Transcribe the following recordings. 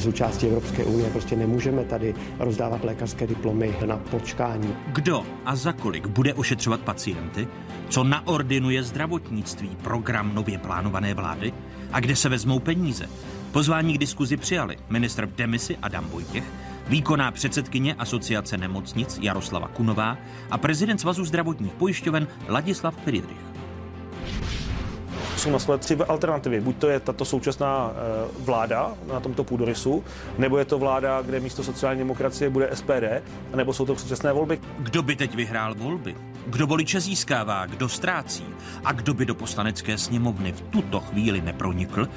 součástí Evropské unie, prostě nemůžeme tady rozdávat lékařské diplomy na počkání. Kdo a za kolik bude ošetřovat pacienty? Co naordinuje zdravotnictví program nově plánované vlády? A kde se vezmou peníze? Pozvání k diskuzi přijali ministr v demisi Adam Vojtěch, výkonná předsedkyně Asociace nemocnic Jaroslava Kunová a prezident Svazu zdravotních pojišťoven Ladislav Friedrich jsou na stole tři alternativy. Buď to je tato současná eh, vláda na tomto půdorysu, nebo je to vláda, kde místo sociální demokracie bude SPD, nebo jsou to současné volby. Kdo by teď vyhrál volby? Kdo voliče získává, kdo ztrácí a kdo by do poslanecké sněmovny v tuto chvíli nepronikl,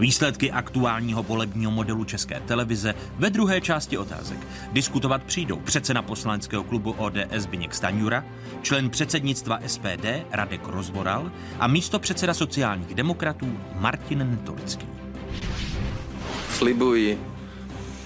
Výsledky aktuálního volebního modelu České televize ve druhé části otázek. Diskutovat přijdou předseda poslaneckého klubu ODS Zbigněk Staňura, člen předsednictva SPD Radek Rozvoral a místo předseda sociálních demokratů Martin Netolický. Slibuji,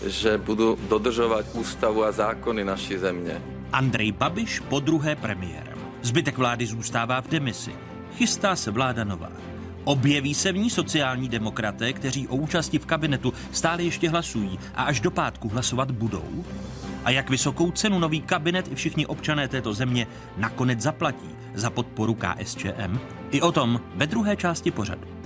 že budu dodržovat ústavu a zákony naší země. Andrej Babiš po druhé premiérem. Zbytek vlády zůstává v demisi. Chystá se vláda nová. Objeví se v ní sociální demokraté, kteří o účasti v kabinetu stále ještě hlasují a až do pátku hlasovat budou? A jak vysokou cenu nový kabinet i všichni občané této země nakonec zaplatí za podporu KSČM? I o tom ve druhé části pořadu.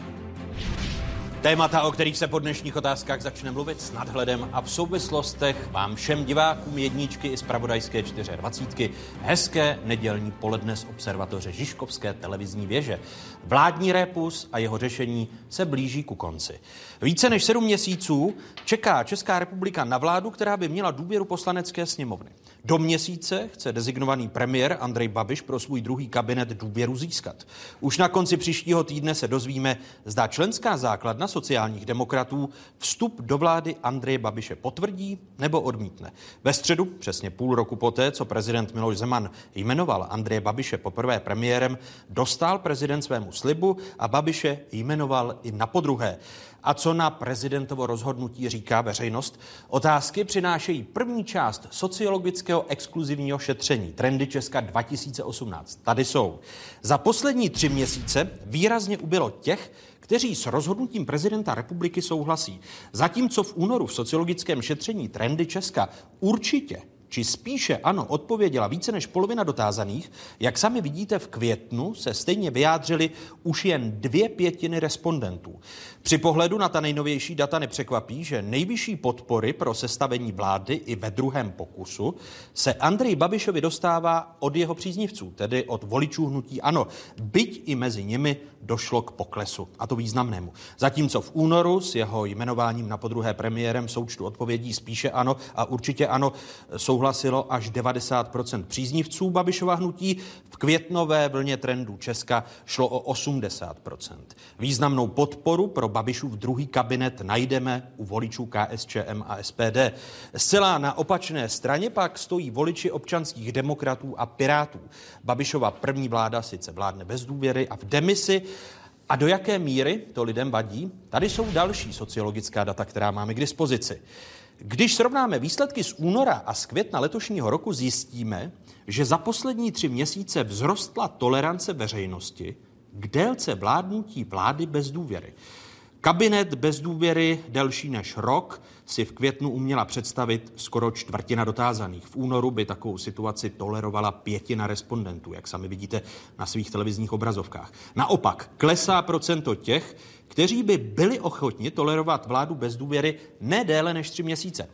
Témata, o kterých se po dnešních otázkách začne mluvit s nadhledem a v souvislostech vám všem divákům jedničky i z Pravodajské 24. Hezké nedělní poledne z observatoře Žižkovské televizní věže. Vládní répus a jeho řešení se blíží ku konci. Více než sedm měsíců čeká Česká republika na vládu, která by měla důvěru poslanecké sněmovny. Do měsíce chce dezignovaný premiér Andrej Babiš pro svůj druhý kabinet důvěru získat. Už na konci příštího týdne se dozvíme, zda členská základna sociálních demokratů vstup do vlády Andreje Babiše potvrdí nebo odmítne. Ve středu, přesně půl roku poté, co prezident Miloš Zeman jmenoval Andreje Babiše poprvé premiérem, dostal prezident svému slibu a Babiše jmenoval i na podruhé. A co na prezidentovo rozhodnutí říká veřejnost? Otázky přinášejí první část sociologického exkluzivního šetření Trendy Česka 2018. Tady jsou. Za poslední tři měsíce výrazně ubylo těch, kteří s rozhodnutím prezidenta republiky souhlasí. Zatímco v únoru v sociologickém šetření Trendy Česka určitě či spíše ano, odpověděla více než polovina dotázaných, jak sami vidíte v květnu se stejně vyjádřili už jen dvě pětiny respondentů. Při pohledu na ta nejnovější data nepřekvapí, že nejvyšší podpory pro sestavení vlády i ve druhém pokusu se Andrej Babišovi dostává od jeho příznivců, tedy od voličů hnutí ANO, byť i mezi nimi došlo k poklesu, a to významnému. Zatímco v únoru s jeho jmenováním na podruhé premiérem součtu odpovědí spíše ano a určitě ano souhlasilo až 90% příznivců Babišova hnutí, v květnové vlně trendů Česka šlo o 80%. Významnou podporu pro Babišův druhý kabinet najdeme u voličů KSČM a SPD. Zcela na opačné straně pak stojí voliči občanských demokratů a pirátů. Babišova první vláda sice vládne bez důvěry a v demisi, a do jaké míry to lidem vadí? Tady jsou další sociologická data, která máme k dispozici. Když srovnáme výsledky z února a z května letošního roku, zjistíme, že za poslední tři měsíce vzrostla tolerance veřejnosti k délce vládnutí vlády bez důvěry. Kabinet bez důvěry delší než rok si v květnu uměla představit skoro čtvrtina dotázaných. V únoru by takovou situaci tolerovala pětina respondentů, jak sami vidíte na svých televizních obrazovkách. Naopak klesá procento těch, kteří by byli ochotni tolerovat vládu bez důvěry ne déle než tři měsíce.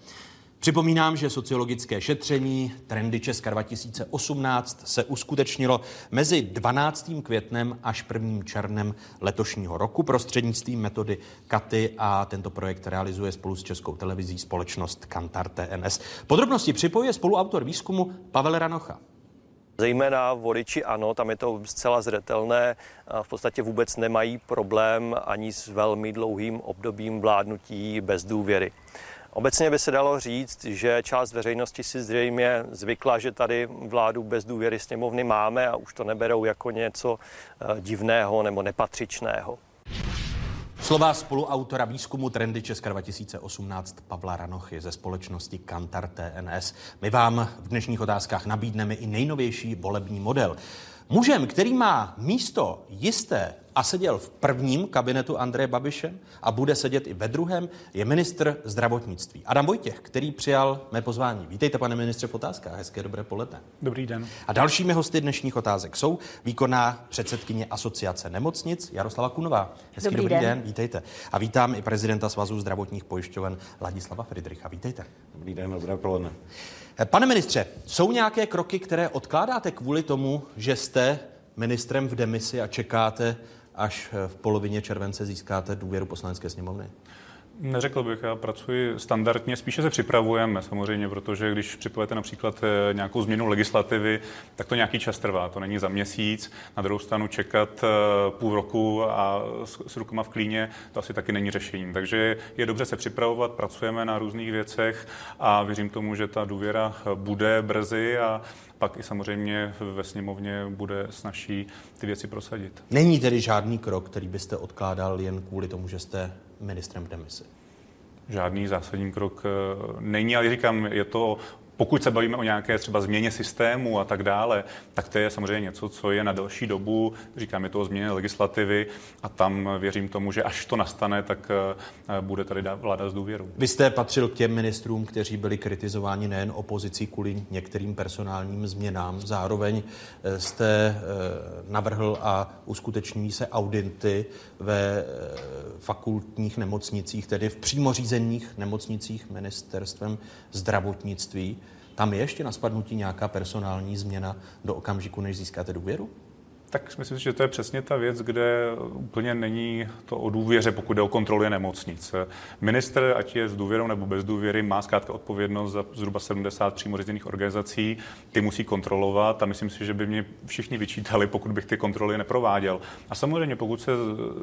Připomínám, že sociologické šetření Trendy Česka 2018 se uskutečnilo mezi 12. květnem až 1. červnem letošního roku prostřednictvím metody Katy a tento projekt realizuje spolu s Českou televizí společnost Kantar TNS. Podrobnosti připojuje spoluautor výzkumu Pavel Ranocha. Zejména voliči ano, tam je to zcela zřetelné. V podstatě vůbec nemají problém ani s velmi dlouhým obdobím vládnutí bez důvěry. Obecně by se dalo říct, že část veřejnosti si zřejmě zvykla, že tady vládu bez důvěry sněmovny máme a už to neberou jako něco eh, divného nebo nepatřičného. Slova spoluautora výzkumu Trendy Česka 2018 Pavla Ranochy ze společnosti Kantar TNS. My vám v dnešních otázkách nabídneme i nejnovější volební model. Mužem, který má místo jisté a seděl v prvním kabinetu Andreje Babiše a bude sedět i ve druhém, je ministr zdravotnictví. Adam Vojtěch, který přijal mé pozvání. Vítejte, pane ministře, v otázkách. Hezké dobré poledne. Dobrý den. A dalšími hosty dnešních otázek jsou výkonná předsedkyně Asociace nemocnic Jaroslava Kunová. Hezký dobrý, dobrý den. den. Vítejte. A vítám i prezidenta Svazu zdravotních pojišťoven Ladislava Friedricha. Vítejte. Dobrý den, dobré poledne. Pane ministře, jsou nějaké kroky, které odkládáte kvůli tomu, že jste ministrem v demisi a čekáte, až v polovině července získáte důvěru poslanecké sněmovny? Neřekl bych, já pracuji standardně, spíše se připravujeme samozřejmě, protože když připravujete například eh, nějakou změnu legislativy, tak to nějaký čas trvá, to není za měsíc, na druhou stranu čekat eh, půl roku a s rukama v klíně, to asi taky není řešením. Takže je dobře se připravovat, pracujeme na různých věcech a věřím tomu, že ta důvěra bude brzy a pak i samozřejmě ve sněmovně bude snažší ty věci prosadit. Není tedy žádný krok, který byste odkládal jen kvůli tomu, že jste ministrem v demisi? Žádný zásadní krok eh, není, ale říkám, je to pokud se bavíme o nějaké třeba změně systému a tak dále, tak to je samozřejmě něco, co je na delší dobu, říkám, je to o změně legislativy a tam věřím tomu, že až to nastane, tak eh, bude tady vláda s důvěrou. Vy jste patřil k těm ministrům, kteří byli kritizováni nejen opozicí kvůli některým personálním změnám, zároveň eh, jste eh, navrhl a uskuteční se audity ve fakultních nemocnicích, tedy v přímo řízených nemocnicích ministerstvem zdravotnictví. Tam je ještě na spadnutí nějaká personální změna do okamžiku, než získáte důvěru? Tak myslím si, že to je přesně ta věc, kde úplně není to o důvěře, pokud jde o kontrolu nemocnic. Minister, ať je s důvěrou nebo bez důvěry, má zkrátka odpovědnost za zhruba 70 přímo řízených organizací, ty musí kontrolovat a myslím si, že by mě všichni vyčítali, pokud bych ty kontroly neprováděl. A samozřejmě, pokud se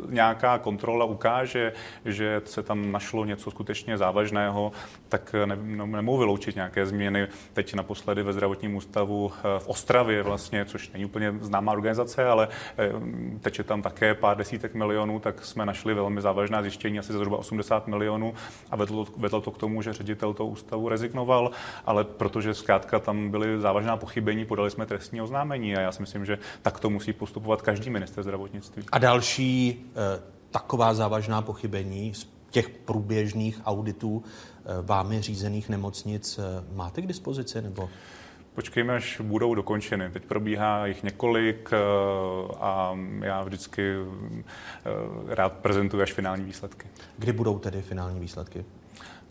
nějaká kontrola ukáže, že se tam našlo něco skutečně závažného, tak ne, ne, nemohu vyloučit nějaké změny. Teď naposledy ve zdravotním ústavu eh, v Ostravě vlastně, což není úplně známá organizace, práce, ale eh, teče tam také pár desítek milionů, tak jsme našli velmi závažná zjištění, asi zhruba 80 milionů a vedlo, vedlo to k tomu, že ředitel toho ústavu rezignoval, ale protože zkrátka tam byly závažná pochybení, podali jsme trestní oznámení a já si myslím, že tak to musí postupovat každý minister zdravotnictví. A další eh, taková závažná pochybení z těch průběžných auditů eh, vámi řízených nemocnic máte k dispozici nebo? Počkejme, až budou dokončeny. Teď probíhá jich několik eh, a já vždycky eh, rád prezentuji až finální výsledky. Kdy budou tedy finální výsledky?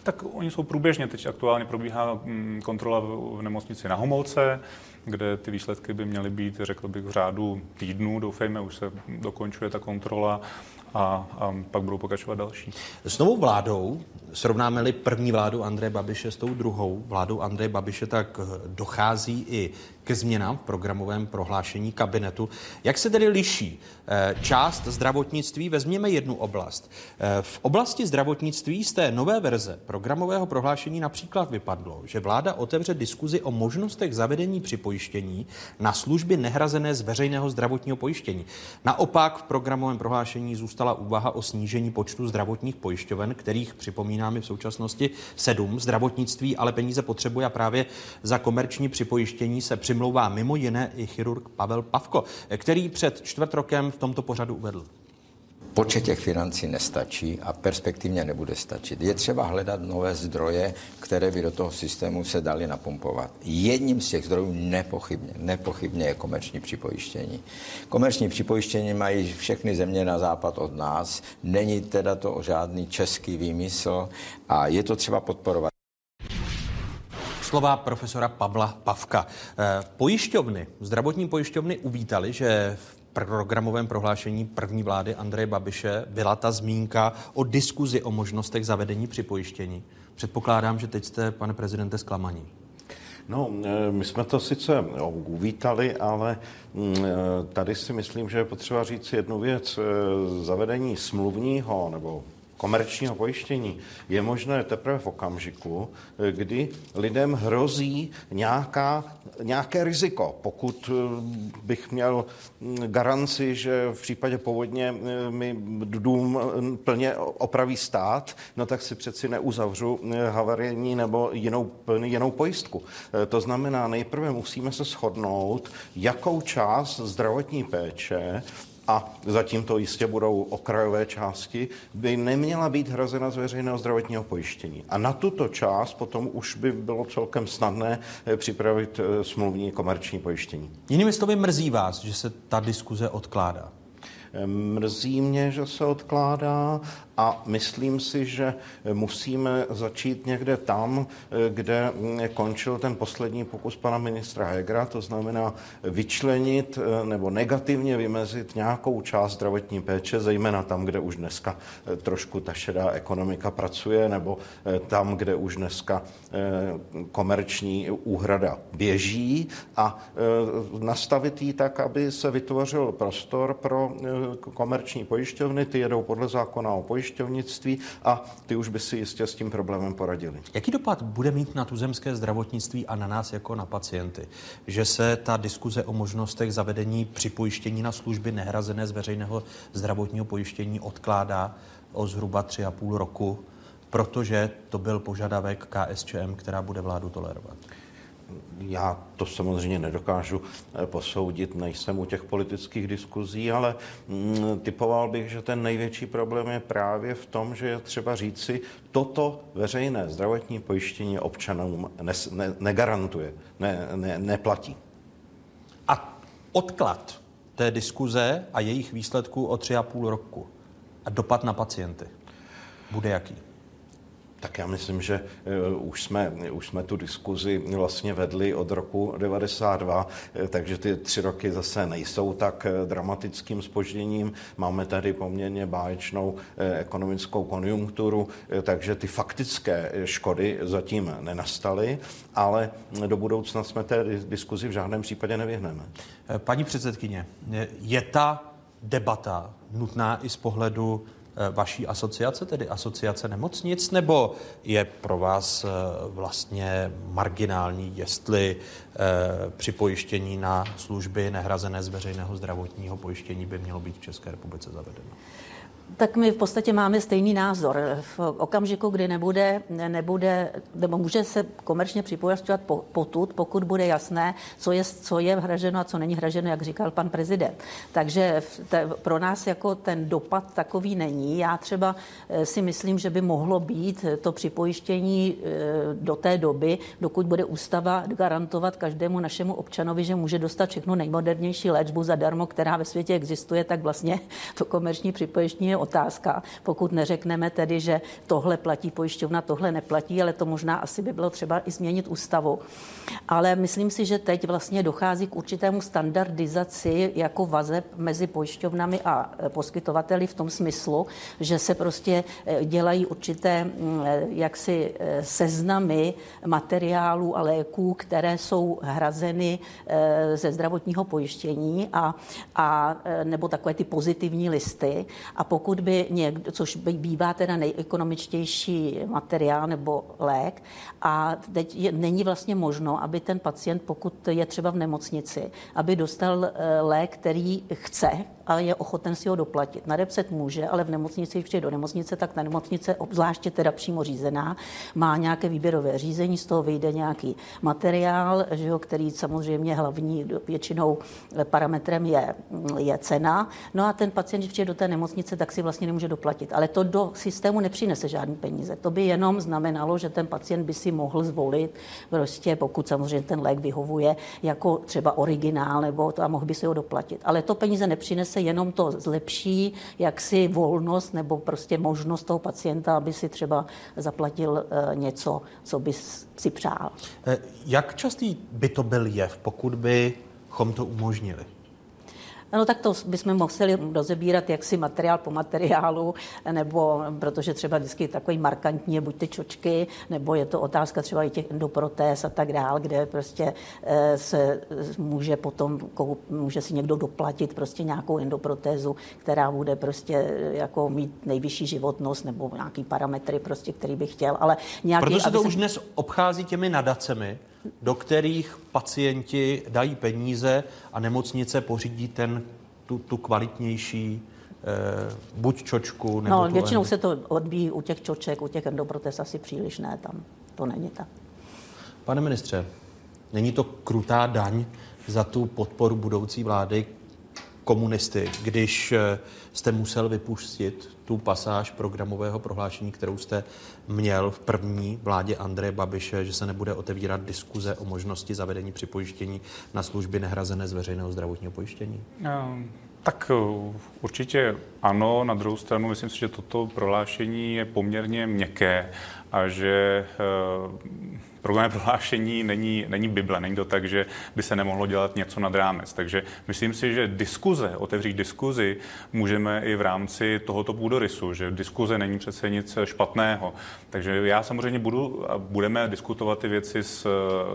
Tak oni jsou průběžně. Teď aktuálně probíhá mm, kontrola v nemocnici na Homolce, kde ty výsledky by měly být, řekl bych, v řádu týdnů. Doufejme, už se dokončuje ta kontrola a, a pak budou pokračovat další. S novou vládou, srovnáme-li první vládu Andreje Babiše s tou druhou vládou Andreje Babiše, tak dochází i ke změnám v programovém prohlášení kabinetu. Jak se tedy liší eh, část zdravotnictví? Vezměme jednu oblast. Eh, v oblasti zdravotnictví z té nové verze programového prohlášení například vypadlo, že vláda otevře diskuzi o možnostech zavedení připojištění na služby nehrazené z veřejného zdravotního pojištění. Naopak v programovém prohlášení zůstala úvaha o snížení počtu zdravotních pojišťoven, kterých připomínáme v současnosti sedm. Zdravotnictví ale peníze potřebuje a právě za komerční připojištění se při přimlouvá mimo jiné i chirurg Pavel Pavko, který před čtvrt rokem v tomto pořadu uvedl. Počet těch financí nestačí a perspektivně nebude stačit. Je třeba hledat nové zdroje, které by do toho systému se daly napumpovat. Jedním z těch zdrojů nepochybně, nepochybně je komerční připojištění. Komerční připojištění mají všechny země na západ od nás. Není teda to žádný český výmysl a je to třeba podporovat slova profesora Pavla Pavka. Eh, pojišťovny, zdravotní pojišťovny uvítali, že v programovém prohlášení první vlády Andreje Babiše byla ta zmínka o diskuzi o možnostech zavedení připojištění. Předpokládám, že teď jste, pane prezidente, zklamaní. No, eh, my jsme to sice uvítali, ale mm, eh, tady si myslím, že je potřeba říct jednu věc. Zavedení smluvního nebo komerčního pojištění je možné teprve v okamžiku, kdy lidem hrozí nějaká, nějaké riziko. Pokud bych měl garanci, že v případě povodně mi dům plně opraví stát, no tak si přeci neuzavřu havarijní nebo jinou, jinou pojistku. To znamená, nejprve musíme se shodnout, jakou část zdravotní péče a zatím to jistě budou okrajové části, by neměla být hrazena z veřejného zdravotního pojištění. A na tuto část potom už by bylo celkem snadné eh, připravit eh, smluvní komerční pojištění. Jinými slovy mrzí vás, že se ta diskuze odkládá? Mrzí mě, že se odkládá a myslím si, že musíme začít někde tam, kde končil ten poslední pokus pana ministra Hegra, to znamená vyčlenit nebo negativně vymezit nějakou část zdravotní péče, zejména tam, kde už dneska trošku ta šedá ekonomika pracuje, nebo tam, kde už dneska komerční úhrada běží. A nastavit ji tak, aby se vytvořil prostor pro komerční pojišťovny, ty jedou podle zákona o pojišťovnictví a ty už by si jistě s tím problémem poradili. Jaký dopad bude mít na tuzemské zdravotnictví a na nás jako na pacienty? Že se ta diskuze o možnostech zavedení připojištění na služby nehrazené z veřejného zdravotního pojištění odkládá o zhruba tři a půl roku, protože to byl požadavek KSČM, která bude vládu tolerovat. Já to samozřejmě nedokážu eh, posoudit, nejsem u těch politických diskuzí, ale mm, typoval bych, že ten největší problém je právě v tom, že je třeba říci, toto veřejné zdravotní pojištění občanům ne, ne, negarantuje, ne, ne, neplatí. A odklad té diskuze a jejich výsledků o tři a půl roku a dopad na pacienty bude jaký? Tak já myslím, že uh, už jsme, už jsme tu diskuzi vlastně vedli od roku 92, uh, takže ty tři roky zase nejsou tak uh, dramatickým spožděním. Máme tady poměrně báječnou ekonomickou konjunkturu, takže ty faktické škody zatím nenastaly, ale do budoucna jsme té diskuzi v žádném případě nevyhneme. Paní předsedkyně, je ta debata nutná i z pohledu Eh, vaší asociace, tedy asociace nemocnic, nebo je pro vás eh, vlastně marginální, jestli eh, připojištění na služby nehrazené z veřejného zdravotního pojištění by mělo být v České republice zavedeno? Tak my v podstatě máme stejný názor. V okamžiku, kdy nebude, nebude nebo může se komerčně připojistovat potud, pokud bude jasné, co je, co je hraženo a co není hraženo, jak říkal pan prezident. Takže te, pro nás jako ten dopad takový není. Já třeba eh, si myslím, že by mohlo být to připojištění eh, do té doby, dokud bude ústava garantovat každému našemu občanovi, že může dostat všechno nejmodernější léčbu zadarmo, která ve světě existuje, tak vlastně to komerční připojištění je otázka, pokud neřekneme tedy, že tohle platí pojišťovna, tohle neplatí, ale to možná asi by bylo třeba i změnit ústavu. Ale myslím si, že teď vlastně dochází k určitému standardizaci jako vazeb mezi pojišťovnami a e, poskytovateli v tom smyslu, že se prostě e, dělají určité mm, e, jaksi seznamy materiálů a léků, které jsou hrazeny ze zdravotního pojištění a, a nebo takové ty pozitivní listy. A pokud pokud by někdo, což bývá teda nejekonomičtější materiál nebo lék, a teď je, není vlastně možno, aby ten pacient, pokud je třeba v nemocnici, aby dostal eh, lék, který chce, a je ochoten si ho doplatit. Na recept může, ale v nemocnici, když přijde do nemocnice, tak ta nemocnice, obzvláště teda přímo řízená, má nějaké výběrové řízení, z toho vyjde nějaký materiál, že jo, který samozřejmě hlavní většinou parametrem je, je cena. No a ten pacient, když přijde do té nemocnice, tak si vlastně nemůže doplatit. Ale to do systému nepřinese žádný peníze. To by jenom znamenalo, že ten pacient by si mohl zvolit, prostě pokud samozřejmě ten lék vyhovuje, jako třeba originál, nebo to a mohl by si ho doplatit. Ale to peníze nepřinese zase jenom to zlepší jaksi volnost nebo prostě možnost toho pacienta, aby si třeba zaplatil eh, něco, co by si přál. Eh, jak častý by to byl jev, pokud bychom to umožnili? No tak to bychom museli rozebírat jaksi materiál po materiálu, nebo protože třeba vždycky takový markantní je buď ty čočky, nebo je to otázka třeba i těch endoprotéz a tak dál, kde prostě eh, se může potom, může si někdo doplatit prostě nějakou endoprotézu, která bude prostě eh, jako mít nejvyšší životnost nebo nějaký parametry prostě, který by chtěl, ale nějaký... Protože se to se... už dnes obchází těmi nadacemi, do kterých pacienti dají peníze a nemocnice pořídí ten, tu, tu kvalitnější eh, buď čočku, nebo No, většinou se to odbíjí u těch čoček, u těch endoprotez asi příliš ne, tam to není tak. Pane ministře, není to krutá daň za tu podporu budoucí vlády komunisty, když eh, jste musel vypustit tu pasáž programového prohlášení, kterou jste měl v první vládě Andreje Babiše, že se nebude otevírat diskuze o možnosti zavedení připojištění na služby nehrazené z veřejného zdravotního pojištění? Um. Tak eh, určitě ano, na druhou stranu myslím si, že toto prohlášení je poměrně měkké a že eh, Programové prohlášení není, není Bible, není to tak, že by se nemohlo dělat něco nad rámec. Takže myslím si, že diskuze, otevřít diskuzi můžeme i v rámci tohoto půdorysu, že diskuze není přece nic špatného. Takže já samozřejmě budu a budeme diskutovat ty věci s,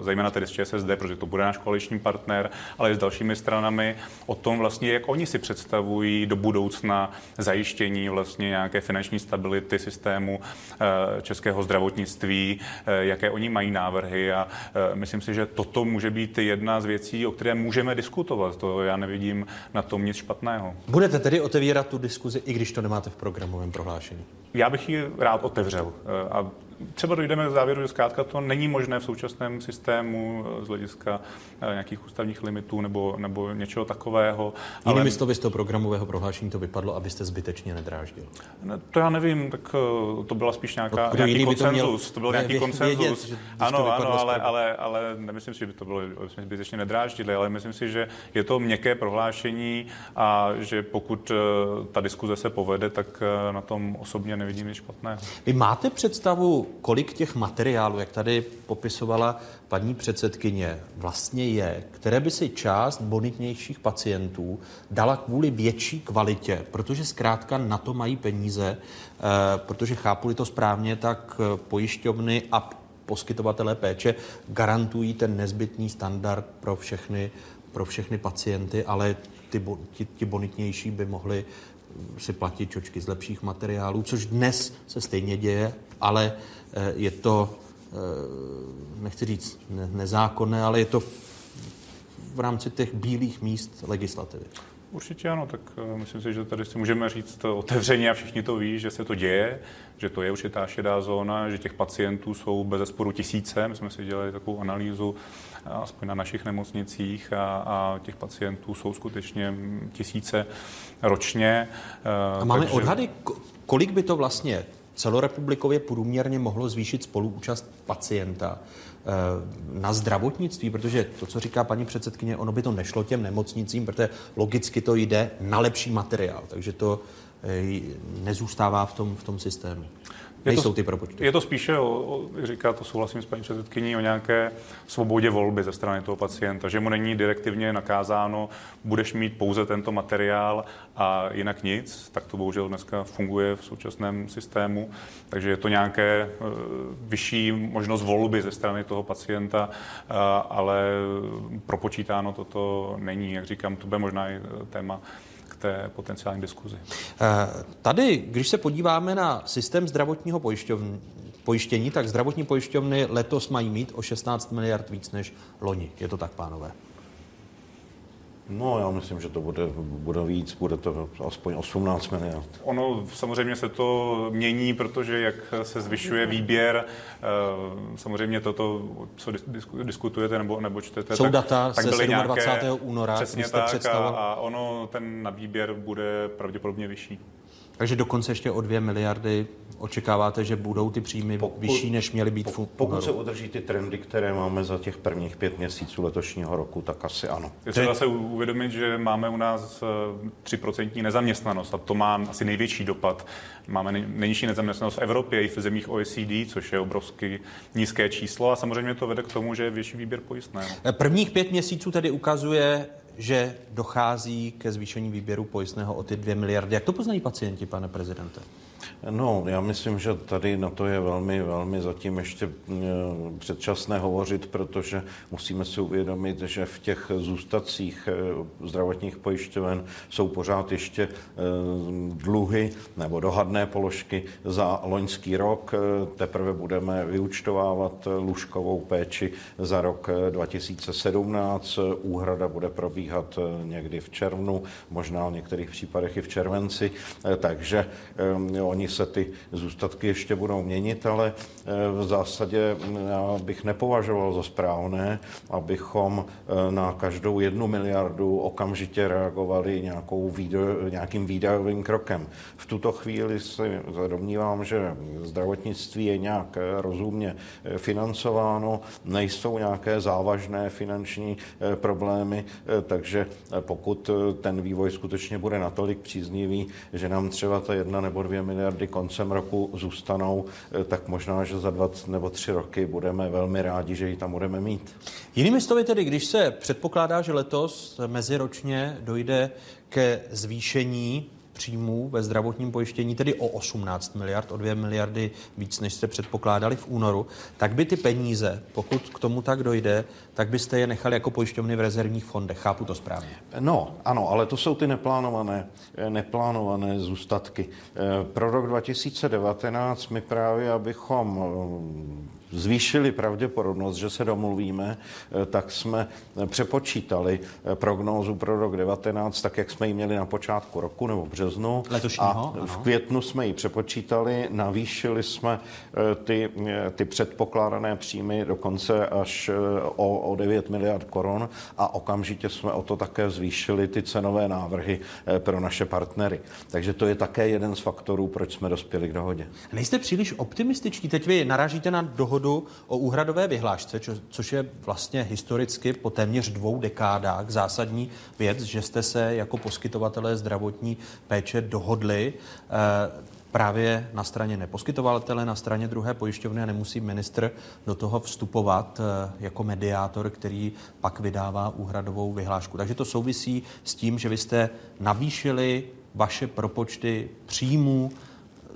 zejména tedy s ČSSD, protože to bude náš koaliční partner, ale i s dalšími stranami o tom vlastně, jak oni si představují do budoucna zajištění vlastně nějaké finanční stability systému eh, českého zdravotnictví, eh, jaké oni mají návrhy a e, myslím si, že toto může být jedna z věcí, o které můžeme diskutovat. To já nevidím na tom nic špatného. Budete tedy otevírat tu diskuzi, i když to nemáte v programovém prohlášení? Já bych ji rád otevřel e, a třeba dojdeme k závěru, že zkrátka to není možné v současném systému z hlediska eh, nějakých ústavních limitů nebo, nebo něčeho takového. Jinými ale... slovy z toho programového prohlášení to vypadlo, abyste zbytečně nedráždil. Ne, to já nevím, tak eh, to byla spíš nějaká, no, nějaký konsenzus. To, měl... to byl nějaký konsenzus. ano, ano, ale, ale, ale nemyslím si, že by to bylo, jsme zbytečně nedráždili, ale myslím si, že je to měkké prohlášení a že pokud eh, ta diskuze se povede, tak na tom osobně nevidím nic špatného. Vy máte představu, kolik těch materiálů, jak tady popisovala paní předsedkyně, vlastně je, které by si část bonitnějších pacientů dala kvůli větší kvalitě, protože zkrátka na to mají peníze, eh, protože chápu to správně, tak eh, pojišťovny a poskytovatelé péče garantují ten nezbytný standard pro všechny, pro všechny pacienty, ale ty, ti, ti bonitnější by mohli si platit čočky z lepších materiálů, což dnes se stejně děje, ale eh, je to, eh, nechci říct nezákonné, ale je to v rámci těch bílých míst legislativy. Určitě ano, tak eh, myslím si, že tady si můžeme říct otevřeně a všichni to ví, že se to děje, že to je určitá šedá zóna, že těch pacientů jsou bez zesporu tisíce. My jsme si dělali takovou analýzu aspoň na našich nemocnicích a, a těch pacientů jsou skutečně tisíce ročně. A máme takže... odhady, kolik by to vlastně celorepublikově průměrně mohlo zvýšit spoluúčast pacienta eh, na zdravotnictví, protože to, co říká paní předsedkyně, ono by to nešlo těm nemocnicím, protože logicky to jde na lepší materiál, takže to eh, nezůstává v tom, v tom systému. Nejsou to, ty propočty. Je to spíše, o, o, říká to souhlasím s paní předsedkyní, o nějaké svobodě volby ze strany toho pacienta, že mu není direktivně nakázáno, budeš mít pouze tento materiál a jinak nic, tak to bohužel dneska funguje v současném systému, takže je to nějaké uh, vyšší možnost volby ze strany toho pacienta, uh, ale propočítáno toto není, jak říkám, to bude možná i téma té potenciální diskuzi. Eh, tady, když se podíváme na systém zdravotního pojištění, tak zdravotní pojišťovny letos mají mít o 16 miliard víc než loni. Je to tak, pánové? No, já myslím, že to bude, bude víc, bude to aspoň 18 miliard. Ono samozřejmě se to mění, protože jak se zvyšuje výběr, eh, samozřejmě toto, co diskutujete nebo, nebo čtete, Jsou tak, data tak byly 27. Nějaké, února, přesně tak, a, a ono, ten na výběr bude pravděpodobně vyšší. Takže dokonce ještě o 2 miliardy očekáváte, že budou ty příjmy pokud, vyšší, než měly být pokud, pokud se udrží ty trendy, které máme za těch prvních pět měsíců letošního roku, tak asi ano. Je třeba se uvědomit, že máme u nás 3% eh, nezaměstnanost a to má asi největší dopad. Máme nejnižší nezaměstnanost v Evropě i v zemích OECD, což je obrovsky nízké číslo a samozřejmě to vede k tomu, že je větší výběr pojistného. Prvních pět měsíců tedy ukazuje, že dochází ke zvýšení výběru pojistného o ty dvě miliardy. Jak to poznají pacienti, pane prezidente? No, já myslím, že tady na to je velmi, velmi zatím ještě eh, předčasné hovořit, protože musíme si uvědomit, že v těch zůstacích eh, zdravotních pojišťoven jsou pořád ještě eh, dluhy nebo dohadné položky za loňský rok. Teprve budeme vyučtovávat lůžkovou péči za rok 2017. Úhrada bude probíhat někdy v červnu, možná v některých případech i v červenci, takže oni se ty zůstatky ještě budou měnit, ale eh, v zásadě mm, já bych nepovažoval za správné, abychom eh, na každou jednu miliardu okamžitě reagovali nějakou výdo, nějakým výdajovým krokem. V tuto chvíli si domnívám, že zdravotnictví je nějak eh, rozumně financováno, nejsou nějaké závažné finanční problémy, takže pokud ten vývoj skutečně bude natolik příznivý, že nám třeba ta jedna nebo dvě miliardy koncem roku zůstanou, eh, tak možná, že za dva nebo tři roky budeme velmi rádi, že ji tam budeme mít. Jinými slovy tedy, když se předpokládá, že letos meziročně dojde ke zvýšení příjmů ve zdravotním pojištění, tedy o 18 miliard, o 2 miliardy víc, než jste předpokládali v únoru, tak by ty peníze, pokud k tomu tak dojde, tak byste je nechali jako pojišťovny v rezervních fondech. Chápu to správně? No, ano, ale to jsou ty neplánované, neplánované zůstatky. Eh, pro rok 2019 my právě, abychom zvýšili pravděpodobnost, že se domluvíme, eh, tak jsme přepočítali eh, prognózu pro rok 19, tak jak jsme ji měli na počátku roku nebo v březnu. Letošního, a v květnu jsme ji přepočítali, navýšili jsme eh, ty, ty předpokládané příjmy dokonce až o, o 9 miliard korun a okamžitě jsme o to také zvýšili ty cenové návrhy pro naše partnery. Takže to je také jeden z faktorů, proč jsme dospěli k dohodě. Nejste příliš optimističtí. Teď vy narážíte na dohodu dohodu o úhradové vyhlášce, čo, což je vlastně historicky po téměř dvou dekádách zásadní věc, že jste se jako poskytovatelé zdravotní péče dohodli eh, právě na straně neposkytovatele, na straně druhé pojišťovny a nemusí ministr do toho vstupovat eh, jako mediátor, který pak vydává úhradovou vyhlášku. Takže to souvisí s tím, že vy jste navýšili vaše propočty příjmů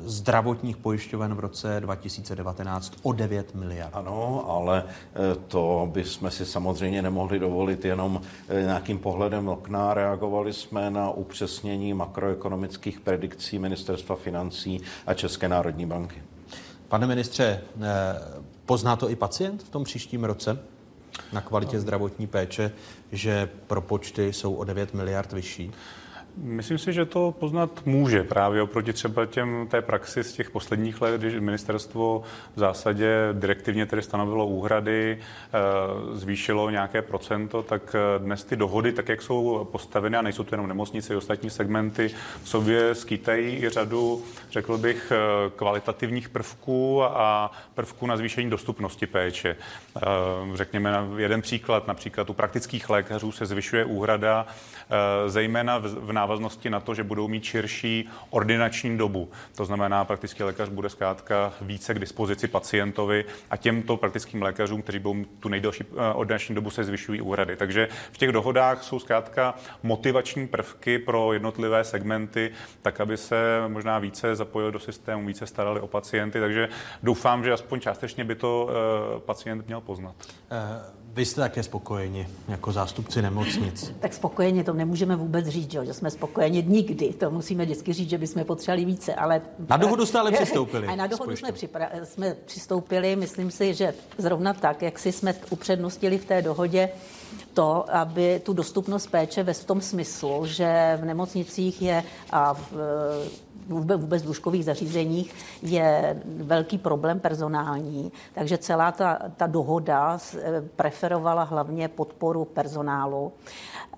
zdravotních pojišťoven v roce 2019 o 9 miliard. Ano, ale e, to bychom si samozřejmě nemohli dovolit jenom e, nějakým pohledem okna. Reagovali jsme na upřesnění makroekonomických predikcí Ministerstva financí a České národní banky. Pane ministře, e, pozná to i pacient v tom příštím roce na kvalitě zdravotní péče, že propočty jsou o 9 miliard vyšší? Myslím si, že to poznat může právě oproti třeba těm té praxi z těch posledních let, když ministerstvo v zásadě direktivně tedy stanovilo úhrady, eh, zvýšilo nějaké procento, tak eh, dnes ty dohody, tak jak jsou postaveny, a nejsou to jenom nemocnice, i ostatní segmenty, v sobě skýtají i řadu, řekl bych, eh, kvalitativních prvků a prvků na zvýšení dostupnosti péče. Řekněme jeden příklad, například u praktických lékařů se zvyšuje úhrada, zejména v návaznosti na to, že budou mít širší ordinační dobu. To znamená, praktický lékař bude zkrátka více k dispozici pacientovi a těmto praktickým lékařům, kteří budou tu nejdelší eh, ordinační dobu, se zvyšují úhrady. Takže v těch dohodách jsou zkrátka motivační prvky pro jednotlivé segmenty, tak aby se možná více zapojili do systému, více starali o pacienty. Takže doufám, že aspoň částečně by to eh, pacient měl poznat. Uh... Vy jste také spokojeni jako zástupci nemocnic. Tak spokojeni to nemůžeme vůbec říct, že jsme spokojeni nikdy. To musíme vždycky říct, že bychom potřebovali více. Ale... Na dohodu jste ale přistoupili. A na dohodu jsme, připra... jsme přistoupili, myslím si, že zrovna tak, jak si jsme upřednostili v té dohodě to, aby tu dostupnost péče ve v tom smyslu, že v nemocnicích je a v, vůbec v lůžkových zařízeních je velký problém personální, takže celá ta, ta dohoda preferovala hlavně podporu personálu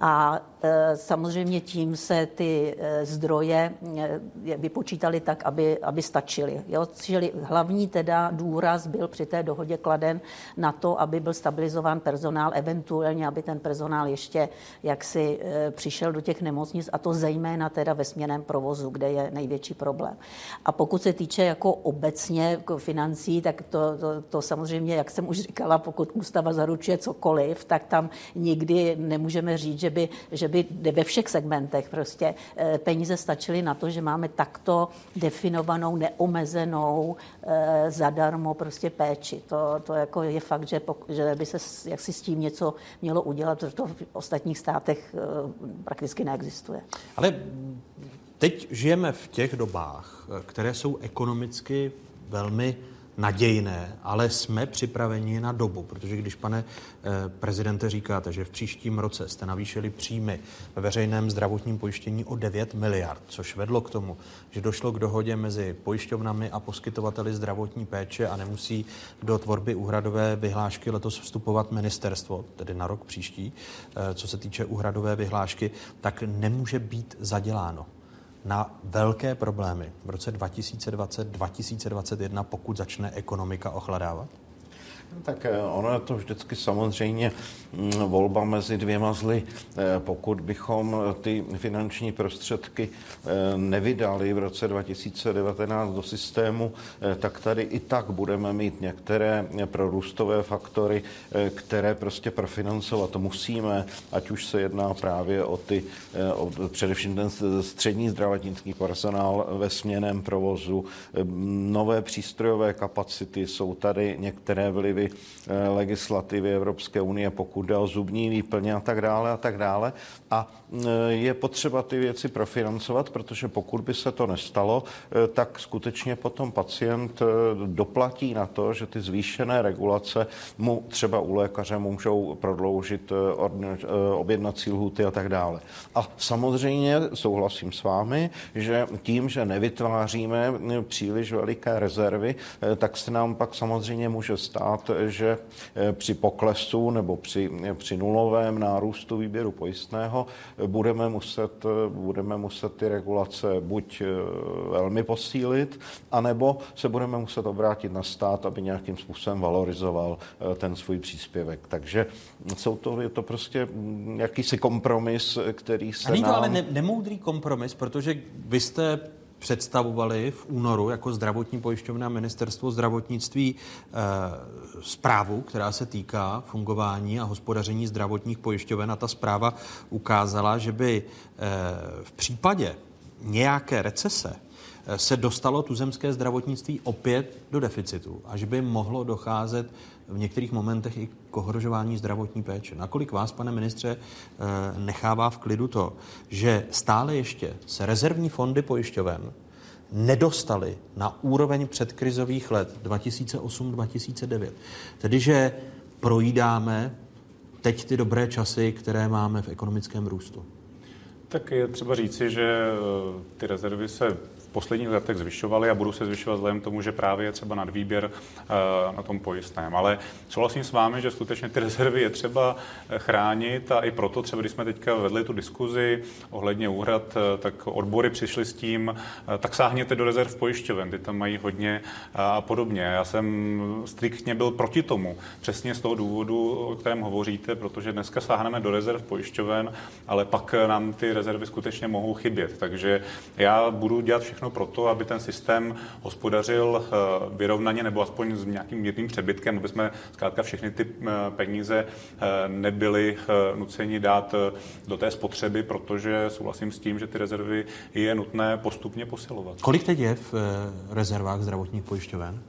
a e, samozřejmě tím se ty e, zdroje e, vypočítaly tak, aby, aby stačily. Jo? Čili hlavní teda důraz byl při té dohodě kladen na to, aby byl stabilizován personál, eventuálně, aby ten personál ještě jaksi přišel do těch nemocnic a to zejména teda ve směném provozu, kde je největší problém. A pokud se týče jako obecně financí, tak to, to, to samozřejmě, jak jsem už říkala, pokud ústava zaručuje cokoliv, tak tam nikdy nemůžeme říct, že by, že by ve všech segmentech prostě eh, peníze stačily na to, že máme takto definovanou, neomezenou, eh, zadarmo prostě péči. To, to jako je fakt, že, že by se jaksi s tím něco mělo udělat, protože to v ostatních státech prakticky neexistuje. Ale teď žijeme v těch dobách, které jsou ekonomicky velmi nadějné, ale jsme připraveni na dobu, protože když, pane eh, prezidente, říkáte, že v příštím roce jste navýšili příjmy ve veřejném zdravotním pojištění o 9 miliard, což vedlo k tomu, že došlo k dohodě mezi pojišťovnami a poskytovateli zdravotní péče a nemusí do tvorby úhradové vyhlášky letos vstupovat ministerstvo, tedy na rok příští, eh, co se týče úhradové vyhlášky, tak nemůže být zaděláno na velké problémy v roce 2020-2021, pokud začne ekonomika ochladávat? Tak eh, ono je to vždycky samozřejmě mm, volba mezi dvěma zly. Eh, pokud bychom ty finanční prostředky eh, nevydali v roce 2019 do systému, tak tady i tak budeme mít některé prorůstové faktory, které prostě profinancovat musíme, ať už se jedná právě o ty, o především ten střední zdravotnický personál ve směném provozu, nové přístrojové kapacity, jsou tady některé vlivy vlivy eh, legislativy Evropské unie, pokud jde o zubní výplně a tak dále a tak dále. A eh, je potřeba ty věci profinancovat, protože pokud by se to nestalo, eh, tak skutečně potom pacient doplatí na to, že ty zvýšené regulace mu třeba u lékaře můžou prodloužit objednací lhuty a tak dále. A samozřejmě souhlasím s vámi, že tím, že nevytváříme příliš veliké rezervy, tak se nám pak samozřejmě může stát, že eh, při poklesu nebo při, při nulovém nárůstu výběru pojistného eh, budeme muset, eh, budeme muset ty regulace buď velmi posílit, anebo se budeme muset obrátit na stát, aby nějakým způsobem valorizoval ten svůj příspěvek. Takže jsou to, je to prostě mm, jakýsi kompromis, který se A není to nám... ale ne, nemoudrý kompromis, protože vy jste představovali v únoru jako zdravotní pojišťovna ministerstvo zdravotnictví e, zprávu, která se týká fungování a hospodaření zdravotních pojišťoven. A ta zpráva ukázala, že by e, v případě nějaké recese eh, se dostalo tuzemské zdravotnictví opět do deficitu a že by mohlo docházet v některých momentech i k ohrožování zdravotní péče. Nakolik vás, pane ministře, eh, nechává v klidu to, že stále ještě se rezervní fondy pojišťoven nedostali na úroveň předkrizových let 2008-2009. Tedy, že projídáme teď ty dobré časy, které máme v ekonomickém růstu. Tak je třeba říci, že eh, ty rezervy se posledních letech zvyšovaly a budou se zvyšovat vzhledem tomu, že právě je třeba nadvýběr eh, na tom pojistném. Ale souhlasím s vámi, že skutečně ty rezervy je třeba eh, chránit a i proto třeba, když jsme teďka vedli tu diskuzi ohledně úhrad, eh, tak odbory přišly s tím, tak sáhněte do rezerv pojišťoven, ty tam mají hodně a podobně. Já jsem striktně byl proti tomu, přesně z toho důvodu, o kterém hovoříte, protože dneska sáhneme do rezerv pojišťoven, ale pak nám ty rezervy skutečně mohou chybět. Takže já budu dělat všechno všechno to, aby ten systém hospodařil eh, vyrovnaně nebo aspoň s nějakým mírným přebytkem, aby jsme zkrátka všechny ty eh, peníze eh, nebyli nuceni dát do té spotřeby, protože souhlasím s tím, že ty rezervy je nutné postupně posilovat. Kolik teď je v rezervách zdravotních pojišťoven?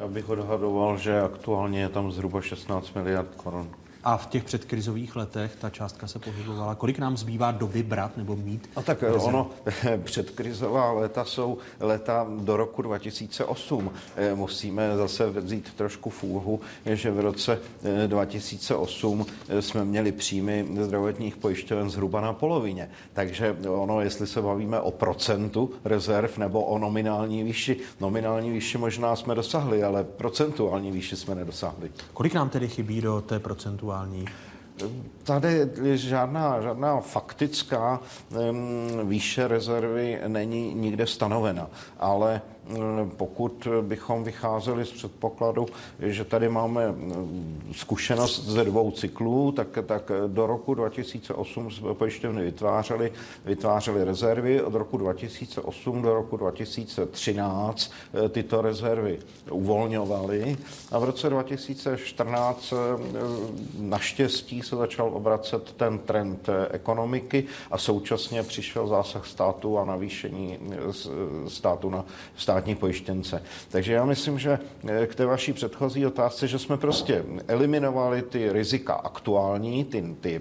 Já bych odhadoval, že aktuálně je tam zhruba 16 miliard korun a v těch předkrizových letech ta částka se pohybovala. Kolik nám zbývá doby brát nebo mít? A tak rezerv? ono, předkrizová léta jsou léta do roku 2008. Eh, musíme zase vzít trošku v úhu, že v roce 2008 eh, jsme měli příjmy zdravotních pojišťoven zhruba na polovině. Takže ono, jestli se bavíme o procentu rezerv nebo o nominální výši, nominální výši možná jsme dosahli, ale procentuální výši jsme nedosáhli. Kolik nám tedy chybí do té procentuální aktuální? Tady žádná, žádná faktická výše rezervy není nikde stanovena, ale pokud bychom vycházeli z předpokladu, že tady máme zkušenost ze dvou cyklů, tak, tak do roku 2008 jsme pojišťovny vytvářely, vytvářely rezervy, od roku 2008 do roku 2013 tyto rezervy uvolňovaly a v roce 2014 naštěstí se začal obracet ten trend ekonomiky a současně přišel zásah státu a navýšení státu na státní pojištěnce. Takže já myslím, že k té vaší předchozí otázce, že jsme prostě eliminovali ty rizika aktuální, ty, ty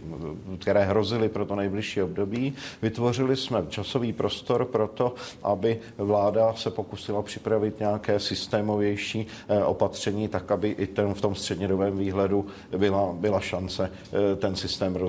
které hrozily pro to nejbližší období, vytvořili jsme časový prostor pro to, aby vláda se pokusila připravit nějaké systémovější opatření, tak aby i ten v tom střednědobém výhledu byla, byla šance ten systém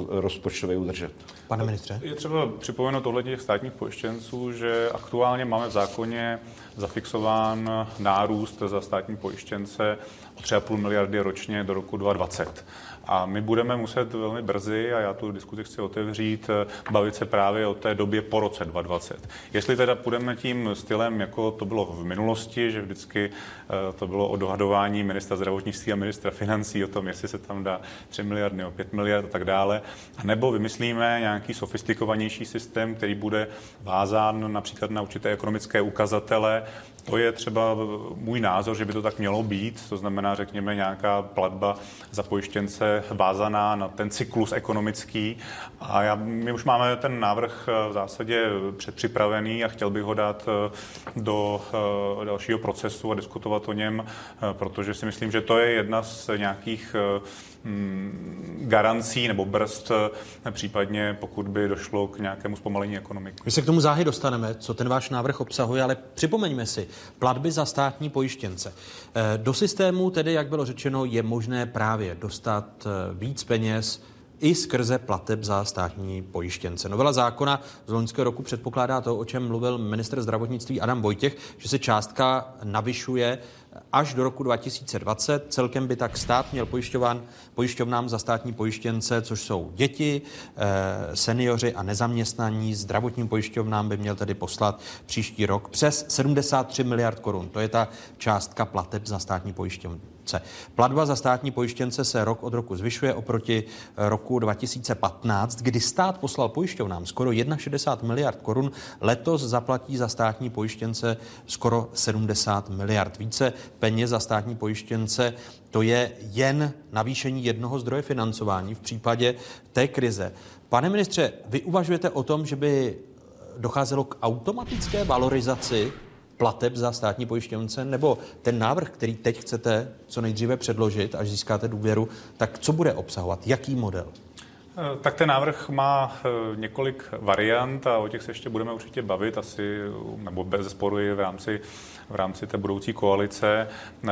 rozpočtově udržet. Pane ministře? Je třeba připomenout ohledně těch státních pojištěnců, že aktuálně máme v zákoně zafixován nárůst za státní pojištěnce o 3,5 miliardy ročně do roku 2020. A my budeme muset velmi brzy, a já tu diskuzi chci otevřít, bavit se právě o té době po roce 2020. Jestli teda půjdeme tím stylem, jako to bylo v minulosti, že vždycky eh, to bylo o dohadování ministra zdravotnictví a ministra financí o tom, jestli se tam dá 3 miliardy nebo 5 miliard a tak dále, a nebo vymyslíme nějaký sofistikovanější systém, který bude vázán například na určité ekonomické ukazatele, to je třeba můj názor, že by to tak mělo být, to znamená, řekněme, nějaká platba za pojištěnce vázaná na ten cyklus ekonomický. A já, my už máme ten návrh v zásadě předpřipravený a chtěl bych ho dát eh, do eh, dalšího procesu a diskutovat o něm, eh, protože si myslím, že to je jedna z nějakých garancí nebo brzd, případně pokud by došlo k nějakému zpomalení ekonomiky. My se k tomu záhy dostaneme, co ten váš návrh obsahuje, ale připomeňme si, platby za státní pojištěnce. Eh, do systému tedy, jak bylo řečeno, je možné právě dostat eh, víc peněz i skrze plateb za státní pojištěnce. Novela zákona z loňského roku předpokládá to, o čem mluvil minister zdravotnictví Adam Vojtěch, že se částka navyšuje až do roku 2020. Celkem by tak stát měl pojišťován, pojišťovnám za státní pojištěnce, což jsou děti, eh, seniori a nezaměstnaní. Zdravotním pojišťovnám by měl tedy poslat příští rok přes 73 miliard korun. To je ta částka plateb za státní pojišťovny korupce. Platba za státní pojištěnce se rok od roku zvyšuje oproti roku 2015, kdy stát poslal pojišťovnám skoro 61 miliard korun. Letos zaplatí za státní pojištěnce skoro 70 miliard. Více peněz za státní pojištěnce to je jen navýšení jednoho zdroje financování v případě té krize. Pane ministře, vy uvažujete o tom, že by docházelo k automatické valorizaci plateb za státní pojištěnce, nebo ten návrh, který teď chcete co nejdříve předložit, až získáte důvěru, tak co bude obsahovat? Jaký model? Eh, tak ten návrh má eh, několik variant a o těch se ještě budeme určitě bavit, asi, nebo bez sporu v rámci, v rámci té budoucí koalice. Eh,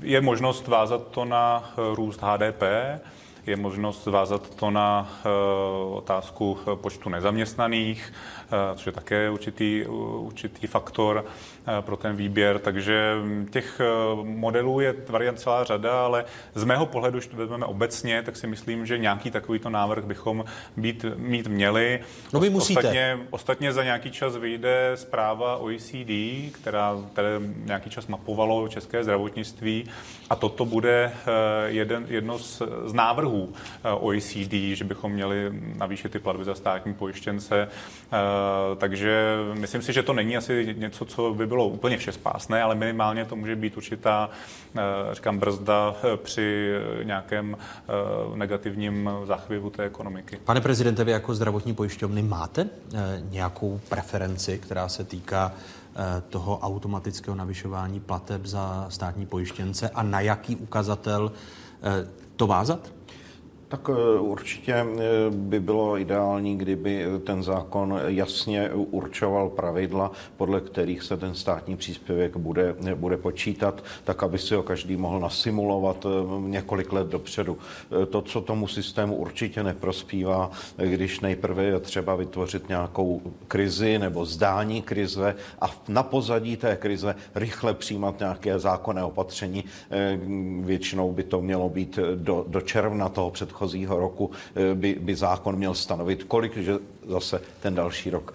je možnost vázat to na růst HDP, je možnost vázat to na otázku počtu nezaměstnaných, Eh, což je také určitý, určitý faktor. eh, pro ten výběr. Takže hm, těch eh, modelů je variant celá řada, ale z mého pohledu, když to vezmeme obecně, tak si myslím, že nějaký takovýto návrh bychom být, mít měli. No vy musíte. Ostatně, ostatně za nějaký čas vyjde zpráva OECD, která, které nějaký čas mapovalo české zdravotnictví a toto bude jeden, jedno z, z návrhů OECD, že bychom měli navýšit ty platby za státní pojištěnce Eh, takže myslím si, že to není asi něco, co by bylo úplně všespásné, ale minimálně to může být určitá, eh, říkám, brzda eh, při nějakém negativním záchvěvu té ekonomiky. Pane prezidente, vy jako zdravotní pojišťovny máte nějakou preferenci, která se týká toho automatického navyšování plateb za státní pojištěnce a na jaký ukazatel to vázat? Tak eh, určitě eh, by bylo ideální, kdyby ten zákon jasně určoval pravidla, podle kterých se ten státní příspěvek bude, bude počítat, tak aby si ho každý mohl nasimulovat eh, několik let dopředu. To, co tomu systému určitě neprospívá, když nejprve je třeba vytvořit nějakou krizi nebo zdání krize a na pozadí té krize rychle přijímat nějaké zákonné opatření. Většinou by to mělo být do, do června toho předchozího předchozího roku by, by zákon měl stanovit, kolik že zase ten další rok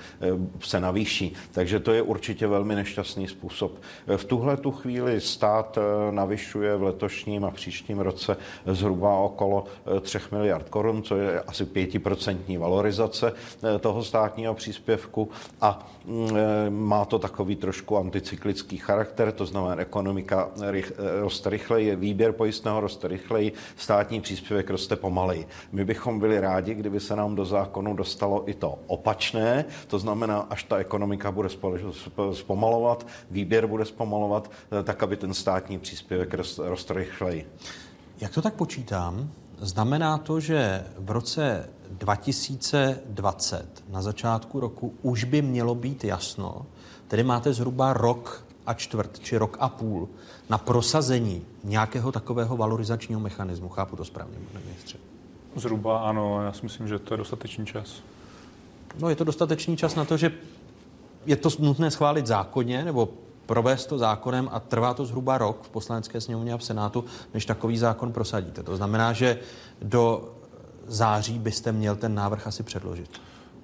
se navýší. Takže to je určitě velmi nešťastný způsob. V tuhle tu chvíli stát navyšuje v letošním a příštím roce zhruba okolo 3 miliard korun, co je asi 5% valorizace toho státního příspěvku a mm, má to takový trošku anticyklický charakter, to znamená ekonomika roste rychleji, výběr pojistného roste rychleji, státní příspěvek roste pomaleji. My bychom byli rádi, kdyby se nám do zákonu dostalo i to opačné, to znamená, až ta ekonomika bude zpomalovat, výběr bude zpomalovat, tak aby ten státní příspěvek roste rychleji. Jak to tak počítám? Znamená to, že v roce 2020 na začátku roku už by mělo být jasno, tedy máte zhruba rok a čtvrt, či rok a půl na prosazení nějakého takového valorizačního mechanismu. Chápu to správně, pane ministře? Zhruba ano, já si myslím, že to je dostatečný čas. No je to dostatečný čas na to, že je to nutné schválit zákonně, nebo provést to zákonem a trvá to zhruba rok v poslanecké sněmovně a v Senátu, než takový zákon prosadíte. To znamená, že do září byste měl ten návrh asi předložit.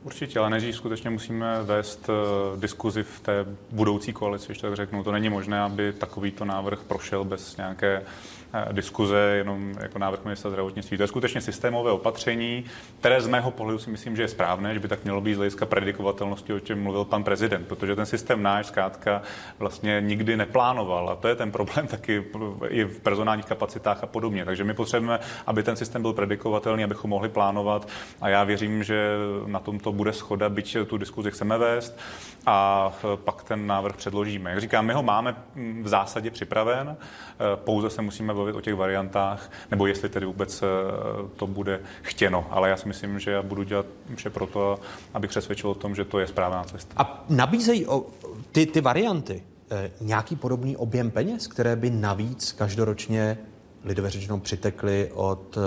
Určitě, ale než skutečně musíme vést uh, diskuzi v té budoucí koalici, když tak řeknu. To není možné, aby takovýto návrh prošel bez nějaké Eh, diskuze jenom jako návrh ministra zdravotnictví. To je skutečně systémové opatření, které z mého pohledu si myslím, že je správné, že by tak mělo být z hlediska predikovatelnosti, o čem mluvil pan prezident, protože ten systém náš zkrátka vlastně nikdy neplánoval a to je ten problém taky i v personálních kapacitách a podobně. Takže my potřebujeme, aby ten systém byl predikovatelný, abychom mohli plánovat a já věřím, že na tomto bude schoda, byť tu diskuzi chceme vést a eh, pak ten návrh předložíme. Jak říkám, my ho máme mm, v zásadě připraven, eh, pouze se musíme bavit o těch variantách, nebo jestli tedy vůbec eh, to bude chtěno. Ale já si myslím, že já budu dělat vše pro to, abych přesvědčil o tom, že to je správná cesta. A nabízejí o, ty, ty varianty nějaký podobný objem peněz, které by navíc každoročně lidově řečeno přitekly od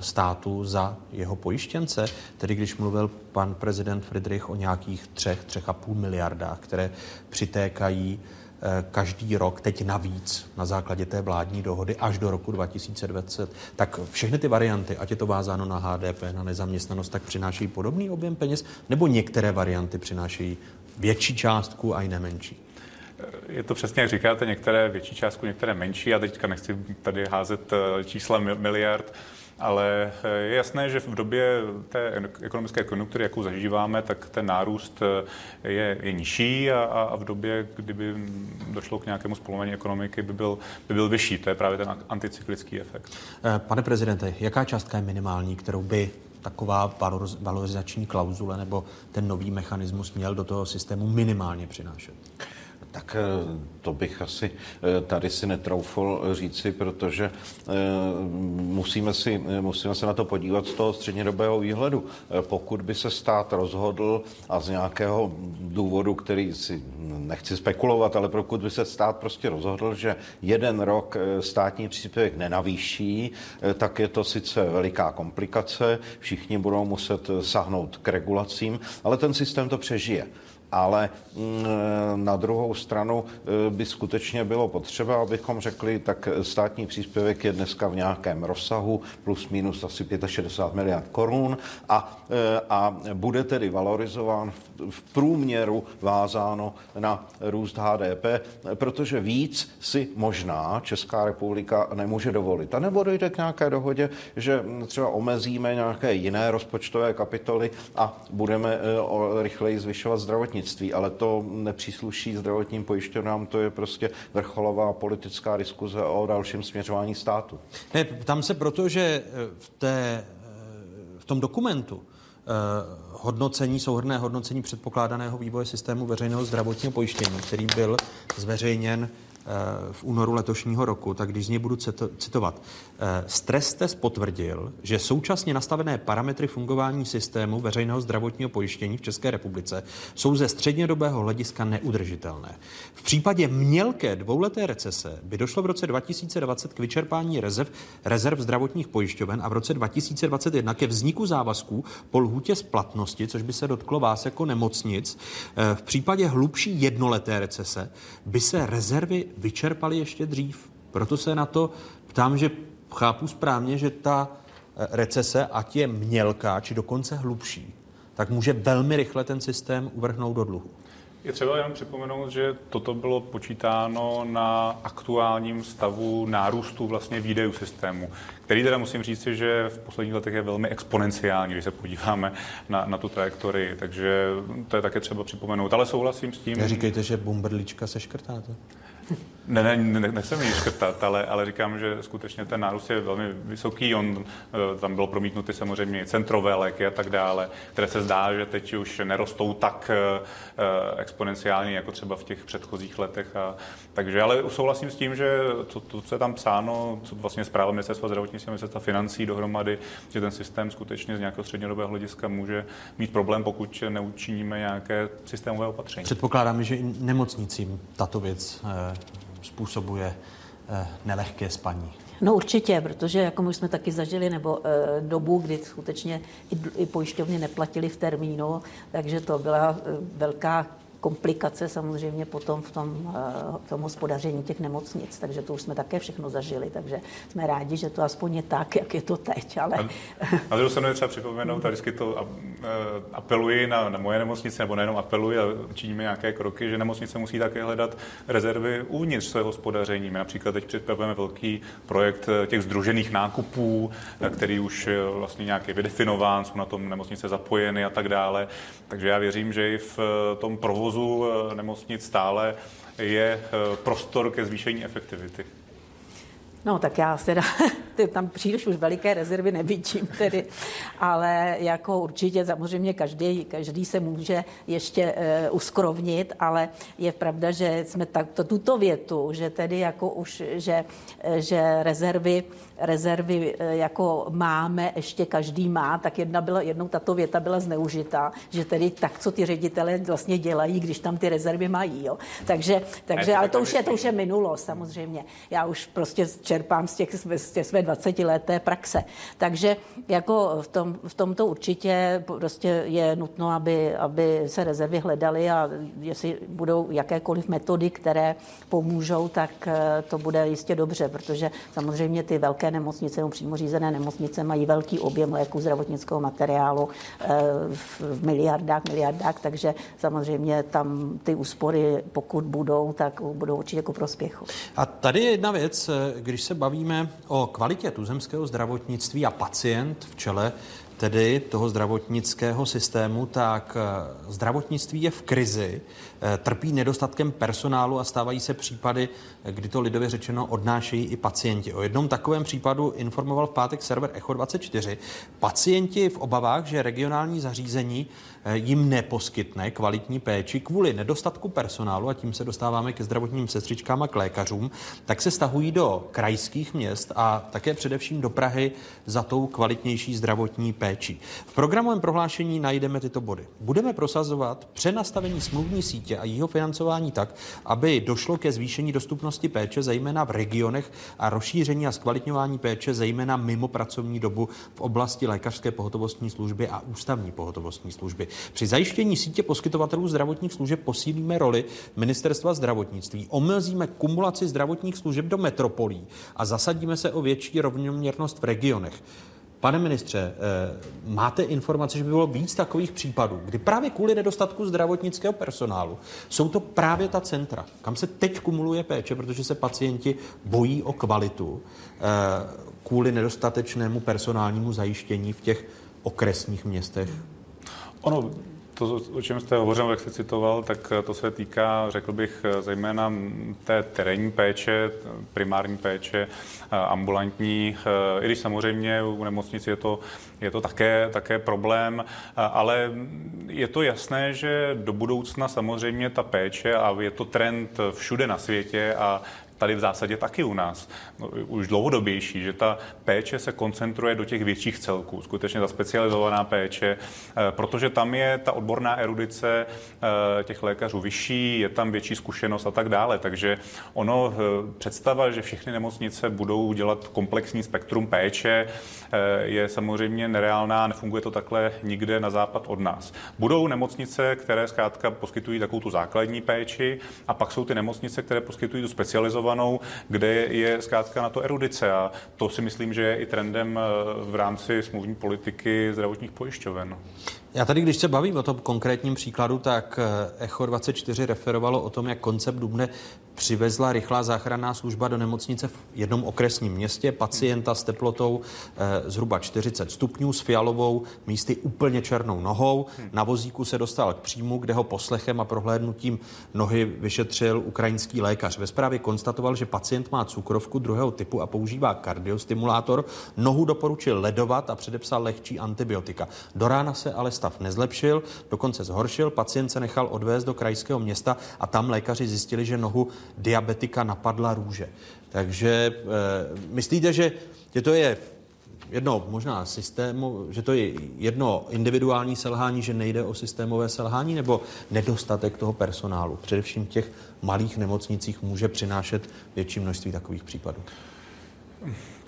státu za jeho pojištěnce. Tedy když mluvil pan prezident Friedrich o nějakých třech, třech a půl miliardách, které přitékají Eh, každý rok, teď navíc na základě té vládní dohody až do roku 2020, tak všechny ty varianty, ať je to vázáno na HDP, na nezaměstnanost, tak přinášejí podobný objem peněz, nebo některé varianty přinášejí větší částku a jiné menší? Eh, je to přesně, jak říkáte, některé větší částku, některé menší. Já teďka nechci tady házet eh, čísla miliard, ale eh, je jasné, že v době té ekonomické konjunktury, jakou zažíváme, tak ten nárůst eh, je, je nižší a, a v době, kdyby došlo k nějakému zpomalení ekonomiky, by byl, by byl vyšší. To je právě ten anticyklický efekt. Eh, pane prezidente, jaká částka je minimální, kterou by taková valorizační klauzule nebo ten nový mechanismus měl do toho systému minimálně přinášet? Tak eh, to bych asi eh, tady si netroufl říci, protože eh, musíme, si, musíme se na to podívat z toho střednědobého výhledu. Pokud by se stát rozhodl a z nějakého důvodu, který si nechci spekulovat, ale pokud by se stát prostě rozhodl, že jeden rok státní příspěvek nenavýší, tak je to sice veliká komplikace, všichni budou muset sahnout k regulacím, ale ten systém to přežije ale mm, na druhou stranu e, by skutečně bylo potřeba, abychom řekli, tak státní příspěvek je dneska v nějakém rozsahu plus minus asi 65 miliard korun a, e, a bude tedy valorizován v průměru vázáno na růst HDP, protože víc si možná Česká republika nemůže dovolit. A nebo dojde k nějaké dohodě, že třeba omezíme nějaké jiné rozpočtové kapitoly a budeme e, rychleji zvyšovat zdravotní zdravotnictví, ale to nepřísluší zdravotním pojišťovnám, to je prostě vrcholová politická diskuze o dalším směřování státu. Ne, tam se proto, že eh, v, té, eh, v tom dokumentu eh, hodnocení, souhrné hodnocení předpokládaného vývoje systému veřejného zdravotního pojištění, který byl zveřejněn v únoru letošního roku, tak když z něj budu citovat. Eh, stres test potvrdil, že současně nastavené parametry fungování systému veřejného zdravotního pojištění v České republice jsou ze střednědobého hlediska neudržitelné. V případě mělké dvouleté recese by došlo v roce 2020 k vyčerpání rezerv, rezerv zdravotních pojišťoven a v roce 2021 ke vzniku závazků po lhůtě splatnosti, což by se dotklo vás jako nemocnic. Eh, v případě hlubší jednoleté recese by se rezervy vyčerpaly ještě dřív. Proto se na to ptám, že chápu správně, že ta recese, ať je mělká, či dokonce hlubší, tak může velmi rychle ten systém uvrhnout do dluhu. Je třeba jenom připomenout, že toto bylo počítáno na aktuálním stavu nárůstu vlastně výdejů systému, který teda musím říct, že v posledních letech je velmi exponenciální, když se podíváme na, na tu trajektorii, takže to je také třeba připomenout. Ale souhlasím s tím. Neříkejte, že bumberlička se škrtáte. Yeah. Ne, ne, ne nechcem ji škrtat, ale, ale říkám, že skutečně ten nárůst je velmi vysoký. On, eh, tam bylo promítnuty samozřejmě centrové léky a tak dále, které se zdá, že teď už nerostou tak eh, eh, exponenciálně jako třeba v těch předchozích letech. A, takže ale souhlasím s tím, že to, to, co je tam psáno, co vlastně zpráva ministerstva zdravotnictví a ministerstva financí dohromady, že ten systém skutečně z nějakého střednědobého hlediska může mít problém, pokud neučiníme nějaké systémové opatření. Předpokládáme, že i nemocnicím tato věc způsobuje eh, nelehké spaní. No určitě, protože jako my jsme taky zažili nebo e, dobu, kdy skutečně i, i pojišťovny neplatili v termínu, takže to byla e, velká komplikace samozřejmě potom v tom, eh, v tom hospodaření těch nemocnic, takže to už jsme také všechno zažili, takže jsme rádi, že to aspoň je tak, jak je to teď. Ale... Na druhou stranu třeba připomenout, a vždycky to eh, apeluji na, na moje nemocnice, nebo nejenom apeluji, ale činíme nějaké kroky, že nemocnice musí také hledat rezervy uvnitř svého hospodaření. My například teď připravujeme velký projekt eh, těch združených nákupů, který už vlastně nějak je vydefinován, jsou na tom nemocnice zapojeny a tak dále. Takže já věřím, že i v tom provozu provozu eh, nemocnic stále je eh, prostor ke zvýšení efektivity. No, tak já teda tam příliš už veliké rezervy nevidím tedy, ale jako určitě samozřejmě každý, každý se může ještě uh, uskrovnit, ale je pravda, že jsme tak, to, tuto větu, že tedy jako už, že, že rezervy rezervy eh, jako máme, ještě každý má, tak jedna byla, jednou tato věta byla zneužitá, že tedy tak, co ty ředitele vlastně dělají, když tam ty rezervy mají. Jo. Takže, takže ale to už, je, to už je minulost samozřejmě. Já už prostě čerpám z těch, z těch své 20 leté praxe. Takže jako v, tom, v tomto určitě prostě je nutno, aby, aby se rezervy hledaly a jestli budou jakékoliv metody, které pomůžou, tak eh, to bude jistě dobře, protože samozřejmě ty velké nemocnice nebo přímo řízené nemocnice mají velký objem léků zdravotnického materiálu eh, v miliardách, miliardách, takže samozřejmě tam ty úspory, pokud budou, tak budou určitě jako prospěchu. A tady je jedna věc, eh, když se bavíme o kvalitě tuzemského zdravotnictví a pacient v čele tedy toho zdravotnického systému, tak eh, zdravotnictví je v krizi, eh, trpí nedostatkem personálu a stávají se případy, eh, kdy to lidově řečeno odnášejí i pacienti. O jednom takovém případu informoval v pátek server Echo 24. Pacienti v obavách, že regionální zařízení jim neposkytne kvalitní péči kvůli nedostatku personálu, a tím se dostáváme ke zdravotním sestřičkám a k lékařům, tak se stahují do krajských měst a také především do Prahy za tou kvalitnější zdravotní péči. V programovém prohlášení najdeme tyto body. Budeme prosazovat přenastavení smluvní sítě a jeho financování tak, aby došlo ke zvýšení dostupnosti péče, zejména v regionech a rozšíření a zkvalitňování péče, zejména mimo pracovní dobu v oblasti lékařské pohotovostní služby a ústavní pohotovostní služby. Při zajištění sítě poskytovatelů zdravotních služeb posílíme roli Ministerstva zdravotnictví, omezíme kumulaci zdravotních služeb do metropolí a zasadíme se o větší rovnoměrnost v regionech. Pane ministře, eh, máte informace, že by bylo víc takových případů, kdy právě kvůli nedostatku zdravotnického personálu jsou to právě ta centra, kam se teď kumuluje péče, protože se pacienti bojí o kvalitu eh, kvůli nedostatečnému personálnímu zajištění v těch okresních městech? Ono, to, o čem jste hovořil, jak jste citoval, tak to se týká, řekl bych, zejména té terénní péče, primární péče, ambulantní, i když samozřejmě u nemocnic je to, je to také, také problém, ale je to jasné, že do budoucna samozřejmě ta péče, a je to trend všude na světě a tady v zásadě taky u nás, no, už dlouhodobější, že ta péče se koncentruje do těch větších celků, skutečně ta specializovaná péče, eh, protože tam je ta odborná erudice eh, těch lékařů vyšší, je tam větší zkušenost a tak dále. Takže ono eh, představa, že všechny nemocnice budou dělat komplexní spektrum péče, je samozřejmě nereálná, nefunguje to takhle nikde na západ od nás. Budou nemocnice, které zkrátka poskytují takovou tu základní péči a pak jsou ty nemocnice, které poskytují tu specializovanou specializovanou, kde je zkrátka na to erudice. A to si myslím, že je i trendem v rámci smluvní politiky zdravotních pojišťoven. Já tady, když se bavím o tom konkrétním příkladu, tak Echo 24 referovalo o tom, jak koncept Dubne přivezla rychlá záchranná služba do nemocnice v jednom okresním městě pacienta s teplotou eh, zhruba 40 stupňů s fialovou místy úplně černou nohou. Na vozíku se dostal k příjmu, kde ho poslechem a prohlédnutím nohy vyšetřil ukrajinský lékař. Ve zprávě konstatoval, že pacient má cukrovku druhého typu a používá kardiostimulátor. Nohu doporučil ledovat a předepsal lehčí antibiotika. Do rána se ale stav nezlepšil, dokonce zhoršil. Pacient se nechal odvést do krajského města a tam lékaři zjistili, že nohu diabetika napadla růže. Takže e, myslíte, že, že to je jedno možná systému, že to je jedno individuální selhání, že nejde o systémové selhání, nebo nedostatek toho personálu, především v těch malých nemocnicích, může přinášet větší množství takových případů?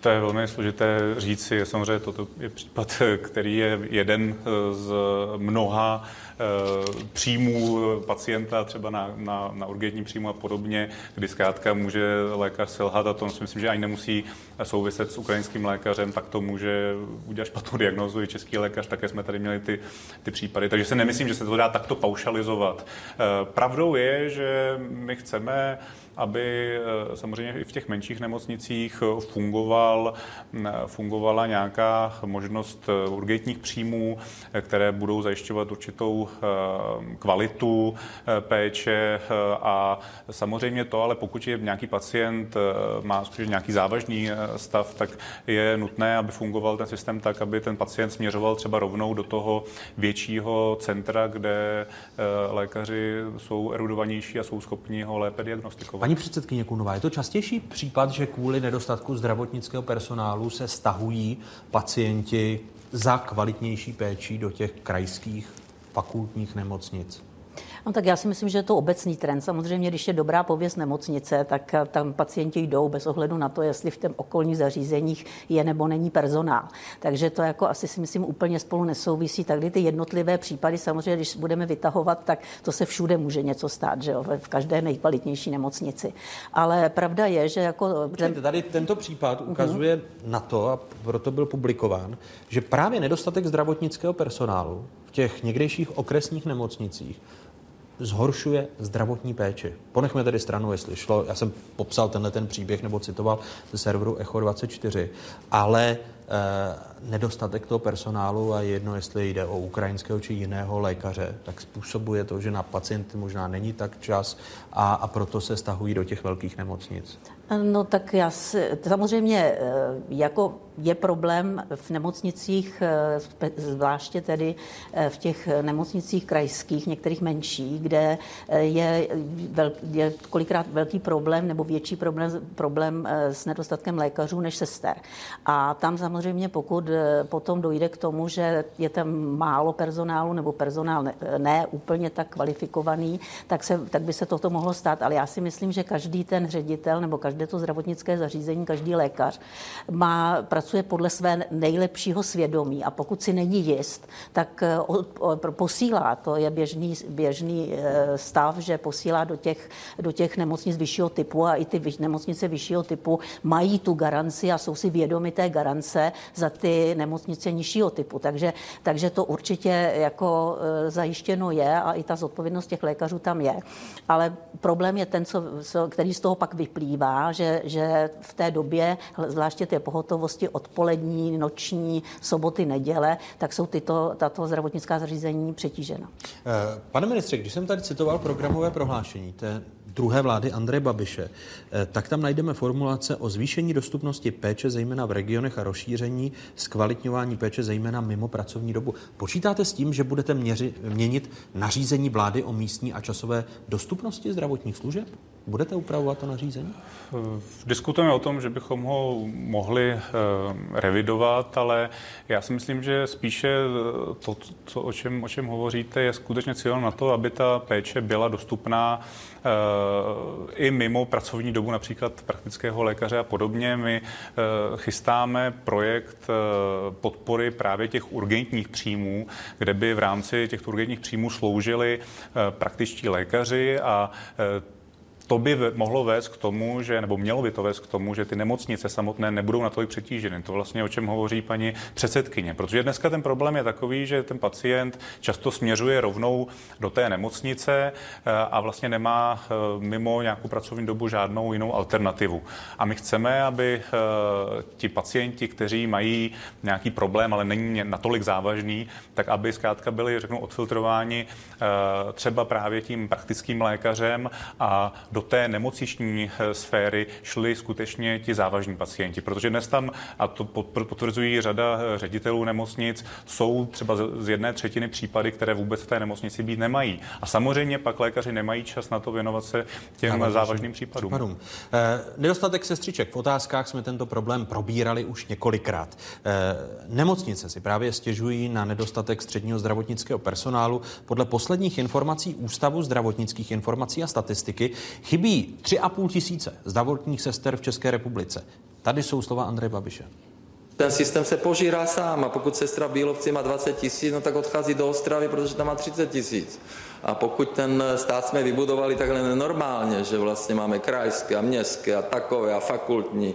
To je velmi složité říci. Samozřejmě toto je případ, který je jeden z mnoha Eh, příjmů pacienta třeba na, na, na urgentní příjmu a podobně, kdy zkrátka může lékař selhat a to si myslím, že ani nemusí souviset s ukrajinským lékařem, tak to může udělat špatnou diagnozu i český lékař, také jsme tady měli ty, ty případy. Takže si nemyslím, že se to dá takto paušalizovat. Eh, pravdou je, že my chceme aby eh, samozřejmě i v těch menších nemocnicích fungoval, fungovala nějaká možnost urgentních příjmů, které budou zajišťovat určitou Eh, kvalitu eh, péče eh, a samozřejmě to, ale pokud je nějaký pacient má nějaký závažný stav, tak je nutné, aby fungoval ten systém tak, aby ten pacient směřoval třeba rovnou do toho většího centra, kde lékaři jsou erudovanější a jsou schopni ho lépe diagnostikovat. Paní předsedkyně Kunová, je to častější případ, že kvůli nedostatku zdravotnického personálu se stahují pacienti za kvalitnější péčí do těch krajských fakultních nemocnic? No tak já si myslím, že je to obecný trend. Samozřejmě, když je dobrá pověst nemocnice, tak eh, tam pacienti jdou bez ohledu na to, jestli v těm okolních zařízeních je nebo není personál. Takže to jako asi si myslím úplně spolu nesouvisí. Tady ty jednotlivé případy, samozřejmě, když budeme vytahovat, tak to se všude může něco stát, že jo, v každé nejkvalitnější nemocnici. Ale pravda je, že jako... Počkejte, tady tento případ mhm. ukazuje uh-huh. na to, a proto byl publikován, že právě nedostatek zdravotnického personálu v těch někdejších okresních nemocnicích zhoršuje zdravotní péči. Ponechme tedy stranu, jestli šlo, já jsem popsal tenhle ten příběh nebo citoval ze serveru Echo 24, ale Eh, nedostatek toho personálu a jedno, jestli jde o ukrajinského či jiného lékaře, tak způsobuje to, že na pacienty možná není tak čas a, a proto se stahují do těch velkých nemocnic. No tak já si, samozřejmě eh, jako je problém v nemocnicích, eh, zvláště tedy v těch nemocnicích krajských, některých menších, kde je, vel, je kolikrát velký problém nebo větší problém, problém s nedostatkem lékařů než sester. A tam samozřejmě, pokud eh, potom dojde k tomu, že je tam málo personálu nebo personál ne, ne úplně tak kvalifikovaný, tak, se, tak by se toto mohlo stát. Ale já si myslím, že každý ten ředitel nebo každé to zdravotnické zařízení, každý lékař má, pracuje podle své nejlepšího svědomí a pokud si není jist, tak eh, posílá, to je běžný, běžný eh, stav, že posílá do těch, do těch nemocnic vyššího typu a i ty nemocnice vyššího typu mají tu garanci a jsou si vědomi té garance, za ty nemocnice nižšího typu. Takže, takže to určitě jako e, zajištěno je a i ta zodpovědnost těch lékařů tam je. Ale problém je ten, co, co, který z toho pak vyplývá, že, že v té době, zvláště té pohotovosti odpolední, noční, soboty, neděle, tak jsou tyto, tato zdravotnická zařízení přetížena. E, pane ministře, když jsem tady citoval programové prohlášení té druhé vlády Andreje Babiše, eh, tak tam najdeme formulace o zvýšení dostupnosti péče, zejména v regionech a rozšíření zkvalitňování péče, zejména mimo pracovní dobu. Počítáte s tím, že budete měři, měnit nařízení vlády o místní a časové dostupnosti zdravotních služeb? Budete upravovat to nařízení? Diskutujeme o tom, že bychom ho mohli eh, revidovat, ale já si myslím, že spíše eh, to, co, o, čem, o čem hovoříte, je skutečně cílem na to, aby ta péče byla dostupná i mimo pracovní dobu, například praktického lékaře a podobně. My chystáme projekt podpory právě těch urgentních příjmů, kde by v rámci těchto urgentních příjmů sloužili praktičtí lékaři a to by mohlo vést k tomu, že, nebo mělo by to vést k tomu, že ty nemocnice samotné nebudou natolik přetíženy. To vlastně o čem hovoří paní předsedkyně. Protože dneska ten problém je takový, že ten pacient často směřuje rovnou do té nemocnice eh, a vlastně nemá eh, mimo nějakou pracovní dobu žádnou jinou alternativu. A my chceme, aby eh, ti pacienti, kteří mají nějaký problém, ale není natolik závažný, tak aby zkrátka byli, řeknu, odfiltrováni třeba právě tím praktickým lékařem a do té nemocniční eh, sféry šli skutečně ti závažní pacienti, protože dnes tam, a to potvrzují řada eh, ředitelů nemocnic, jsou třeba z jedné třetiny případy, které vůbec v té nemocnici být nemají. A samozřejmě pak lékaři nemají čas na to věnovat se těm Závažný. závažným případům. případům. Eh, nedostatek sestřiček. V otázkách jsme tento problém probírali už několikrát. Nemocnice si právě stěžují na nedostatek středního zdravotnického personálu. Podle posledních informací Ústavu zdravotnických informací a statistiky Chybí 3,5 tisíce zdravotních sester v České republice. Tady jsou slova Andreje Babiše. Ten systém se požírá sám a pokud sestra Bílovci má 20 tisíc, no tak odchází do Ostravy, protože tam má 30 tisíc. A pokud ten stát jsme vybudovali takhle nenormálně, že vlastně máme krajské a městské a takové a fakultní,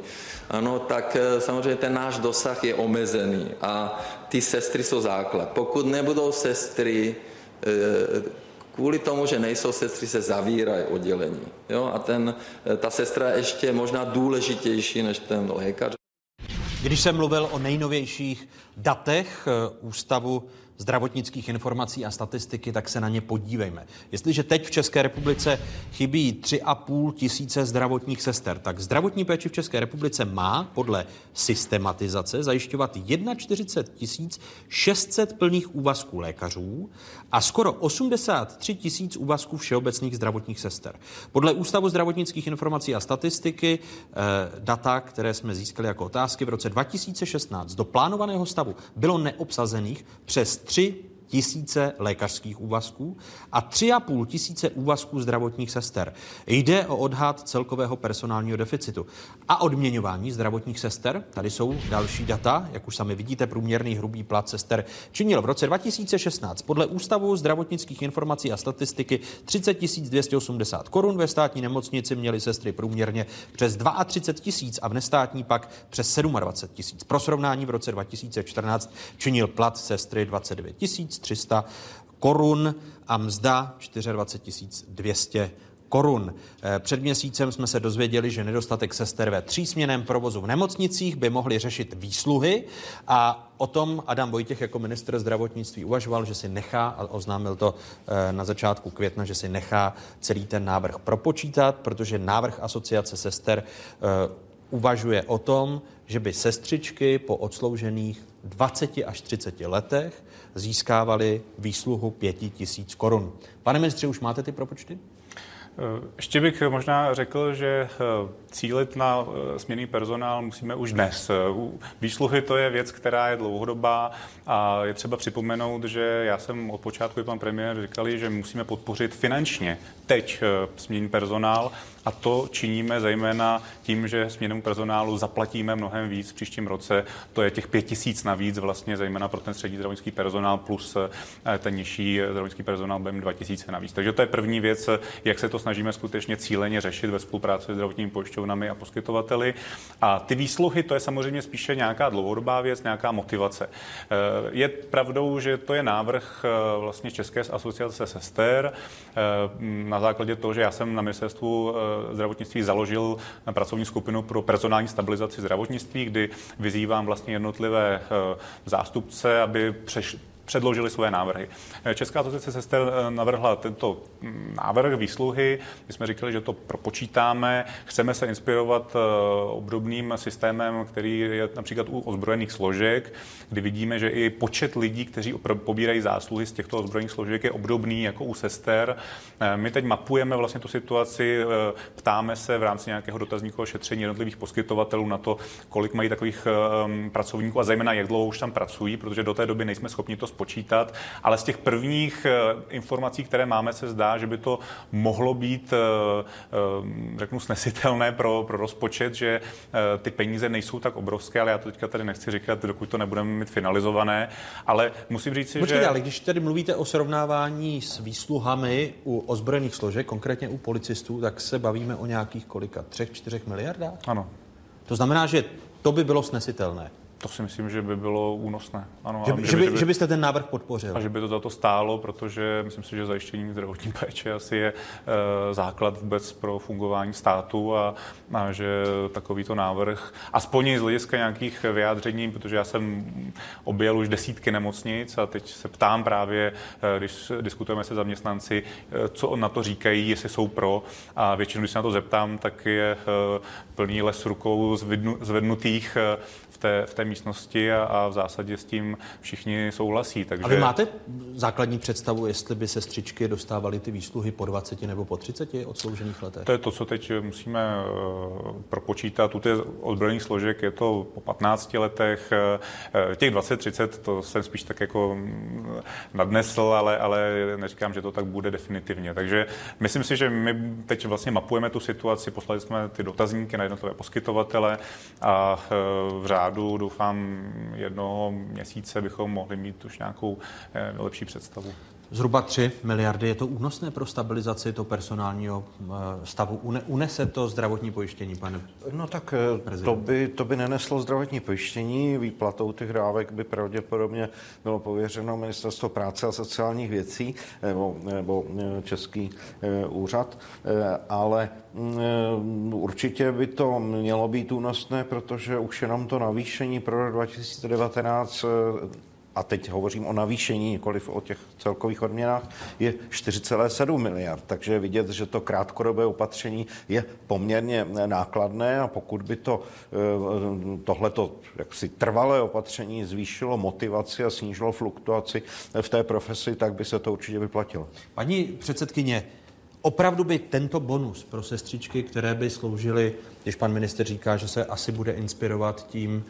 ano, tak eh, samozřejmě ten náš dosah je omezený a ty sestry jsou základ. Pokud nebudou sestry, eh, kvůli tomu, že nejsou sestry, se zavírají oddělení. Jo? A ten, ta sestra je ještě možná důležitější než ten lékař. Když jsem mluvil o nejnovějších datech eh, Ústavu zdravotnických informací a statistiky, tak se na ně podívejme. Jestliže teď v České republice chybí 3,5 tisíce zdravotních sester, tak zdravotní péči v České republice má podle systematizace zajišťovat 41 600 plných úvazků lékařů a skoro 83 tisíc úvazků všeobecných zdravotních sester. Podle Ústavu zdravotnických informací a statistiky eh, data, které jsme získali jako otázky v roce 2016 do plánovaného stavu bylo neobsazených přes 3 tisíce lékařských úvazků a 3,5 tisíce úvazků zdravotních sester. Jde o odhad celkového personálního deficitu. A odměňování zdravotních sester, tady jsou další data, jak už sami vidíte, průměrný hrubý plat sester činil v roce 2016 podle Ústavu zdravotnických informací a statistiky 30 280 korun. Ve státní nemocnici měly sestry průměrně přes 32 tisíc a v nestátní pak přes 27 tisíc. Pro srovnání v roce 2014 činil plat sestry 29 tisíc 300 korun a mzda 24 200 korun. Eh, před měsícem jsme se dozvěděli, že nedostatek sester ve třísměném provozu v nemocnicích by mohli řešit výsluhy a o tom Adam Vojtěch jako minister zdravotnictví uvažoval, že si nechá, a oznámil to eh, na začátku května, že si nechá celý ten návrh propočítat, protože návrh asociace sester eh, uvažuje o tom, že by sestřičky po odsloužených 20 až 30 letech získávali výsluhu 5 tisíc korun. Pane ministře, už máte ty propočty? Ještě bych možná řekl, že cílit na eh, směný personál musíme už dnes. Výsluhy to je věc, která je dlouhodobá a je třeba připomenout, že já jsem od počátku i pan premiér říkali, že musíme podpořit finančně teď eh, směný personál a to činíme zejména tím, že směnému personálu zaplatíme mnohem víc v příštím roce. To je těch pět tisíc navíc vlastně, zejména pro ten střední zdravotnický personál plus eh, ten nižší zdravotnický personál budeme 2000 navíc. Takže to je první věc, jak se to snažíme skutečně cíleně řešit ve spolupráci s zdravotními pojišťovnami a poskytovateli. A ty výsluhy, to je samozřejmě spíše nějaká dlouhodobá věc, nějaká motivace. Eh, je pravdou, že to je návrh eh, vlastně České asociace sester na základě toho, že já jsem na ministerstvu zdravotnictví založil pracovní skupinu pro personální stabilizaci zdravotnictví, kdy vyzývám vlastně jednotlivé eh, zástupce, aby přeš, předložili své návrhy. Česká asociace sester eh, navrhla tento mm, návrh výsluhy. My jsme říkali, že to propočítáme. Chceme se inspirovat eh, obdobným systémem, který je například u ozbrojených složek, kdy vidíme, že i počet lidí, kteří pobírají zásluhy z těchto ozbrojených složek, je obdobný jako u sester. Eh, my teď mapujeme vlastně tu situaci, ptáme se v rámci nějakého dotazníkového šetření jednotlivých poskytovatelů na to, kolik mají takových pracovníků a zejména jak dlouho už tam pracují, protože do té doby nejsme schopni to spočítat, ale z těch prvních informací, které máme, se zdá, že by to mohlo být, řeknu, snesitelné pro, pro rozpočet, že ty peníze nejsou tak obrovské, ale já to teďka tady nechci říkat, dokud to nebudeme mít finalizované, ale musím říct si, Počkejte, že... ale když tady mluvíte o srovnávání s výsluhami u ozbrojených složek, konkrétně u policistů, tak se bavíme o nějakých kolika? Třech, čtyřech miliardách? Ano. To znamená, že to by bylo snesitelné. To si myslím, že by bylo únosné. Ano, že, by, že, by, že byste ten návrh podpořil. A že by to za to stálo, protože myslím si, že zajištění zdravotní péče asi je e, základ vůbec pro fungování státu a, a že takovýto návrh, aspoň z hlediska nějakých vyjádření, protože já jsem objel už desítky nemocnic a teď se ptám právě, e, když diskutujeme se zaměstnanci, e, co na to říkají, jestli jsou pro a většinou, když se na to zeptám, tak je e, plný les rukou zvednu, zvednutých té, v té místnosti a, a v zásadě s tím všichni souhlasí. Takže... A vy máte základní představu, jestli by sestřičky dostávaly ty výsluhy po 20 nebo po 30 odsloužených letech? To je to, co teď musíme uh, propočítat. U těch odbrojených složek je to po 15 letech. Uh, těch 20-30 to jsem spíš tak jako nadnesl, ale, ale neříkám, že to tak bude definitivně. Takže myslím si, že my teď vlastně mapujeme tu situaci, poslali jsme ty dotazníky na jednotlivé poskytovatele a v řádu doufám jednoho měsíce bychom mohli mít už nějakou lepší představu. Zhruba 3 miliardy. Je to únosné pro stabilizaci toho personálního stavu? Unese to zdravotní pojištění, pane No tak to by, to by neneslo zdravotní pojištění. Výplatou těch dávek by pravděpodobně bylo pověřeno Ministerstvo práce a sociálních věcí nebo, nebo Český úřad, ale určitě by to mělo být únosné, protože už jenom to navýšení pro rok 2019 a teď hovořím o navýšení, nikoliv o těch celkových odměnách, je 4,7 miliard. Takže vidět, že to krátkodobé opatření je poměrně nákladné a pokud by to tohleto jaksi trvalé opatření zvýšilo motivaci a snížilo fluktuaci v té profesi, tak by se to určitě vyplatilo. Paní předsedkyně, Opravdu by tento bonus pro sestřičky, které by sloužily, když pan minister říká, že se asi bude inspirovat tím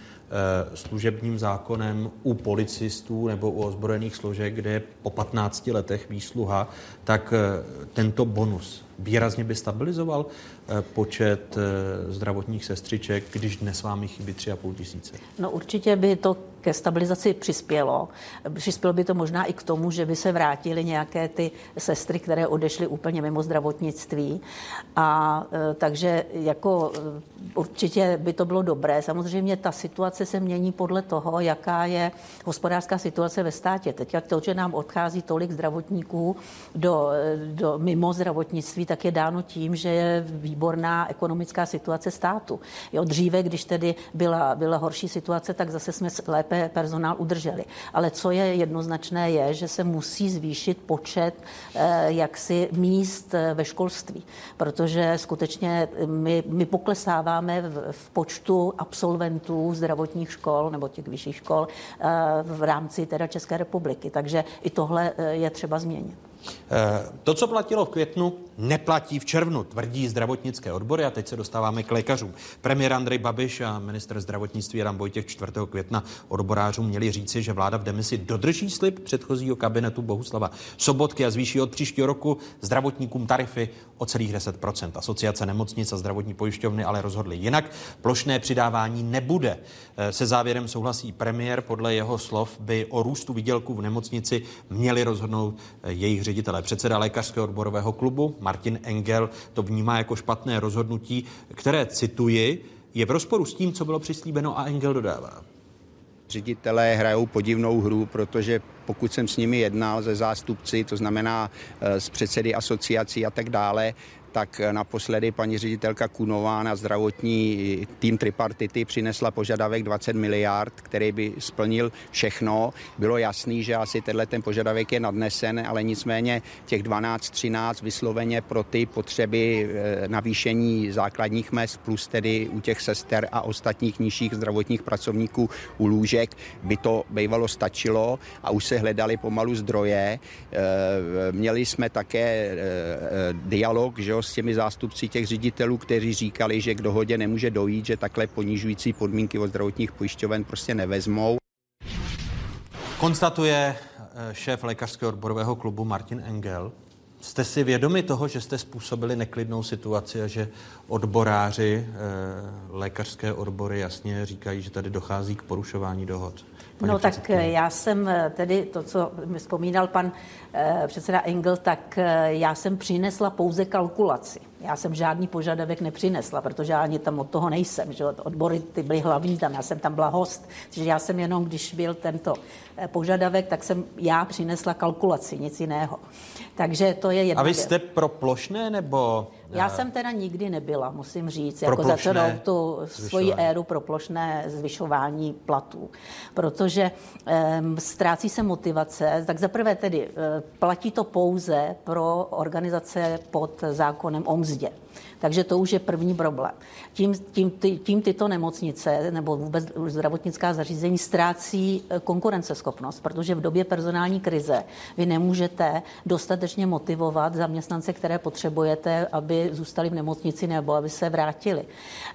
služebním zákonem u policistů nebo u ozbrojených složek, kde je po 15 letech výsluha, tak e, tento bonus výrazně by stabilizoval e, počet zdravotních sestřiček, když dnes vám chybí 3,5 tisíce? No určitě by to ke stabilizaci přispělo. Přispělo by to možná i k tomu, že by se vrátily nějaké ty sestry, které odešly úplně mimo zdravotnictví. A e, takže jako určitě by to bylo dobré. Samozřejmě ta situace se mění podle toho, jaká je hospodářská situace ve státě. Teď jak to, že nám odchází tolik zdravotníků do, do mimo zdravotnictví, tak je dáno tím, že je výborná ekonomická situace státu. Jo, dříve, když tedy byla, byla horší situace, tak zase jsme lépe personál udrželi. Ale co je jednoznačné, je, že se musí zvýšit počet eh, jaksi míst eh, ve školství, protože skutečně my, my poklesáváme v, v počtu absolventů zdravotních škol nebo těch vyšších škol eh, v rámci teda České republiky. Takže i tohle je třeba změnit. To, co platilo v květnu, neplatí v červnu, tvrdí zdravotnické odbory a teď se dostáváme k lékařům. Premiér Andrej Babiš a minister zdravotnictví Adam Vojtěch 4. května odborářům měli říci, že vláda v demisi dodrží slib předchozího kabinetu Bohuslava Sobotky a zvýší od příštího roku zdravotníkům tarify o celých 10%. Asociace nemocnic a zdravotní pojišťovny ale rozhodly jinak. Plošné přidávání nebude. Se závěrem souhlasí premiér. Podle jeho slov by o růstu výdělků v nemocnici měli rozhodnout jejich ředitelé. Předseda lékařského odborového klubu Martin Engel to vnímá jako špatné rozhodnutí, které, cituji, je v rozporu s tím, co bylo přislíbeno a Engel dodává. Ředitelé hrajou podivnou hru, protože pokud jsem s nimi jednal ze zástupci, to znamená s předsedy asociací a tak dále, tak naposledy paní ředitelka Kunová na zdravotní tým tripartity přinesla požadavek 20 miliard, který by splnil všechno. Bylo jasný, že asi tenhle ten požadavek je nadnesen, ale nicméně těch 12-13 vysloveně pro ty potřeby navýšení základních mest plus tedy u těch sester a ostatních nižších zdravotních pracovníků u lůžek by to bývalo stačilo a už se hledali pomalu zdroje. Měli jsme také dialog, že s těmi zástupci těch ředitelů, kteří říkali, že k dohodě nemůže dojít, že takhle ponižující podmínky od zdravotních pojišťoven prostě nevezmou. Konstatuje eh, šéf lékařského odborového klubu Martin Engel. Jste si vědomi toho, že jste způsobili neklidnou situaci a že odboráři, eh, lékařské odbory jasně říkají, že tady dochází k porušování dohod? Paní no tak já jsem tedy to, co mi vzpomínal pan eh, předseda Engel, tak eh, já jsem přinesla pouze kalkulaci. Já jsem žádný požadavek nepřinesla, protože já ani tam od toho nejsem. Že? Odbory ty byly hlavní tam, já jsem tam byla host. Takže já jsem jenom, když byl tento eh, požadavek, tak jsem já přinesla kalkulaci, nic jiného. Takže to je jedna A vy jste pro plošné nebo já jsem teda nikdy nebyla, musím říct, jako za celou tu svoji éru pro plošné zvyšování platů, protože um, ztrácí se motivace. Tak zaprvé tedy uh, platí to pouze pro organizace pod zákonem o mzdě. Takže to už je první problém. Tím, tím, tím tyto nemocnice nebo vůbec zdravotnická zařízení ztrácí eh, konkurenceschopnost, protože v době personální krize vy nemůžete dostatečně motivovat zaměstnance, které potřebujete, aby zůstali v nemocnici nebo aby se vrátili.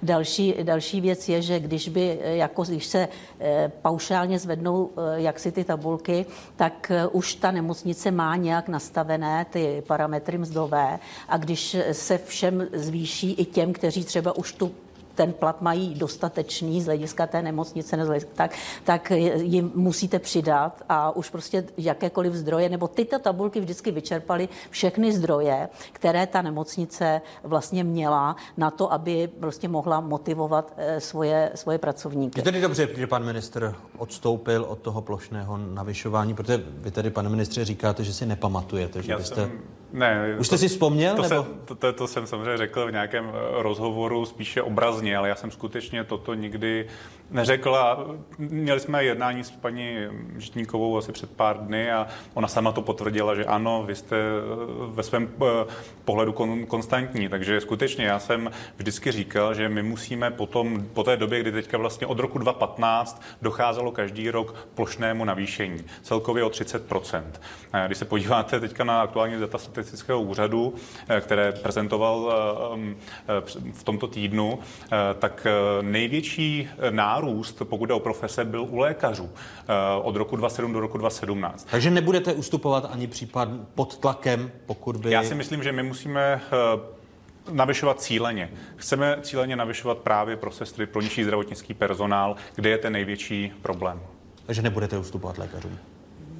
Další, další věc je, že když by, eh, jako když se eh, paušálně zvednou jak si ty tabulky, tak už ta nemocnice má nějak nastavené ty parametry mzdové a když se všem zvýší i těm, kteří třeba už tu ten plat mají dostatečný z hlediska té nemocnice, tak, tak jim musíte přidat a už prostě jakékoliv zdroje, nebo tyto tabulky vždycky vyčerpaly všechny zdroje, které ta nemocnice vlastně měla na to, aby prostě mohla motivovat eh, svoje, svoje pracovníky. Je tedy dobře, že pan minister odstoupil od toho plošného navyšování, protože vy tady, pane ministře, říkáte, že si nepamatujete, že Já byste... Jsem ne. Už jste si vzpomněl? To, nebo? Jsem, to, to, to jsem samozřejmě řekl v nějakém eh, rozhovoru spíše obrazně, ale já jsem skutečně toto nikdy neřekl. A měli jsme jednání s paní Žitníkovou asi před pár dny a ona sama to potvrdila, že ano, vy jste eh, ve svém eh, pohledu kon, konstantní. Takže skutečně já jsem vždycky říkal, že my musíme potom, po té době, kdy teďka vlastně od roku 2015 docházelo každý rok plošnému navýšení, celkově o 30% Když se podíváte teďka na aktuální data statistického úřadu, eh, které prezentoval v tomto týdnu, tak největší nárůst pokud jde o profese, byl u lékařů eh, od roku 2007 do roku 2017. Takže nebudete ustupovat ani případ pod tlakem, pokud by... Já si myslím, že my musíme eh, navyšovat cíleně. Chceme cíleně navyšovat právě pro sestry, pro nižší zdravotnický personál, kde je ten největší problém. Takže nebudete ustupovat lékařům?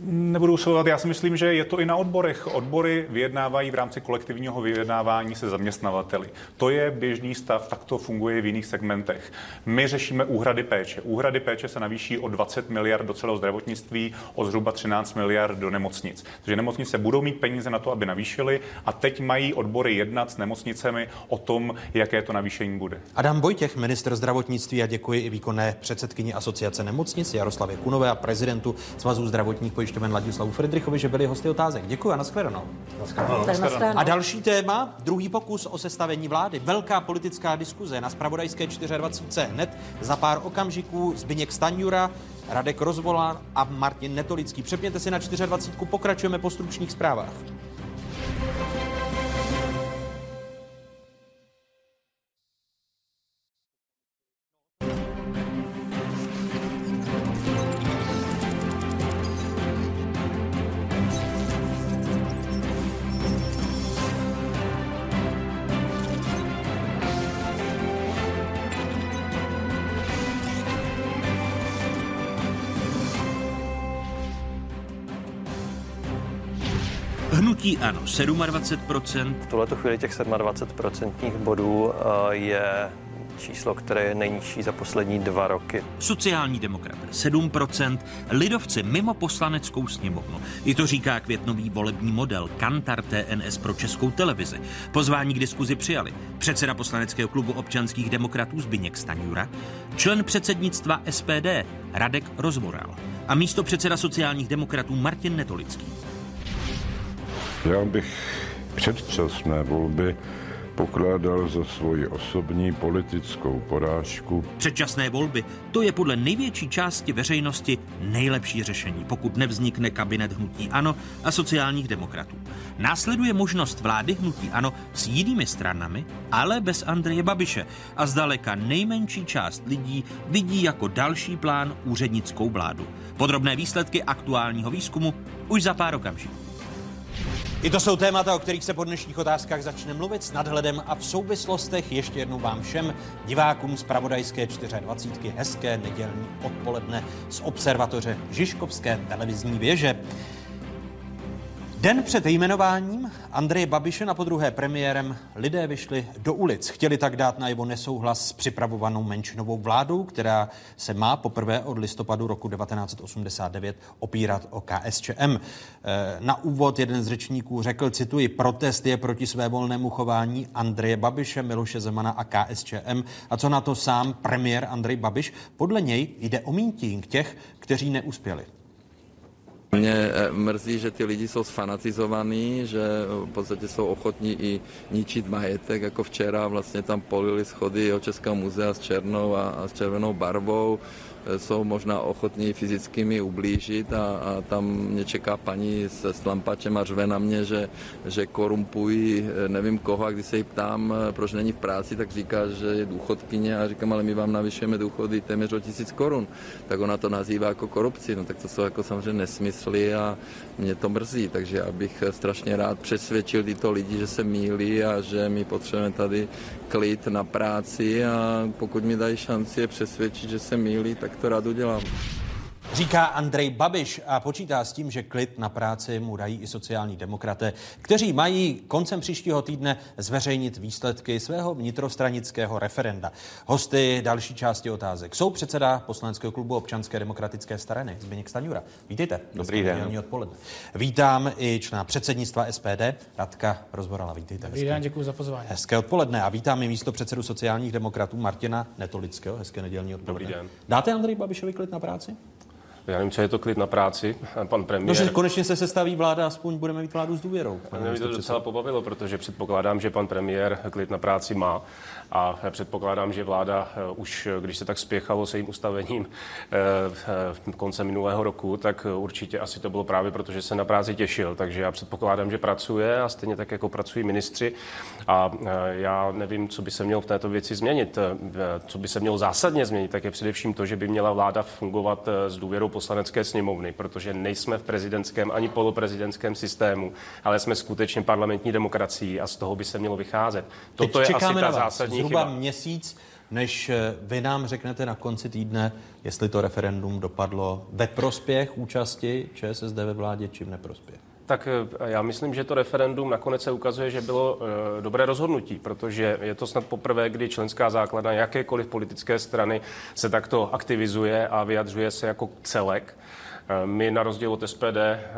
Nebudu usilovat. Já si myslím, že je to i na odborech. Odbory vyjednávají v rámci kolektivního vyjednávání se zaměstnavateli. To je běžný stav, tak to funguje v jiných segmentech. My řešíme úhrady péče. Úhrady péče se navýší o 20 miliard do celého zdravotnictví, o zhruba 13 miliard do nemocnic. Takže nemocnice budou mít peníze na to, aby navýšily a teď mají odbory jednat s nemocnicemi o tom, jaké to navýšení bude. Adam Vojtěch, minister zdravotnictví a děkuji i výkonné předsedkyni asociace nemocnic Jaroslavě Kunové a prezidentu Svazu zdravotních pojišťoven Ladislavu Friedrichovi, že byli hosty otázek. Děkuji a nashledanou. A další téma, druhý pokus o sestavení vlády. Velká politická diskuze na Spravodajské 24. Hned za pár okamžiků Zbyněk Stanjura, Radek Rozvola a Martin Netolický. Přepněte si na 24. Pokračujeme po stručných zprávách. Hnutí ano 27%. V tuhle chvíli těch 27% bodů eh, je číslo, které je nejnižší za poslední dva roky. Sociální demokraté 7%, lidovci mimo poslaneckou sněmovnu. I to říká květnový volební model Kantar TNS pro českou televizi. Pozvání k diskuzi přijali předseda poslaneckého klubu občanských demokratů Zbyněk Staňura, člen předsednictva SPD Radek Rozvoral a místo předseda sociálních demokratů Martin Netolický. Já bych předčasné volby pokládal za svoji osobní politickou porážku. Předčasné volby, to je podle největší části veřejnosti nejlepší řešení, pokud nevznikne kabinet hnutí ANO a sociálních demokratů. Následuje možnost vlády hnutí ANO s jinými stranami, ale bez Andreje Babiše a zdaleka nejmenší část lidí vidí jako další plán úřednickou vládu. Podrobné výsledky aktuálního výzkumu už za pár okamžiků. I to jsou témata, o kterých se po dnešních otázkách začne mluvit s nadhledem a v souvislostech. Ještě jednou vám všem divákům z Pravodajské 24. hezké nedělní odpoledne z observatoře Žižkovské televizní věže. Den před jmenováním Andreje Babiše na podruhé premiérem lidé vyšli do ulic. Chtěli tak dát najevo nesouhlas s připravovanou menšinovou vládou, která se má poprvé od listopadu roku 1989 opírat o KSČM. Eh, na úvod jeden z řečníků řekl, cituji, protest je proti své volnému chování Andreje Babiše, Miloše Zemana a KSČM. A co na to sám premiér Andrej Babiš? Podle něj jde o mítink těch, kteří neuspěli. Mě eh, mrzí, že ty lidi jsou sfanatizovaní, že v podstatě jsou ochotní i ničit majetek, jako včera. Vlastně tam polili schody o Českého muzea s černou a, a s červenou barvou jsou možná ochotní fyzicky mi ublížit a, a tam mě čeká paní s, s lampačem a řve na mě, že, že korumpují nevím koho a když se jí ptám, proč není v práci, tak říká, že je důchodkyně a říkám, ale my vám navyšujeme důchody téměř o tisíc korun. Tak ona to nazývá jako korupci, no tak to jsou jako samozřejmě nesmysly a mě to mrzí, takže já bych strašně rád přesvědčil tyto lidi, že se mílí a že my potřebujeme tady klid na práci a pokud mi dají šanci je přesvědčit, že se mílí, tak to rád udělám. Říká Andrej Babiš a počítá s tím, že klid na práci mu dají i sociální demokraté, kteří mají koncem příštího týdne zveřejnit výsledky svého vnitrostranického referenda. Hosty další části otázek jsou předseda poslaneckého klubu občanské demokratické strany Zbigněk Staňura. Vítejte. Dobrý den. Odpoledne. Vítám i člena předsednictva SPD Radka Rozborala. Vítejte. Dobrý den, děkuji za pozvání. Hezké odpoledne a vítám i místo předsedu sociálních demokratů Martina Netolického. Hezké nedělní odpoledne. Dobrý den. Dáte Andrej Babišovi klid na práci? Já nevím, co je to klid na práci, pan premiér. No, že konečně se sestaví vláda, aspoň budeme mít vládu s důvěrou. Mě to docela pobavilo, protože předpokládám, že pan premiér klid na práci má a předpokládám, že vláda eh, už, když se tak spěchalo se jím ustavením v eh, konce minulého roku, tak určitě asi to bylo právě proto, že se na práci těšil. Takže já předpokládám, že pracuje a stejně tak, jako pracují ministři. A eh, já nevím, co by se mělo v této věci změnit. Co by se mělo zásadně změnit, tak je především to, že by měla vláda fungovat s důvěrou poslanecké sněmovny, protože nejsme v prezidentském ani poloprezidentském systému, ale jsme skutečně parlamentní demokracií a z toho by se mělo vycházet. Toto Teď je asi ta zásadní zhruba chyba. měsíc, než eh, vy nám řeknete na konci týdne, jestli to referendum dopadlo ve prospěch účasti ČSSD ve vládě či v neprospěch. Tak eh, já myslím, že to referendum nakonec se ukazuje, že bylo e, dobré rozhodnutí, protože je to snad poprvé, kdy členská základna jakékoliv politické strany se takto aktivizuje a vyjadřuje se jako celek. My na rozdíl od SPD,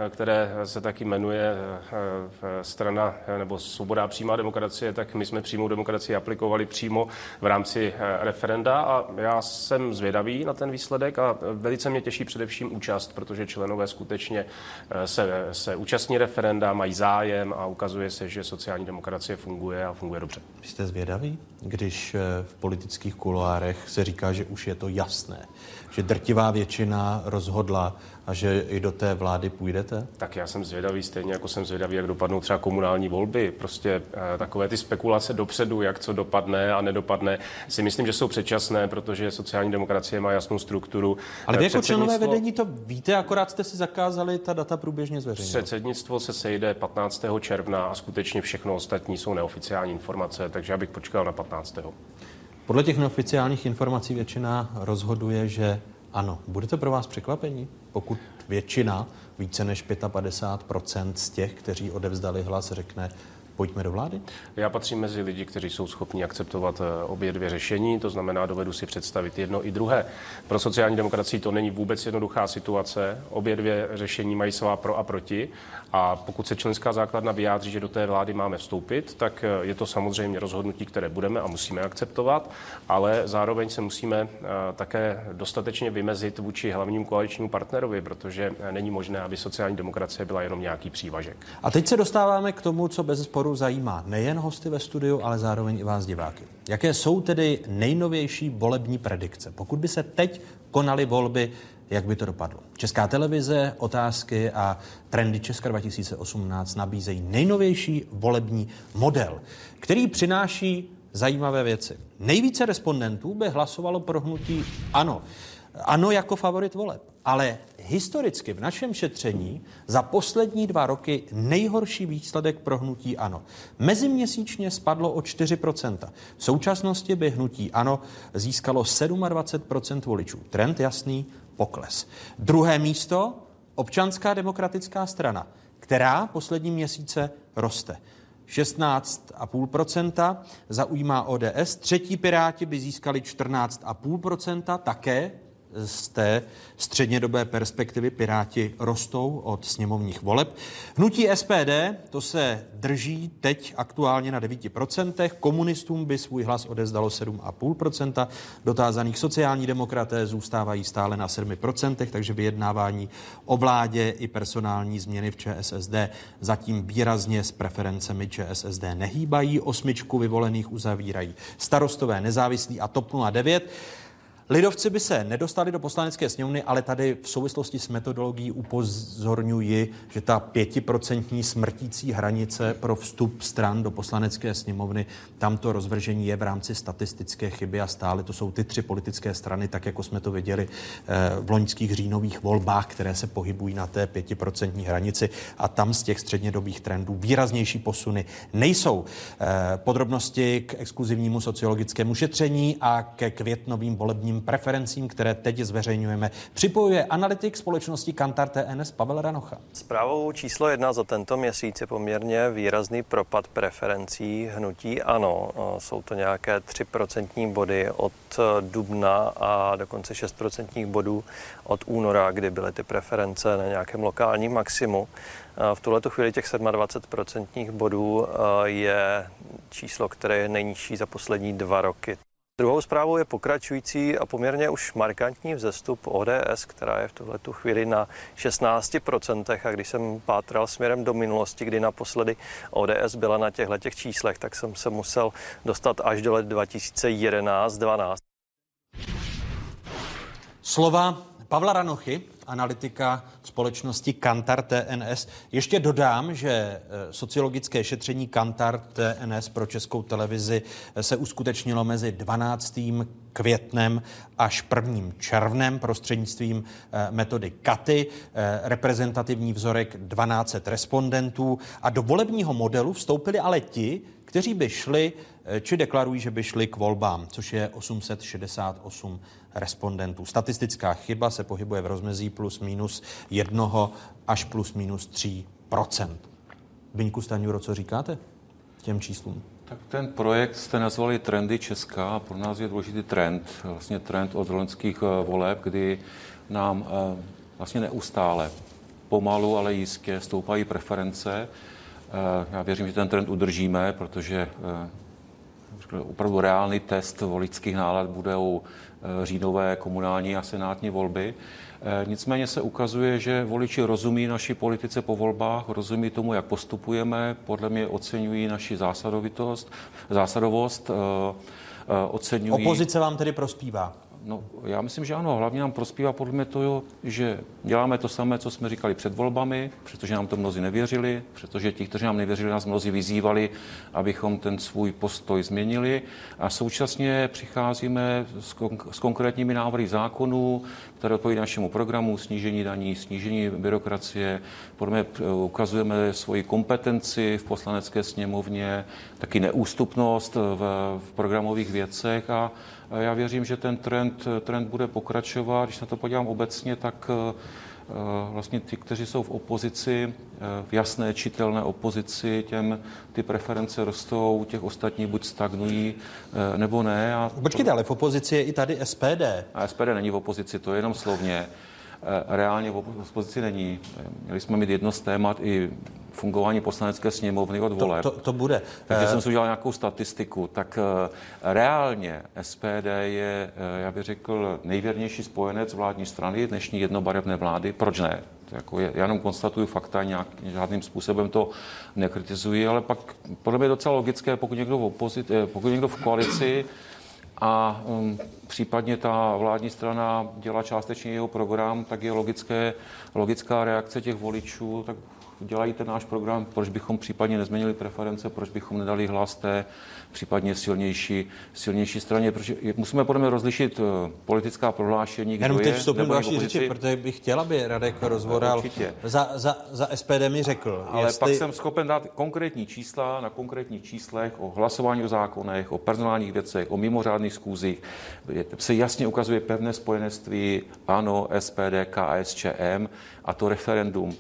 které se taky jmenuje eh, strana nebo Svoboda přímá demokracie, tak my jsme přímou demokracii aplikovali přímo v rámci eh, referenda a já jsem zvědavý na ten výsledek a velice mě těší především účast, protože členové skutečně eh, se, se účastní referenda, mají zájem a ukazuje se, že sociální demokracie funguje a funguje dobře. Jste zvědaví, když v politických kuloárech se říká, že už je to jasné, že drtivá většina rozhodla a že i do té vlády půjdete? Tak já jsem zvědavý, stejně jako jsem zvědavý, jak dopadnou třeba komunální volby. Prostě eh, takové ty spekulace dopředu, jak co dopadne a nedopadne, si myslím, že jsou předčasné, protože sociální demokracie má jasnou strukturu. Ale vy jako členové vedení to víte, akorát jste si zakázali ta data průběžně zveřejnit. Předsednictvo se sejde 15. června a skutečně všechno ostatní jsou neoficiální informace, takže já bych počkal na 15. Podle těch neoficiálních informací většina rozhoduje, že ano. Bude to pro vás překvapení, pokud většina, více než 55% z těch, kteří odevzdali hlas, řekne, pojďme do vlády? Já patřím mezi lidi, kteří jsou schopni akceptovat eh, obě dvě řešení, to znamená, dovedu si představit jedno i druhé. Pro sociální demokracii to není vůbec jednoduchá situace. Obě dvě řešení mají svá pro a proti. A pokud se členská základna vyjádří, že do té vlády máme vstoupit, tak eh, je to samozřejmě rozhodnutí, které budeme a musíme akceptovat, ale zároveň se musíme eh, také dostatečně vymezit vůči hlavnímu koaličnímu partnerovi, protože není možné, aby sociální demokracie byla jenom nějaký přívažek. A teď se dostáváme k tomu, co bez sporu zajímá nejen hosty ve studiu, ale zároveň i vás diváky. Jaké jsou tedy nejnovější volební predikce? Pokud by se teď konaly volby, jak by to dopadlo? Česká televize, otázky a trendy Česka 2018 nabízejí nejnovější volební model, který přináší zajímavé věci. Nejvíce respondentů by hlasovalo pro hnutí ano. Ano jako favorit voleb. Ale historicky v našem šetření za poslední dva roky nejhorší výsledek pro hnutí ANO. Meziměsíčně spadlo o 4%. V současnosti by hnutí ANO získalo 27% voličů. Trend jasný, pokles. Druhé místo, občanská demokratická strana, která poslední měsíce roste. 16,5% zaujímá ODS. Třetí Piráti by získali 14,5%, také z té střednědobé perspektivy Piráti rostou od sněmovních voleb. Hnutí SPD, to se drží teď aktuálně na 9%, komunistům by svůj hlas odezdalo 7,5%, dotázaných sociální demokraté zůstávají stále na 7%, takže vyjednávání o vládě i personální změny v ČSSD zatím výrazně s preferencemi ČSSD nehýbají, osmičku vyvolených uzavírají starostové nezávislí a TOP 09. Lidovci by se nedostali do poslanecké sněmovny, ale tady v souvislosti s metodologií upozorňuji, že ta pětiprocentní smrtící hranice pro vstup stran do poslanecké sněmovny, tam to rozvržení je v rámci statistické chyby a stále to jsou ty tři politické strany, tak jako jsme to viděli eh, v loňských říjnových volbách, které se pohybují na té pětiprocentní hranici a tam z těch střednědobých trendů výraznější posuny nejsou. Eh, podrobnosti k exkluzivnímu sociologickému šetření a ke květnovým volebním preferencím, které teď zveřejňujeme, připojuje analytik společnosti Kantar TNS Pavel Ranocha. Zprávou číslo jedna za tento měsíc je poměrně výrazný propad preferencí hnutí ANO. Jsou to nějaké 3% body od dubna a dokonce 6% bodů od února, kdy byly ty preference na nějakém lokálním maximu. V tuhle chvíli těch 27% bodů je číslo, které je nejnižší za poslední dva roky. Druhou zprávou je pokračující a poměrně už markantní vzestup ODS, která je v tuhle tu chvíli na 16%. A když jsem pátral směrem do minulosti, kdy naposledy ODS byla na těchto těch číslech, tak jsem se musel dostat až do let 2011-12. Slova Pavla Ranochy, analytika společnosti Kantar TNS. Ještě dodám, že eh, sociologické šetření Kantar TNS pro českou televizi eh, se uskutečnilo mezi 12. květnem až 1. červnem prostřednictvím eh, metody KATY, reprezentativní vzorek 12 respondentů a do volebního modelu vstoupili ale ti, kteří by šli či deklarují, že by šli k volbám, což je 868 respondentů. Statistická chyba se pohybuje v rozmezí plus minus jednoho až plus minus 3% Byňku Staňuro, co říkáte těm číslům? Tak ten projekt jste nazvali Trendy Česká pro nás je důležitý trend, vlastně trend od loňských eh, voleb, kdy nám eh, vlastně neustále pomalu, ale jistě stoupají preference. Eh, já věřím, že ten trend udržíme, protože opravdu reálný test voličských nálad budou Eh, říjnové komunální a senátní volby. Eh, nicméně se ukazuje, že voliči rozumí naší politice po volbách, rozumí tomu, jak postupujeme, podle mě oceňují naši zásadovitost, zásadovost, eh, oceňují... Opozice vám tedy prospívá? No, já myslím, že ano. Hlavně nám prospívá podle mě to, že děláme to samé, co jsme říkali před volbami, protože nám to mnozí nevěřili, protože ti, kteří nám nevěřili, nás mnozí vyzývali, abychom ten svůj postoj změnili. A současně přicházíme s, konk- s konkrétními návrhy zákonů, které odpovídají našemu programu, snížení daní, snížení byrokracie. Podle mě eh, ukazujeme svoji kompetenci v poslanecké sněmovně, taky neústupnost v, v programových věcech a já věřím, že ten trend, trend bude pokračovat. Když na to podívám obecně, tak eh, vlastně ti, kteří jsou v opozici, eh, v jasné, čitelné opozici, těm ty preference rostou, těch ostatní buď stagnují, eh, nebo ne. A Počkejte, ale v opozici je i tady SPD. A SPD není v opozici, to je jenom slovně. Reálně v opozici není. Měli jsme mít jedno z témat i fungování poslanecké sněmovny od voleb. To, to, to bude. Takže uh, jsem si udělal nějakou statistiku. Tak uh, reálně SPD je, uh, já bych řekl, nejvěrnější spojenec vládní strany dnešní jednobarevné vlády. Proč ne? Jako je, já jenom konstatuju fakta, nějak, žádným způsobem to nekritizuji, ale pak podle mě je docela logické, pokud někdo v, opozit, eh, pokud někdo v koalici a um, případně ta vládní strana dělá částečně jeho program, tak je logické, logická reakce těch voličů, tak dělají ten náš program, proč bychom případně nezměnili preference, proč bychom nedali hlas té případně silnější, silnější straně, protože musíme podle mě rozlišit eh, politická prohlášení, kdo Jenom teď je, vstoupím do vaší řeči, protože bych chtěl, aby Radek rozvoral. Určitě. Za, za, za SPD mi řekl, Ale jestli... pak jsem schopen dát konkrétní čísla na konkrétních číslech o hlasování o zákonech, o personálních věcech, o mimořádných schůzích. Je- Se jasně ukazuje pevné spojenectví ANO, SPD, KSČM a to referendum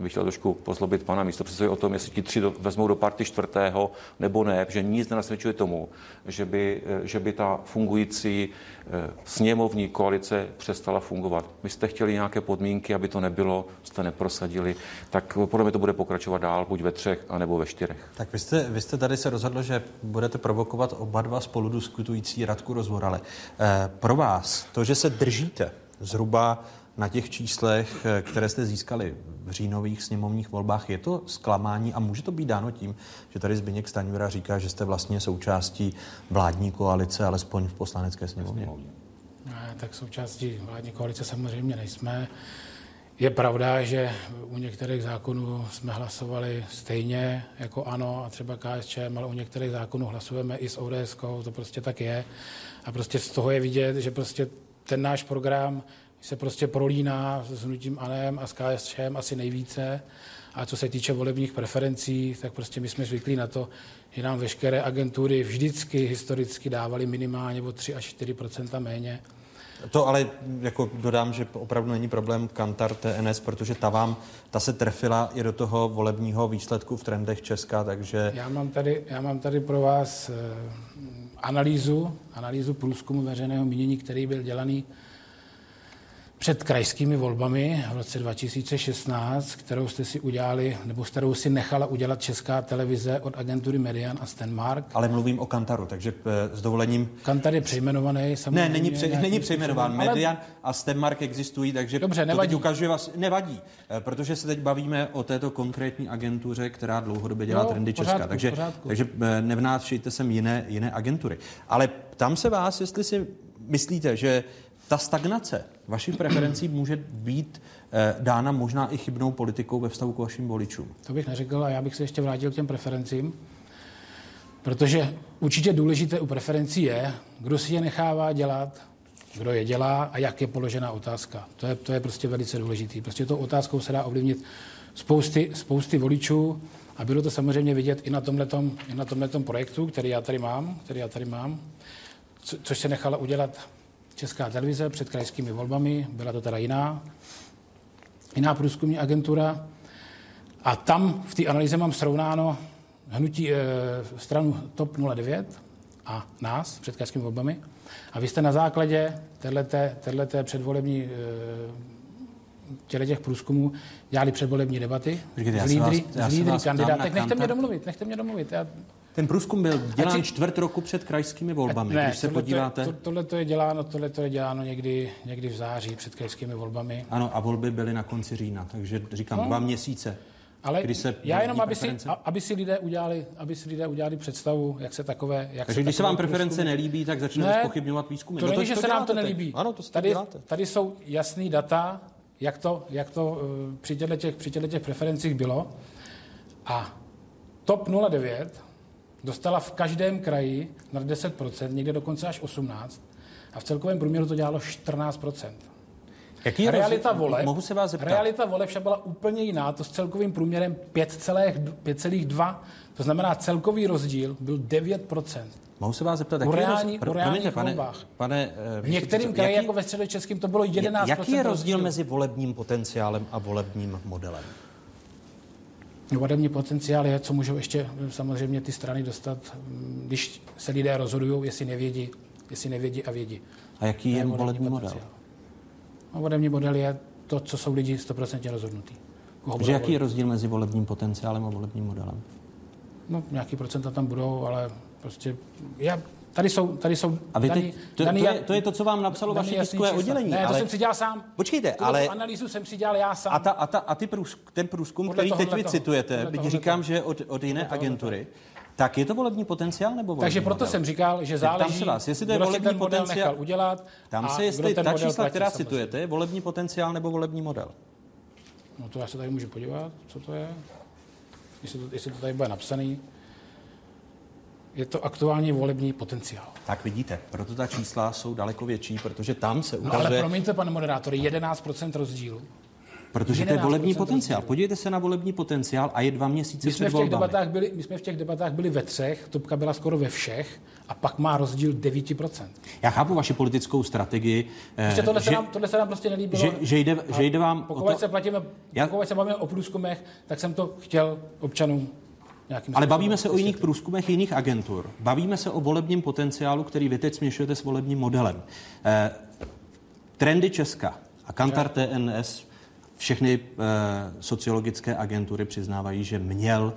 bych chtěl trošku pozlobit pana místo o tom, jestli ti tři do, vezmou do party čtvrtého nebo ne, že nic nenasvědčuje tomu, že by, eh, že by ta fungující eh, sněmovní koalice přestala fungovat. Vy jste chtěli nějaké podmínky, aby to nebylo, jste neprosadili, tak podle mě to bude pokračovat dál, buď ve třech, anebo ve čtyřech. Tak vy jste, vy jste tady se rozhodl, že budete provokovat oba dva spolu diskutující Radku Rozvorale. Eh, pro vás to, že se držíte zhruba na těch číslech, eh, které jste získali v říjnových sněmovních volbách, je to zklamání a může to být dáno tím, že tady Zbyněk Stanjura říká, že jste vlastně součástí vládní koalice, alespoň v poslanecké sněmovně. Ne, tak součástí vládní koalice samozřejmě nejsme. Je pravda, že u některých zákonů jsme hlasovali stejně jako ANO a třeba KSČM, ale u některých zákonů hlasujeme i s ODS, to prostě tak je. A prostě z toho je vidět, že prostě ten náš program se prostě prolíná s hnutím ANEM a s KSČM asi nejvíce. A co se týče volebních preferencí, tak prostě my jsme zvyklí na to, že nám veškeré agentury vždycky historicky dávaly minimálně o 3 až 4% méně. To ale jako dodám, že opravdu není problém Kantar TNS, protože ta vám, ta se trefila i do toho volebního výsledku v trendech Česka, takže Já mám tady, já mám tady pro vás eh, analýzu, analýzu průzkumu veřejného mínění, který byl dělaný před krajskými volbami v roce 2016, kterou jste si udělali, nebo kterou si nechala udělat Česká televize od agentury Median a Stenmark. ale mluvím o Kantaru, takže eh, s dovolením Kantar je přejmenovaný samozřejmě. Ne, není, pře- není přejmenován. ale- Median a Stemmark existují, takže Dobře, to nevadí. teď ukazuje vás, nevadí, eh, protože se teď bavíme o této konkrétní agentuře, která dlouhodobě dělá Jo, trendy pořádku, Česka. v Takže, pořádku. takže eh, nevnášejte sem jiné, jiné agentury. Ale tam se vás, jestli si myslíte, že ta stagnace vašich preferencí může být eh, dána možná i chybnou politikou ve vztahu k vašim voličům. To bych neřekl a já bych se ještě vrátil k těm preferencím, protože určitě důležité u preferencí je, kdo si je nechává dělat, kdo je dělá a jak je položená otázka. To je, to je prostě velice důležitý. Prostě tou otázkou se dá ovlivnit spousty, spousty voličů a bylo to samozřejmě vidět i na tomhletom, i na tomhletom projektu, který já tady mám, který já tady mám, co, což se nechala udělat Česká televize před krajskými volbami, byla to teda jiná, jiná průzkumní agentura. A tam v té analýze mám srovnáno hnutí e, stranu TOP 09 a nás před krajskými volbami. A vy jste na základě téhleté předvolební e, těle těch průzkumů dělali předvolební debaty já s lídry, vás- s lídry kandidátech. Nechte mě domluvit, nechte mě domluvit. Já, Ten průzkum byl dělán si- čtvrt roku před krajskými volbami. ne, Když se tohle podíváte... To, to, tohle to je děláno, tohle to je děláno někdy, někdy v září před krajskými volbami. Ano, a volby byly na konci října, takže říkám No. dva měsíce. Ale kdy se já jenom, aby si, preference. a- aby si, lidé udělali, aby si lidé udělali představu, jak se takové... Jak Takže když se vám preference průzkumy- nelíbí, tak začnete zpochybňovat výzkumy. To No není, to- že to se nám to děláte teď. nelíbí. Ano, to si tady, děláte. tady jsou jasný data, jak to, jak to eh, při těchto těch, při těchto těch preferencích bylo. A TOP 09 dostala v každém kraji na 10%, někde dokonce až 18%, a v celkovém průměru to dělalo 14%. Jaký je realita rozdíl- voleb, Mohu se vás zeptat? realita voleb však byla úplně jiná, to s celkovým průměrem 5,2, to znamená celkový rozdíl byl 9%. Mohu se vás zeptat, jaký je reální- roz- u reálních pane, volbách. pane, eh, V místopředsedo, kraji, jaký- jako ve středočeském, to bylo 11%. Jaký je rozdíl rozdíl. mezi volebním potenciálem a volebním modelem? Volební potenciál je, co můžou ještě eh, samozřejmě ty strany dostat, mm, když se lidé rozhodují, jestli nevědí, jestli nevědí a vědí. A jaký To je volební model? A volební model je to, co jsou lidi 100% rozhodnutí. Takže jaký je rozdíl mezi volebním potenciálem a volebním modelem? No, nějaký procenta tam budou, ale prostě já Tady jsou, tady jsou A vy daný, teď, to, daný, to, je, to je to, co vám napsalo vaše tiskové čísla. oddělení. Ne, ale... to jsem si dělal sám. Počkejte, Tuto ale... analýzu jsem si dělal já sám. A, ta, a, ta, a ty průz, ten průzkum, Podle který teď vy toho. citujete, Podle tohohle říkám, toho. že od, od jiné Podle tohohle agentury, tak je to volební potenciál nebo volební Takže proto model? jsem říkal, že záleží, se vás, jestli to je kdo volební ten potenciál. nechal udělat Tam se, jestli ta čísla, která citujete, je volební potenciál nebo volební model? No to já se tady můžu podívat, co to je. Jestli to, jestli to tady bude napsaný. Je to aktuální volební potenciál. Tak vidíte, proto ta čísla jsou daleko větší, protože tam se No ale ukazuje, promiňte, pane moderátor, 11% rozdílu. protože to je 11% volební rozdílu. potenciál. Podívejte se na volební potenciál a je dva měsíce My jsme, před v těch volbami. debatách byli, my jsme v těch debatách byli ve třech, Topka byla skoro ve všech a pak má rozdíl 9%. Já chápu vaši politickou strategii, eh, Prostě tohle, se že, nám, tohle se nám prostě nelíbilo. že, že, jde, že jde vám o Pokud to, se platíme, Já- pokud se bavíme o průzkumech, tak jsem to chtěl občanům nějakým Ale bavíme se o jiných průzkumech jiných agentur. Bavíme se o volebním potenciálu, který vy teď směšujete s volebním modelem. Eh, trendy Česka a Kantar TNS, všechny eh, sociologické agentury přiznávají, že měl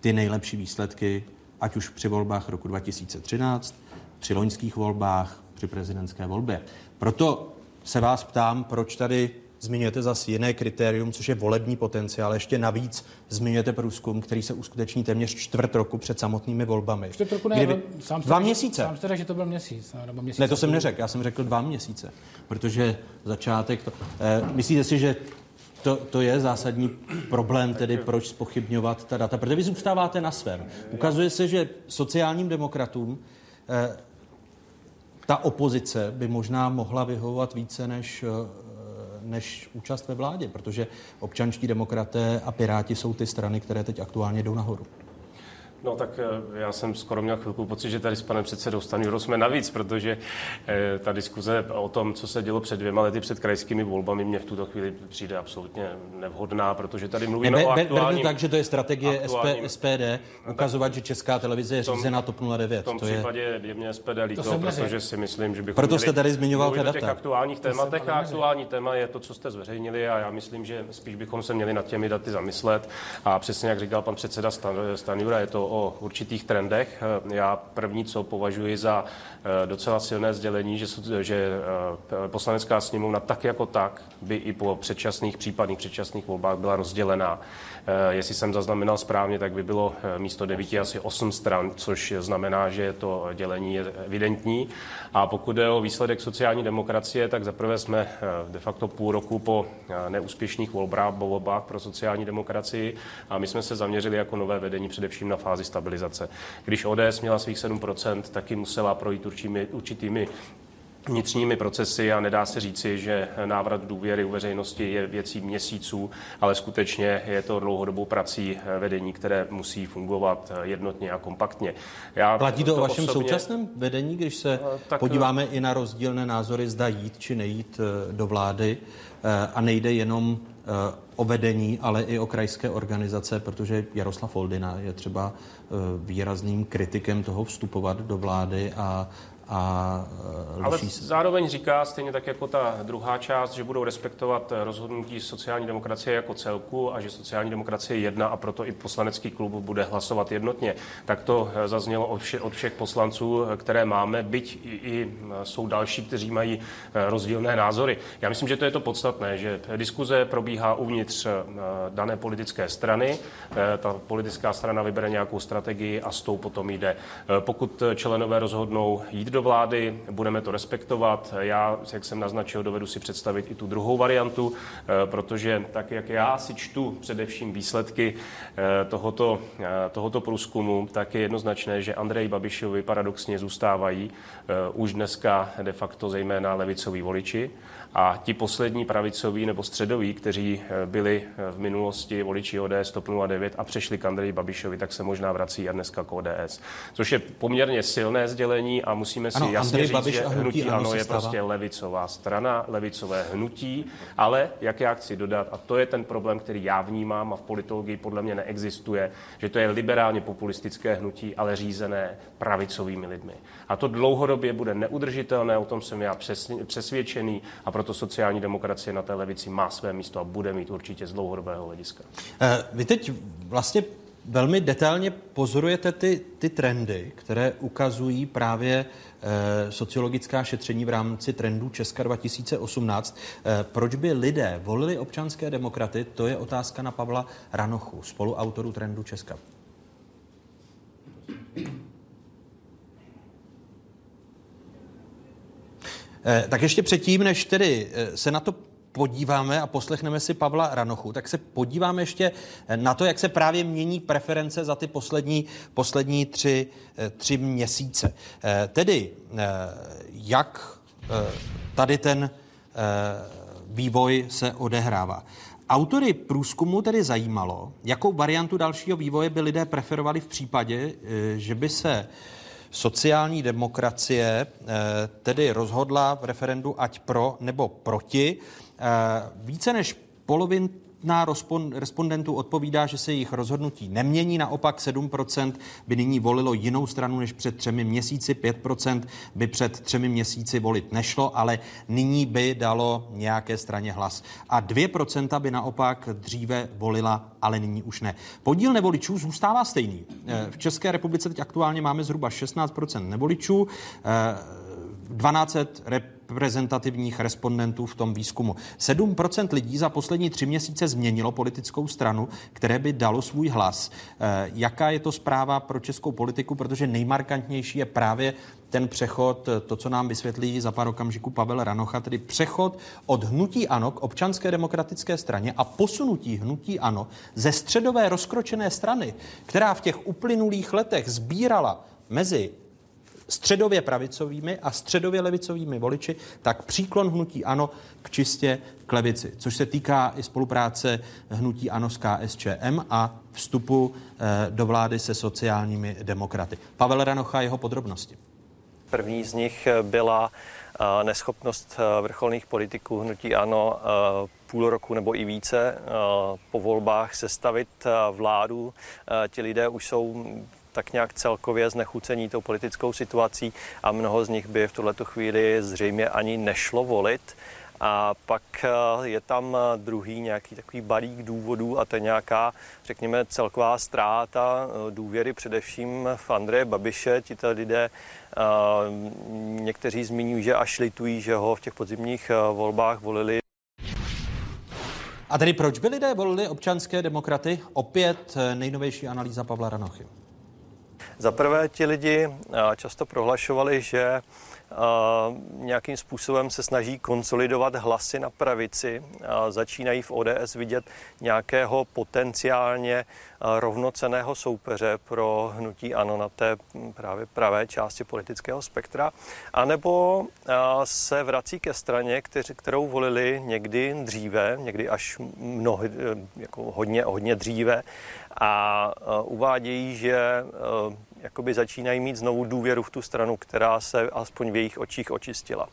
ty nejlepší výsledky, ať už při volbách roku 2013, při loňských volbách, při prezidentské volbě. Proto se vás ptám, proč tady zmiňujete zase jiné kritérium, což je volební potenciál. Ještě navíc zmiňujete průzkum, který se uskuteční téměř čtvrt roku před samotnými volbami. Čtvrt roku ne, Kdy vy- ale sám jste dva řekl- měsíce. Sám jste řekl, že to byl měsíc. no, Nebo měsíc Ne, to jsem neřekl, já jsem řekl dva měsíce, protože začátek... To, eh, myslíte si, že to, to je zásadní problém, tedy proč spochybňovat ta data? Protože vy zůstáváte na svém. Ukazuje se, že sociálním demokratům eh, ta opozice by možná mohla vyhovovat více než, eh, než účast ve vládě, protože občanští demokraté a piráti jsou ty strany, které teď aktuálně jdou nahoru. No tak eh, já jsem skoro měl chvilku pocit, že tady s panem předsedou Stanjurou jsme navíc, protože eh, ta diskuze o tom, co se dělo před dvěma lety před krajskými volbami, mě v tuto chvíli přijde absolutně nevhodná, protože tady mluvíme Ne, o be, beru to aktuálním... tak, že to je strategie SP, SPD, ukazovat, že česká televize je tom- řízená TOP 09. V tom to je... případě je mě SPD líto, protože si myslím, že bychom Proto měli jste tady zmiňoval mluvit ta o těch data. aktuálních tématech a aktuální téma je to, co jste zveřejnili a já myslím, že spíš bychom se měli nad těmi daty zamyslet a přesně jak říkal pan předseda Stan, Stanjura, je to o určitých trendech. Já první, co považuji za eh, docela silné sdělení, že, že eh, poslanecká sněmovna tak jako tak by i po předčasných, případných předčasných volbách byla rozdělená. Eh, Jestli jsem zaznamenal správně, tak by bylo místo devíti asi osm stran, což znamená, že to dělení je evidentní. A pokud jde o výsledek sociální demokracie, tak zaprvé jsme de facto půl roku po neúspěšných volbách, volbách pro sociální demokracii a my jsme se zaměřili jako nové vedení především na fázi stabilizace. Když ODS měla svých 7%, taky musela projít určitými, určitými vnitřními procesy a nedá se říci, že návrat důvěry u veřejnosti je věcí měsíců, ale skutečně je to dlouhodobou prací vedení, které musí fungovat jednotně a kompaktně. Já Platí to o vašem osobně- současném vedení, když se tak- podíváme i na rozdílné názory, zda jít či nejít eh, do vlády eh, a nejde jenom eh, o vedení, ale i o krajské organizace, protože Jaroslav Foldina je třeba eh, výrazným kritikem toho vstupovat do vlády a, a eh, Ale se. zároveň říká, stejně tak jako ta druhá část, že budou respektovat rozhodnutí sociální demokracie jako celku a že sociální demokracie je jedna a proto i poslanecký klub bude hlasovat jednotně. Tak to eh, zaznělo od, vše, od všech poslanců, které máme, byť i, i jsou další, kteří mají rozdílné názory. Já myslím, že to je to podstatné, že diskuze probíhá uvnitř dané politické strany, ta politická strana vybere nějakou strategii a s tou potom jde. Pokud členové rozhodnou jít do vlády, budeme to respektovat. Já, jak jsem naznačil, dovedu si představit i tu druhou variantu, eh, protože tak, jak já si čtu především výsledky eh, tohoto, eh, tohoto průzkumu, tak je jednoznačné, že Andrej Babišovi paradoxně zůstávají už dneska de facto zejména levicoví voliči a ti poslední pravicoví nebo středoví, kteří eh, byli eh, v minulosti voliči ODS TOP 09 a přešli k Andreji Babišovi, tak se možná vrací a dneska k ODS. Což je poměrně silné sdělení a musíme si Ano, jasně Andrej říct, Babiš že hnutí hnutí ANO ANO je stává. prostě levicová strana, levicové hnutí, ale jak já chci dodat, a to je ten problém, který já vnímám a v politologii podle mě neexistuje, že to je liberálně populistické hnutí, ale řízené pravicovými lidmi. A to dlouhodobě bude neudržitelné, o tom jsem já přesvědčený a proto sociální demokracie na té levici má své místo a bude mít určitě z dlouhodobého hlediska. Eh, Vy teď vlastně velmi detailně pozorujete ty, ty trendy, které ukazují právě e, sociologická šetření v rámci trendů Česka 2018. E, proč by lidé volili občanské demokraty, to je otázka na Pavla Ranochu, spoluautoru trendu Česka. Tak ještě předtím, než tedy se na to podíváme a poslechneme si Pavla Ranochu, tak se podíváme ještě na to, jak se právě mění preference za ty poslední, poslední tři, tři měsíce. Eh, tedy, eh, jak eh, tady ten vývoj se odehrává. Autory průzkumu tedy zajímalo, jakou variantu dalšího vývoje by lidé preferovali v případě, že by se sociální demokracie tedy rozhodla v referendu ať pro nebo proti. Eh, více než polovin na respondentů odpovídá, že se jejich rozhodnutí nemění, naopak 7% by nyní volilo jinou stranu než před třemi měsíci, 5% by před třemi měsíci volit nešlo, ale nyní by dalo nějaké straně hlas. A 2% by naopak dříve volila, ale nyní už ne. Podíl nevoličů zůstává stejný. Eh, v České republice teď aktuálně máme zhruba 16% nevoličů, 12 eh, rep reprezentativních respondentů v tom výzkumu. 7% lidí za poslední tři měsíce změnilo politickou stranu, které by dalo svůj hlas. Eh, jaká je to zpráva pro českou politiku, protože nejmarkantnější je právě ten přechod, eh, to, co nám vysvětlí za pár okamžiků Pavel Ranocha, tedy přechod od hnutí ANO k občanské demokratické straně a posunutí hnutí ANO ze středové rozkročené strany, která v těch uplynulých letech sbírala mezi středově pravicovými a středově levicovými voliči, tak příklon hnutí ANO k čistě k levici, což se týká i spolupráce hnutí ANO s KSČM a vstupu eh, do vlády se sociálními demokraty. Pavel Ranocha, jeho podrobnosti. První z nich byla eh, neschopnost eh, vrcholných politiků hnutí ANO půl roku nebo i více po volbách sestavit vládu. Ti lidé už jsou tak nějak celkově znechucení tou politickou situací a mnoho z nich by v tuhle chvíli zřejmě ani nešlo volit. A pak eh, je tam eh, druhý nějaký takový balík důvodů a to je nějaká, řekněme, celková ztráta eh, důvěry především v Andreje Babiše. Tito lidé někteří zmiňují, že až litují, že ho v těch podzimních volbách volili. A tedy proč by lidé volili občanské demokraty? Opět nejnovější analýza Pavla Ranochy. Za prvé ti lidi často prohlašovali, že nějakým způsobem se snaží konsolidovat hlasy na pravici. Začínají v ODS vidět nějakého potenciálně rovnoceného soupeře pro hnutí ANO na té právě pravé části politického spektra. A nebo se vrací ke straně, kterou volili někdy dříve, někdy až mnohy, jako hodně, hodně dříve a uvádějí, že jakoby začínají mít znovu důvěru v tu stranu, která se aspoň v jejich očích očistila.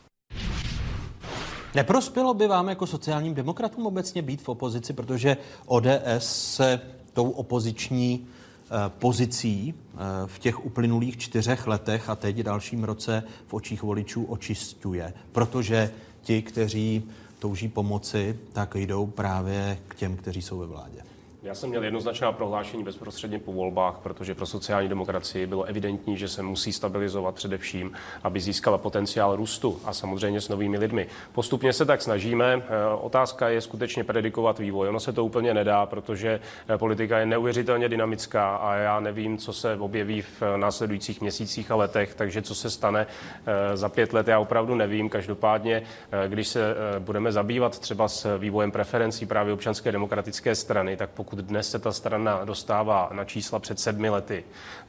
Neprospělo by vám jako sociálním demokratům obecně být v opozici, protože ODS se tou opoziční eh, pozicí eh, v těch uplynulých čtyřech letech a teď dalším roce v očích voličů očistuje, protože ti, kteří touží pomoci, tak jdou právě k těm, kteří jsou ve vládě. Já jsem měl jednoznačná prohlášení bezprostředně po volbách, protože pro sociální demokracii bylo evidentní, že se musí stabilizovat především, aby získala potenciál růstu a samozřejmě s novými lidmi. Postupně se tak snažíme. Eh, otázka je skutečně predikovat vývoj. Ono se to úplně nedá, protože eh, politika je neuvěřitelně dynamická a já nevím, co se objeví v následujících měsících a letech, takže co se stane eh, za pět let, já opravdu nevím. Každopádně, když se budeme zabývat třeba s vývojem preferencí právě občanské demokratické strany, tak pokud pokud dnes se ta strana dostává na čísla před sedmi lety,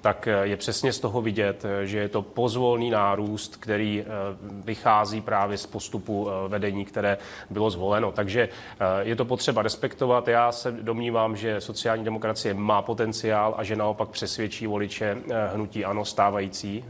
tak eh, je přesně z toho vidět, eh, že je to pozvolný nárůst, který eh, vychází právě z postupu vedení, které bylo zvoleno. Takže je to potřeba respektovat. Já se domnívám, že sociální demokracie má potenciál a že naopak přesvědčí voliče hnutí ANO stávající,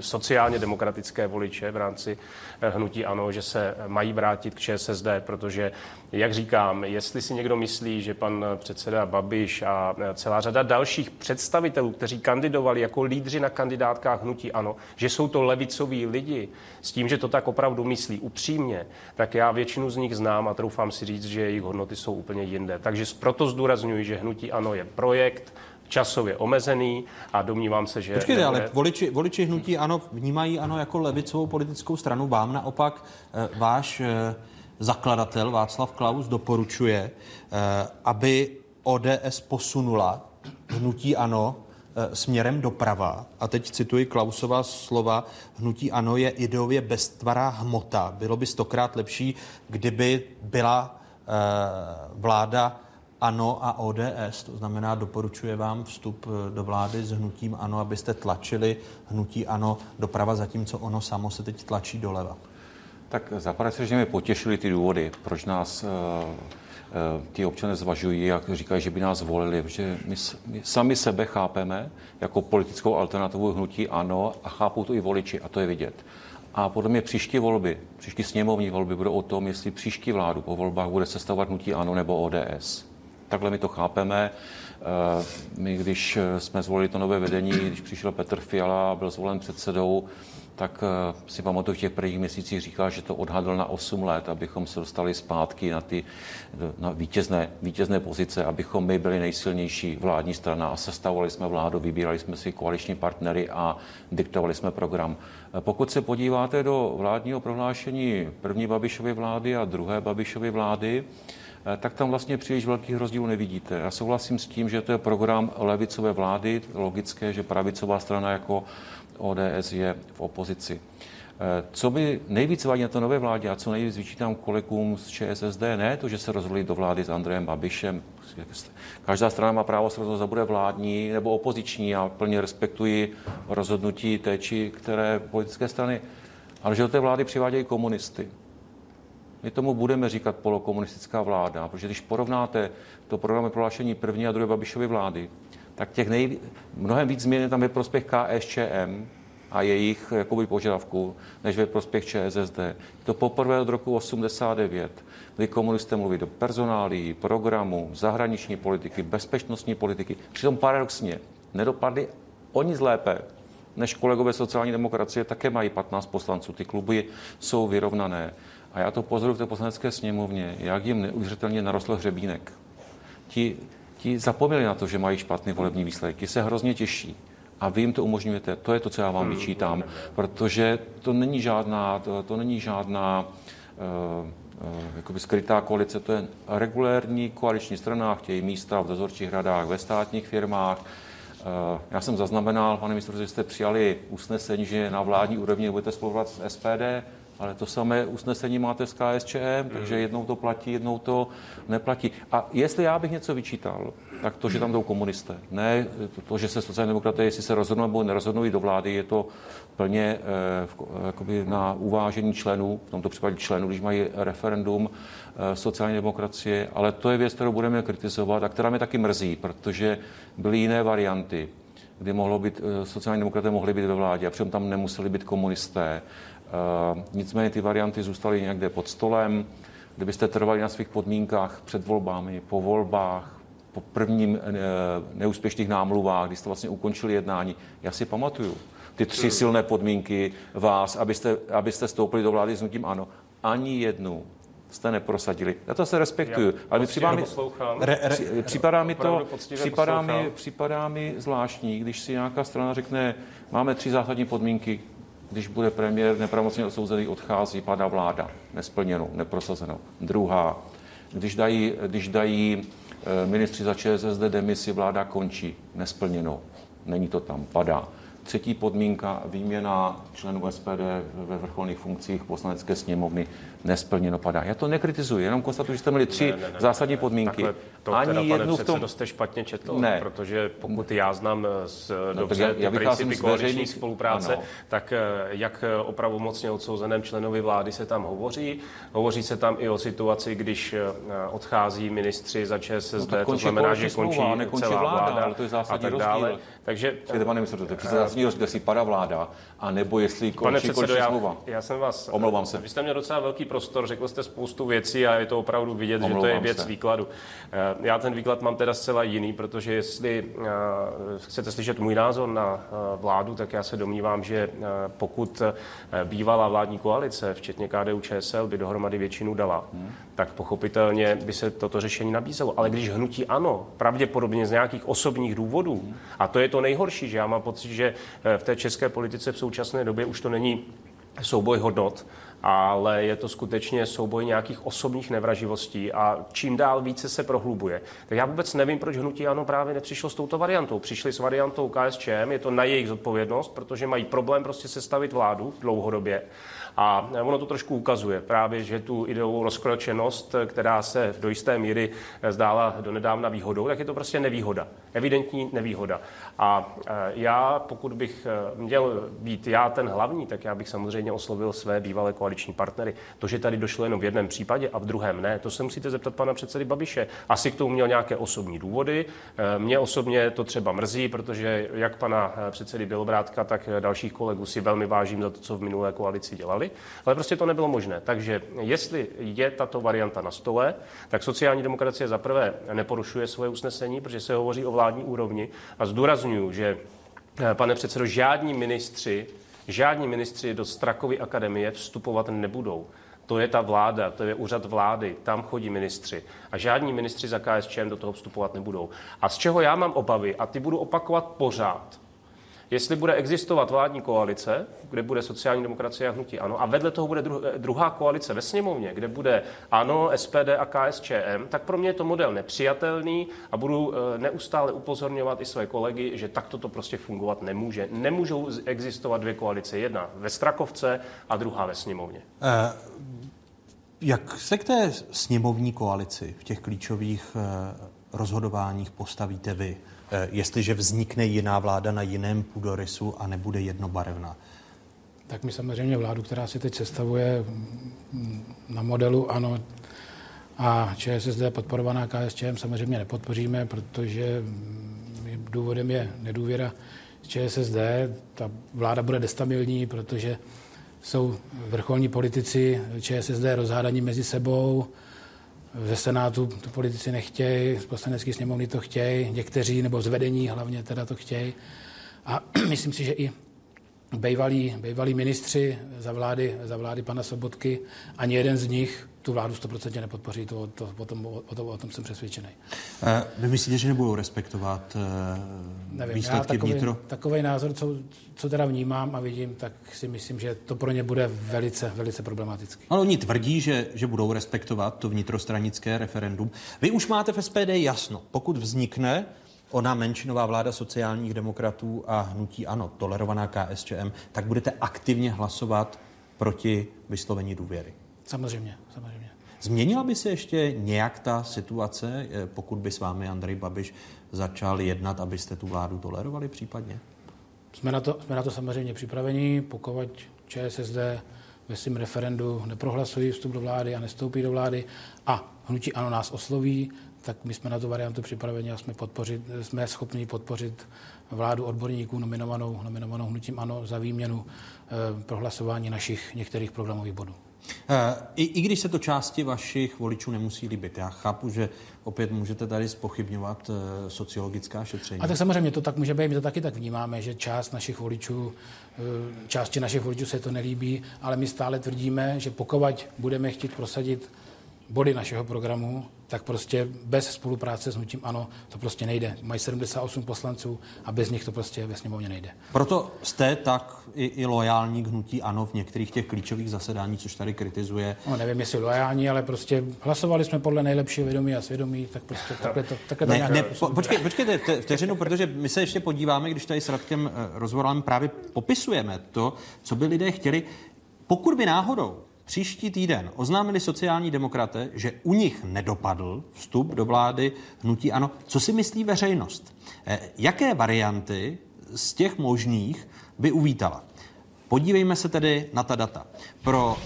sociálně demokratické voliče v rámci hnutí ANO, že se mají vrátit k ČSSD, protože jak říkám, jestli si někdo myslí, že pan předseda Babiš a celá řada dalších představitelů, kteří kandidovali jako lídři na kandidátkách hnutí ANO, že jsou to levicoví lidi, s tím, že to tak opravdu myslí upřímně, tak já většinu z nich znám a troufám si říct, že jejich hodnoty jsou úplně jinde. Takže proto zdůrazňuji, že hnutí ANO je projekt, časově omezený a domnívám se, že... Počkejte, nebude... ale voliči, voliči hnutí ano vnímají ano jako levicovou politickou stranu. Vám naopak eh, váš eh, zakladatel Václav Klaus doporučuje, eh, aby ODS posunula hnutí ano směrem doprava. A teď cituji Klausova slova, hnutí ano je ideově beztvará hmota. Bylo by stokrát lepší, kdyby byla eh, vláda ANO a ODS, to znamená, doporučuje vám vstup do vlády s hnutím ANO, abyste tlačili hnutí ANO doprava, zatímco ono samo se teď tlačí doleva. Tak zapadá se, že mě potěšili ty důvody, proč nás ti občané zvažují a říkají, že by nás volili, protože my, my sami sebe chápeme jako politickou alternativu hnutí ANO a chápou to i voliči a to je vidět. A podle mě příští volby, příští sněmovní volby budou o tom, jestli příští vládu po volbách bude sestavovat hnutí ANO nebo ODS. Takhle my to chápeme. My, když jsme zvolili to nové vedení, když přišel Petr Fiala a byl zvolen předsedou, tak eh, si pamatuju, v těch prvních měsících říkal, že to odhadl na 8 let, abychom se dostali zpátky na ty na vítězné, vítězné pozice, abychom my byli nejsilnější vládní strana a sestavovali jsme vládu, vybírali jsme si koaliční partnery a diktovali jsme program. Eh, pokud se podíváte do vládního prohlášení první Babišovy vlády a druhé Babišovy vlády, eh, tak tam vlastně příliš velkých rozdílů nevidíte. Já souhlasím s tím, že to je program levicové vlády, logické, že pravicová strana jako ODS je v opozici. Eh, co by nejvíc vadí na to nové vládě a co nejvíc vyčítám kolegům z ČSSD, ne to, že se rozhodli do vlády s Andrejem Babišem. Každá strana má právo se rozhodnout, bude vládní nebo opoziční a plně respektuji rozhodnutí té či které politické strany, ale že do té vlády přivádějí komunisty. My tomu budeme říkat polokomunistická vláda, protože když porovnáte to programy prohlášení první a druhé Babišovy vlády, tak těch nej, mnohem víc změn tam ve prospěch KSČM a jejich jakoby, požadavků, než ve prospěch ČSSD. To poprvé od roku 89, kdy komunisté mluví do personálí, programu, zahraniční politiky, bezpečnostní politiky. Přitom paradoxně nedopadly o nic lépe, než kolegové sociální demokracie také mají 15 poslanců. Ty kluby jsou vyrovnané. A já to pozoruju v té poslanecké sněmovně, jak jim neuvěřitelně narostl hřebínek. Ti ti zapomněli na to, že mají špatný volební výsledek. Ti se hrozně těší. A vy jim to umožňujete. To je to, co já vám vyčítám, protože to není žádná, to, to není žádná uh, jakoby skrytá koalice, to je regulérní koaliční strana, chtějí místa v dozorčích radách, ve státních firmách. Já jsem zaznamenal, pane ministře, že jste přijali usnesení, že na vládní úrovni budete spolupracovat s SPD. Ale to samé usnesení máte s KSČM, takže jednou to platí, jednou to neplatí. A jestli já bych něco vyčítal, tak to, že tam jdou komunisté. Ne to, že se sociální demokraté, jestli se rozhodnou nebo nerozhodnou do vlády, je to plně eh, na uvážení členů, v tomto případě členů, když mají referendum eh, sociální demokracie, ale to je věc, kterou budeme kritizovat a která mě taky mrzí, protože byly jiné varianty, kdy mohlo být, eh, sociální demokraté mohli být ve vládě a přitom tam nemuseli být komunisté. Eh, nicméně ty varianty zůstaly někde pod stolem. Kdybyste trvali na svých podmínkách před volbami, po volbách, po prvním eh, neúspěšných námluvách, kdy jste vlastně ukončili jednání, já si pamatuju ty tři silné podmínky vás, abyste, abyste stoupili do vlády s nutím ano. Ani jednu jste neprosadili. Já to se respektuju, Já ale mi připadá, mi, re, re, připadá mi to, připadá mi, připadá mi zvláštní, když si nějaká strana řekne, máme tři zásadní podmínky, když bude premiér nepravomocně odsouzený, odchází, padá vláda. Nesplněnou, neprosazenou. Druhá, když dají, když dají eh, ministři za ČSSD demisi, vláda končí. Nesplněnou. Není to tam, padá. Třetí podmínka, výměna členů SPD ve vrcholných funkcích poslanecké sněmovny nesplněno padá. Já to nekritizuji, jenom konstatuji, že jste měli tři ne, ne, ne, zásadní podmínky. Takhle to Ani teda, jednu v tom... jste špatně četl, ne. protože pokud já znám z, no, dobře já, já principy koaliční spolupráce, ano. tak eh, jak o pravomocně odsouzeném členovi vlády se tam hovoří. Hovoří se tam i o situaci, když eh, odchází ministři za ČSSD, no, to znamená, že končí celá vláda, vláda ale to je zásadní a tak dále. Rozdíl. Takže, Přijde, pane ministře, to je zásadní rozdíl, jestli padá vláda, a nebo jestli končí, pane předsedo, končí smlouva. Já, já jsem vás... Omlouvám se. Vy jste měl docela velký prostor, řekl jste spoustu věcí a je to opravdu vidět, Omlouvám že to je věc se. výkladu. Eh, já ten výklad mám teda zcela jiný, protože jestli eh, chcete slyšet můj názor na vládu, tak já se domnívám, že pokud bývalá vládní koalice, včetně KDU ČSL, by dohromady většinu dala, hmm. tak pochopitelně by se toto řešení nabízelo. Ale když hnutí ano, pravděpodobně z nějakých osobních důvodů, hmm. a to je to nejhorší, že já mám pocit, že v té české politice v současné době už to není souboj hodnot, ale je to skutečně souboj nějakých osobních nevraživostí a čím dál více se prohlubuje. Tak já vůbec nevím, proč hnutí ano právě nepřišlo s touto variantou. Přišli s variantou KSČM, je to na jejich zodpovědnost, protože mají problém prostě sestavit vládu dlouhodobě. A ono to trošku ukazuje právě, že tu ideovou rozkročenost, která se do jisté míry zdála do nedávna výhodou, tak je to prostě nevýhoda. Evidentní nevýhoda. A e, já, pokud bych e, měl být já ten hlavní, tak já bych samozřejmě oslovil své bývalé koaliční partnery. To, že tady došlo jenom v jednom případě a v druhém ne, to se musíte zeptat pana předsedy Babiše. Asi k tomu měl nějaké osobní důvody. E, mě osobně to třeba mrzí, protože jak pana předsedy Bělobrátka, tak dalších kolegů si velmi vážím za to, co v minulé koalici dělali, ale prostě to nebylo možné. Takže jestli je tato varianta na stole, tak sociální demokracie zaprvé neporušuje svoje usnesení, protože se hovoří o vládní úrovni a zdůrazňuje zdůraznuju, že, eh, pane předsedo, žádní ministři, žádní ministři do Strakovy akademie vstupovat nebudou. To je ta vláda, to je úřad vlády, tam chodí ministři. A žádní ministři za KSČM do toho vstupovat nebudou. A z čeho já mám obavy, a ty budu opakovat pořád, jestli bude existovat vládní koalice, kde bude sociální demokracie a hnutí ANO, a vedle toho bude druhá koalice ve sněmovně, kde bude ANO, SPD a KSČM, tak pro mě je to model nepřijatelný a budu eh, neustále upozorňovat i své kolegy, že takto to prostě fungovat nemůže. Nemůžou existovat dvě koalice, jedna ve Strakovce a druhá ve sněmovně. Uh... Jak se k té sněmovní koalici v těch klíčových eh, rozhodováních postavíte vy? Eh, jestliže vznikne jiná vláda na jiném půdorysu a nebude jednobarevná? Tak my samozřejmě vládu, která si teď sestavuje na modelu ANO a ČSSD podporovaná KSČM samozřejmě nepodpoříme, protože důvodem je nedůvěra ČSSD. Ta vláda bude destabilní, protože jsou vrcholní politici ČSSD rozhádaní mezi sebou, ve Senátu to politici nechtějí, z poslanecké sněmovny to chtějí, někteří, nebo z vedení hlavně teda to chtějí. A myslím si, že i bývalí, bývalí ministři za vlády, za vlády pana Sobotky, ani jeden z nich tu vládu 100% nepodpoří, to, to, o, tom, o, tom, o tom jsem přesvědčený. Vy myslíte, že nebudou respektovat uh, Nevím, výsledky takový, vnitro? Takový názor, co, co teda vnímám a vidím, tak si myslím, že to pro ně bude velice, velice problematické. Ale oni tvrdí, že, že budou respektovat to vnitrostranické referendum. Vy už máte v SPD jasno, pokud vznikne ona menšinová vláda sociálních demokratů a hnutí ano, tolerovaná KSČM, tak budete aktivně hlasovat proti vyslovení důvěry. Samozřejmě, samozřejmě. Změnila by se ještě nějak ta situace, eh, pokud by s vámi Andrej Babiš začal jednat, abyste tu vládu tolerovali případně? Jsme na to, jsme na to samozřejmě připraveni, pokud ČSSD ve svém referendu neprohlasují vstup do vlády a nestoupí do vlády a hnutí ano nás osloví, tak my jsme na tu variantu připraveni a jsme, podpořit, jsme schopni podpořit vládu odborníků nominovanou, nominovanou hnutím ANO za výměnu eh, prohlasování našich některých programových bodů. Eh, I, I když se to části vašich voličů nemusí líbit. Já chápu, že opět můžete tady spochybňovat uh, sociologická šetření. A tak samozřejmě to tak může být, my to taky tak vnímáme, že část našich voličů, uh, části našich voličů se to nelíbí, ale my stále tvrdíme, že pokud budeme chtít prosadit body našeho programu, tak prostě bez spolupráce s hnutím ANO to prostě nejde. Mají 78 poslanců a bez nich to prostě ve sněmovně nejde. Proto jste tak i, i lojální k hnutí ANO v některých těch klíčových zasedání, což tady kritizuje. No, nevím, jestli lojální, ale prostě hlasovali jsme podle nejlepšího vědomí a svědomí, tak prostě takhle to, takhle ne, ne, po, počkej, počkejte vteřinu, protože my se ještě podíváme, když tady s Radkem eh, rozhovorem právě popisujeme to, co by lidé chtěli. Pokud by náhodou Příští týden oznámili sociální demokraté, že u nich nedopadl vstup do vlády hnutí ano. Co si myslí veřejnost? Eh, jaké varianty z těch možných by uvítala? Podívejme se tedy na ta data. Pro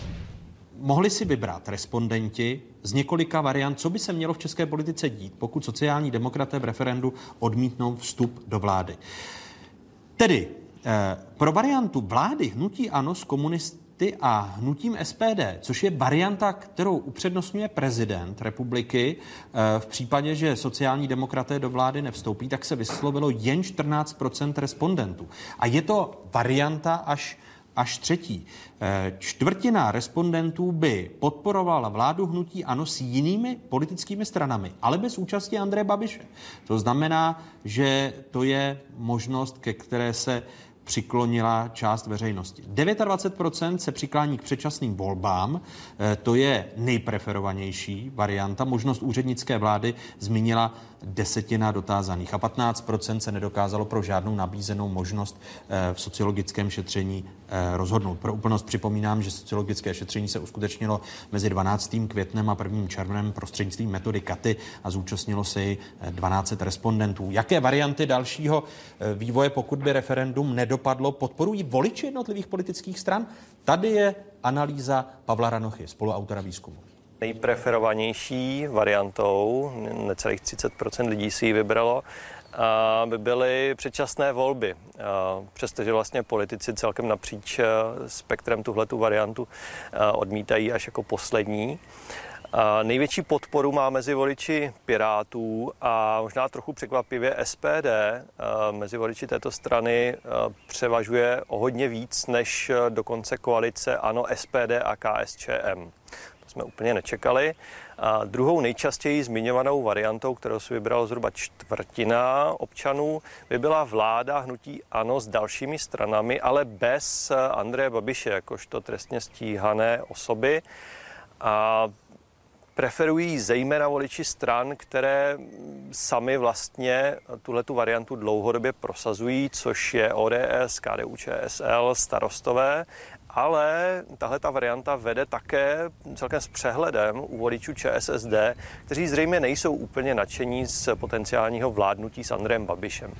mohli si vybrat respondenti z několika variant, co by se mělo v české politice dít, pokud sociální demokraté v referendu odmítnou vstup do vlády. Tedy eh, pro variantu vlády hnutí ANO s komunist, ty a hnutím SPD, což je varianta, kterou upřednostňuje prezident republiky, eh, v případě, že sociální demokraté do vlády nevstoupí, tak se vyslovilo jen 14% respondentů. A je to varianta až až třetí. Eh, čtvrtina respondentů by podporovala vládu hnutí ANO s jinými politickými stranami, ale bez účasti Andreje Babiše. To znamená, že to je možnost, ke které se přiklonila část veřejnosti. 29% se přiklání k předčasným volbám, eh, to je nejpreferovanější varianta. Možnost úřednické vlády zmínila desetina dotázaných a 15% se nedokázalo pro žádnou nabízenou možnost eh, v sociologickém šetření eh, rozhodnout. Pro úplnost připomínám, že sociologické šetření se uskutečnilo mezi 12. květnem a 1. červnem prostřednictvím metody KATY a zúčastnilo se i 12 respondentů. Jaké varianty dalšího vývoje, pokud by referendum nedopadlo, podporují voliči jednotlivých politických stran? Tady je analýza Pavla Ranochy, spoluautora výzkumu. Nejpreferovanější variantou, necelých 30% lidí si ji vybralo, by byly předčasné volby. Přestože vlastně politici celkem napříč spektrem tuhletu variantu odmítají až jako poslední. Největší podporu má mezi voliči Pirátů a možná trochu překvapivě SPD. Mezi voliči této strany převažuje o hodně víc než dokonce koalice ANO, SPD a KSČM jsme úplně nečekali. A druhou nejčastěji zmiňovanou variantou, kterou si vybralo zhruba čtvrtina občanů, by byla vláda hnutí ANO s dalšími stranami, ale bez Andreje Babiše, jakožto trestně stíhané osoby. A preferují zejména voliči stran, které sami vlastně tuhle tu variantu dlouhodobě prosazují, což je ODS, KDU, ČSL, starostové ale tahle ta varianta vede také celkem s přehledem u voličů ČSSD, kteří zřejmě nejsou úplně nadšení z potenciálního vládnutí s Andrem Babišem.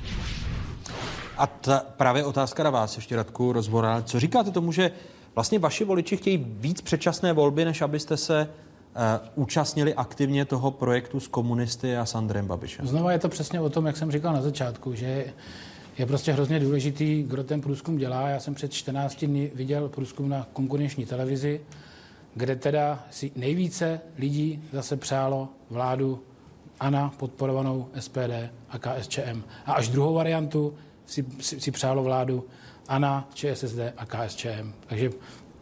A ta právě otázka na vás, ještě Radku Rozbora. Co říkáte tomu, že vlastně vaši voliči chtějí víc předčasné volby, než abyste se uh, účastnili aktivně toho projektu s komunisty a s Andrem Babišem? Znova je to přesně o tom, jak jsem říkal na začátku, že je prostě hrozně důležitý, kdo ten průzkum dělá. Já jsem před 14 dny viděl průzkum na konkurenční televizi, kde teda si nejvíce lidí zase přálo vládu ANA podporovanou SPD a KSČM. A až druhou variantu si, si, si přálo vládu ANA, ČSSD a KSČM. Takže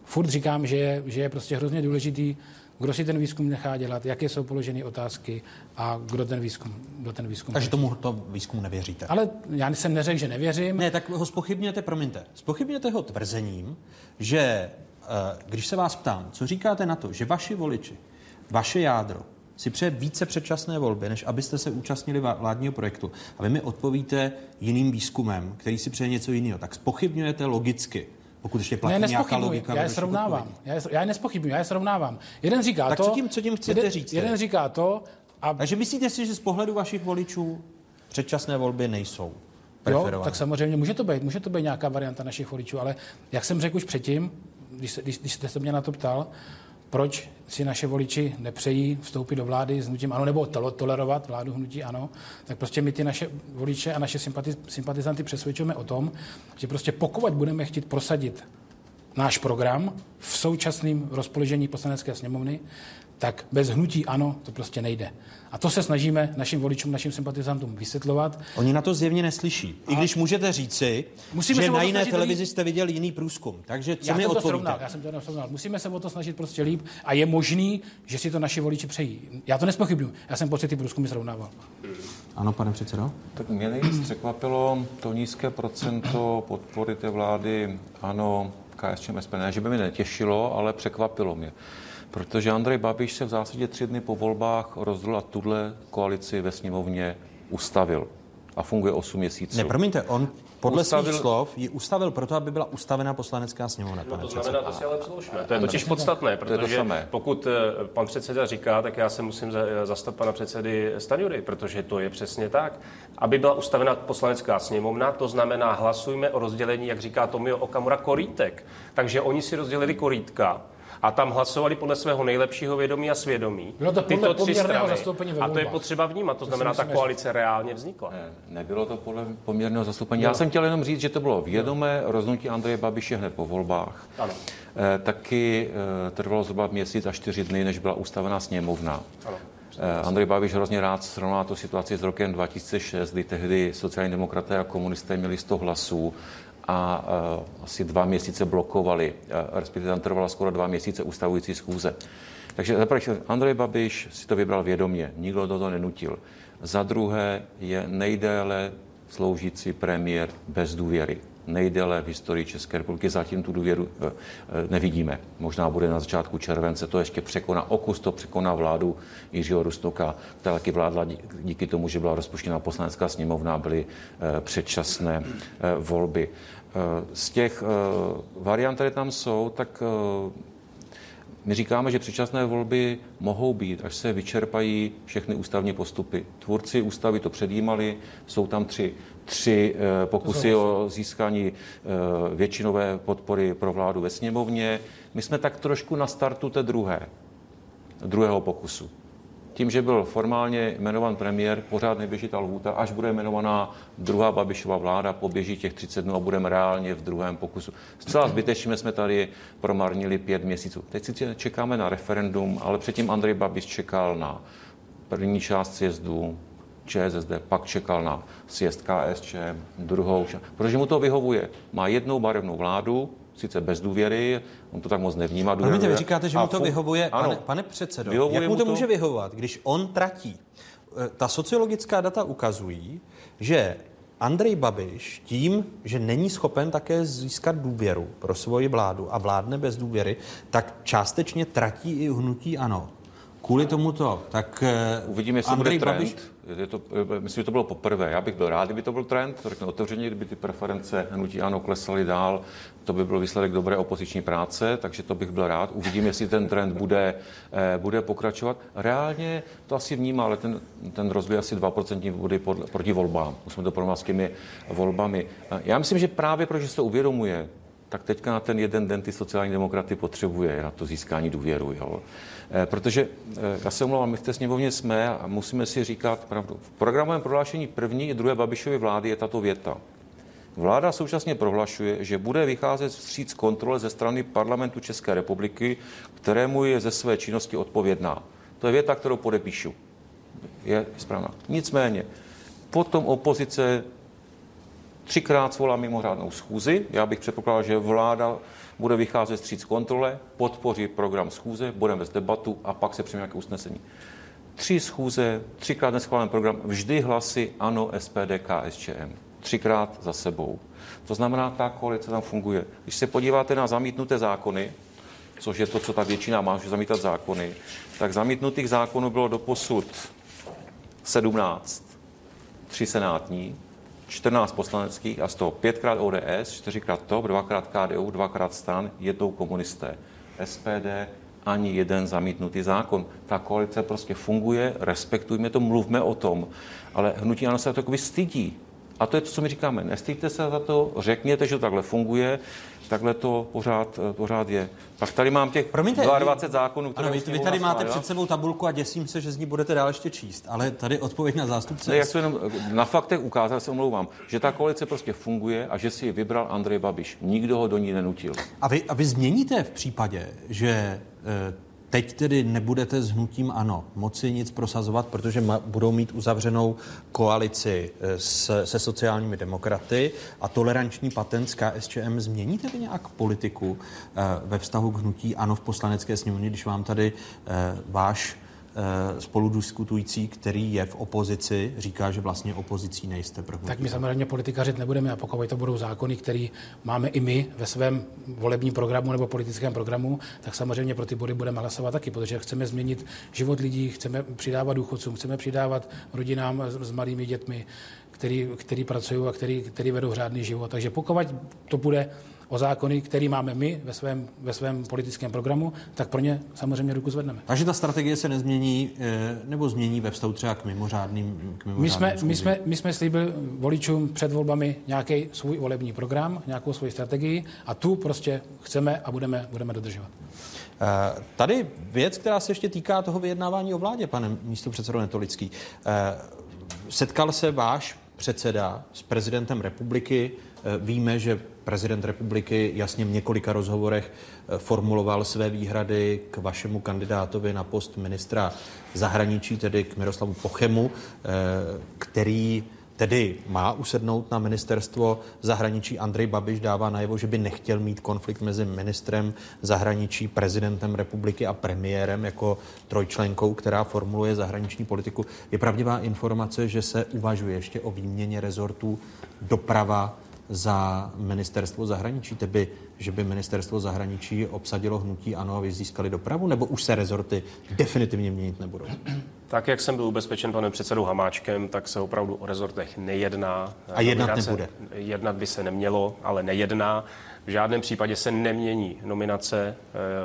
furt říkám, že je, že je prostě hrozně důležitý kdo si ten výzkum nechá dělat, jaké jsou položeny otázky a kdo ten výzkum, kdo ten výzkum Takže tomu to výzkumu nevěříte? Ale já jsem neřekl, že nevěřím. Ne, tak ho spochybněte, promiňte. Spochybněte ho tvrzením, že eh, když se vás ptám, co říkáte na to, že vaši voliči, vaše jádro si přeje více předčasné volby, než abyste se účastnili vládního projektu a vy mi odpovíte jiným výzkumem, který si přeje něco jiného, tak spochybňujete logicky pokud ještě platí ne, nějaká logika. Já je srovnávám. Já je, já je nespochybnuju, já je srovnávám. Jeden říká tak to... co tím, co tím chcete jeden, říct? Jeden říká to a... Takže myslíte si, že z pohledu vašich voličů předčasné volby nejsou Jo, tak samozřejmě může to být, může to být nějaká varianta našich voličů, ale jak jsem řekl už předtím, když, se, když, když jste se mě na to ptal, proč si naše voliči nepřejí vstoupit do vlády s hnutím ANO nebo tolerovat vládu hnutí ANO, tak prostě my ty naše voliče a naše sympatizanty přesvědčujeme o tom, že prostě pokud budeme chtít prosadit náš program v současném rozpoložení poslanecké sněmovny, tak bez hnutí ano, to prostě nejde. A to se snažíme našim voličům, našim sympatizantům vysvětlovat. Oni na to zjevně neslyší. A I když můžete říci, Musíme že na jiné televizi líp. jste viděl jiný průzkum. Takže co já mi jsem odpovíte? To srovnal, já jsem to srovnal. Musíme se o to snažit prostě líp a je možný, že si to naši voliči přejí. Já to nespochybnuju. Já jsem pocit ty průzkumy srovnával. Ano, pane předsedo? Tak mě nejvíc překvapilo to nízké procento podpory té vlády, ano, KSČM SPD. Ne, že by mě netěšilo, ale překvapilo mě. Protože Andrej Babiš se v zásadě tři dny po volbách rozhodl a tuhle koalici ve sněmovně ustavil. A funguje 8 měsíců. Ne, promiňte, on podle ustavil... svých slov ji ustavil proto, aby byla ustavena poslanecká sněmovna. No, to znamená, to si ale přeložme. To je totiž podstatné, protože to pokud eh, pan předseda říká, tak já se musím zastat pana předsedy Staňury, protože to je přesně tak. Aby byla ustavena poslanecká sněmovna, to znamená hlasujme o rozdělení, jak říká Tomio Okamura, korítek. Takže oni si rozdělili korítka A tam hlasovali podle svého nejlepšího vědomí a svědomí. Bylo to podle tyto tři strany. zastoupení ve A to je potřeba vnímat. To To znamená, ta koalice reálně vznikla. Ne, nebylo to podle poměrného zastoupení. No. Já jsem chtěl jenom říct, že to bylo vědomé rozhodnutí Andreje Babiše hned po volbách. Ano. Eh, Taky eh, trvalo zhruba měsíc a čtyři dny, než byla ustavená sněmovna. Ano. Eh, Andrej Babiš hrozně rád srovnal tu situaci s rokem 2006, kdy tehdy sociální demokraté a komunisté měli 100 hlasů a uh, asi dva měsíce blokovali, uh, respektive tam trvala skoro dva měsíce ustavující schůze. Takže zaprvé, Andrej Babiš si to vybral vědomě, nikdo do toho nenutil. Za druhé je nejdéle sloužící premiér bez důvěry. Nejdéle v historii České republiky. Zatím tu důvěru eh, nevidíme. Možná bude na začátku července, to ještě překoná, okus to překoná vládu Jiřího Rusnoka, která taky vládla dí- díky tomu, že byla rozpuštěna poslanecká sněmovna byly předčasné volby. Eh, Z těch eh, variant, které tam jsou, tak eh, my říkáme, že předčasné volby mohou být, až se vyčerpají všechny ústavní postupy. Tvůrci ústavy to předjímali, jsou tam tři, tři pokusy o získání většinové podpory pro vládu ve sněmovně. My jsme tak trošku na startu té druhé, druhého pokusu. Tím, že byl formálně jmenovan premiér, pořád neběží ta lhůta, až bude jmenovaná druhá Babišova vláda, poběží těch 30 dnů a budeme reálně v druhém pokusu. Zcela zbytečně jsme tady promarnili pět měsíců. Teď si čekáme na referendum, ale předtím Andrej Babiš čekal na první část sjezdu ČSSD, pak čekal na sjezd KSČM, druhou, ča- protože mu to vyhovuje. Má jednou barevnou vládu, sice bez důvěry, on to tak moc nevnímá. Promiňte, vy říkáte, že mu to fu- vyhovuje. Ano. Pane, pane předsedo, Vyhovuje jak mu mu to to? může vyhovovat, když on tratí? Eh, Ta sociologická data ukazují, že Andrej Babiš tím, že není schopen také získat důvěru pro svoji vládu a vládne bez důvěry, tak částečně tratí i hnutí ano. Kvůli tomuto, tak eh, Uvidíme, jestli Andrej bude trend. Babiš Je to, myslím, že to bylo poprvé. Já bych byl rád, kdyby to byl trend, to řeknu otevřeně, kdyby ty preference hnutí ano klesaly dál, to by byl výsledek dobré opoziční práce, takže to bych byl rád. Uvidím, jestli ten trend bude, eh, bude pokračovat. Reálně to asi vnímá, ale ten, ten rozvoj asi 2% body proti volbám. Musíme to porovnat s těmi volbami. Eh, Já myslím, že právě protože se to uvědomuje, tak teďka na ten jeden den ty sociální demokraty potřebuje na to získání důvěru. Jo. Eh, Protože, eh, já se omlouvám, my v té sněmovně jsme a musíme si říkat pravdu. V programovém prohlášení první i druhé Babišovy vlády je tato věta. Vláda současně prohlašuje, že bude vycházet vstříc kontrole ze strany parlamentu České republiky, kterému je ze své činnosti odpovědná. To je věta, kterou podepíšu. Je správná. Nicméně, potom opozice třikrát svolá mimořádnou schůzi. Já bych předpokládal, že vláda bude vycházet vstříc kontrole, podpoří program schůze, budeme vést debatu a pak se přijme nějaké usnesení. Tři schůze, třikrát neschválený program, vždy hlasy ANO, SPD, KSČM. Třikrát za sebou. To znamená, ta koalice tam funguje. Když se podíváte na zamítnuté zákony, což je to, co ta většina má, že zamítat zákony, tak zamítnutých zákonů bylo doposud 17, tři senátní, 14 poslaneckých a z toho pětkrát ODS, čtyřikrát TOP, dvakrát KDU, dvakrát stan, jednou komunisté. SPD ani jeden zamítnutý zákon. Ta koalice prostě funguje, respektujme to, mluvme o tom, ale hnutí ANO se takový stydí. A to je to, co my říkáme. Nestýďte se za to, řekněte, že to takhle funguje, takhle to pořád, eh, pořád je. Pak tady mám těch Promiňte, 22 zákonů, které Ano, vy, vy tady máte před sebou tabulku a děsím se, že z ní budete dál ještě číst. Ale tady odpověď na zástupce. Ne, jak se jenom na faktech ukázal, se omlouvám, že ta koalice prostě funguje a že si ji vybral Andrej Babiš. Nikdo ho do ní nenutil. A vy, a vy změníte v případě, že eh, teď tedy nebudete s hnutím ANO moci nic prosazovat, protože ma, budou mít uzavřenou koalici eh, s, se sociálními demokraty a toleranční patent s KSČM. Změníte vy nějak politiku eh, ve vztahu k hnutí ANO v poslanecké sněmovně, když vám tady eh, váš spoludiskutující, který je v opozici, říká, že vlastně opozicí nejste pro hnutí Tak my samozřejmě politikařit nebudeme a pokud to budou zákony, které máme i my ve svém volebním programu nebo politickém programu, tak samozřejmě pro ty body budeme hlasovat taky, protože chceme změnit život lidí, chceme přidávat důchodcům, chceme přidávat rodinám s, s malými dětmi, který, který pracují a který, který vedou řádný život. Takže pokud to bude o zákony, který máme my ve svém, ve svém politickém programu, tak pro ně samozřejmě ruku zvedneme. Takže ta strategie se nezmění, eh, nebo změní ve vztahu třeba k mimořádným, k mimořádným My jsme, my, jsme, my jsme slíbili voličům před volbami nějaký svůj volební program, nějakou svoji strategii a tu prostě chceme a budeme, budeme dodržovat. Eh, tady věc, která se ještě týká toho vyjednávání o vládě, pane místo předsedo Netolický. Eh, setkal se váš předseda s prezidentem republiky. Víme, že prezident republiky jasně v několika rozhovorech formuloval své výhrady k vašemu kandidátovi na post ministra zahraničí, tedy k Miroslavu Pochemu, který tedy má usednout na ministerstvo zahraničí. Andrej Babiš dává najevo, že by nechtěl mít konflikt mezi ministrem zahraničí, prezidentem republiky a premiérem jako trojčlenkou, která formuluje zahraniční politiku. Je pravdivá informace, že se uvažuje ještě o výměně rezortů doprava za ministerstvo zahraničí, tedy že by ministerstvo zahraničí obsadilo hnutí ANO a vy získali dopravu, nebo už se rezorty definitivně měnit nebudou? Tak, jak jsem byl ubezpečen panem předsedou Hamáčkem, tak se opravdu o rezortech nejedná. A jednat nominace, nebude? Jednat by se nemělo, ale nejedná. V žádném případě se nemění nominace,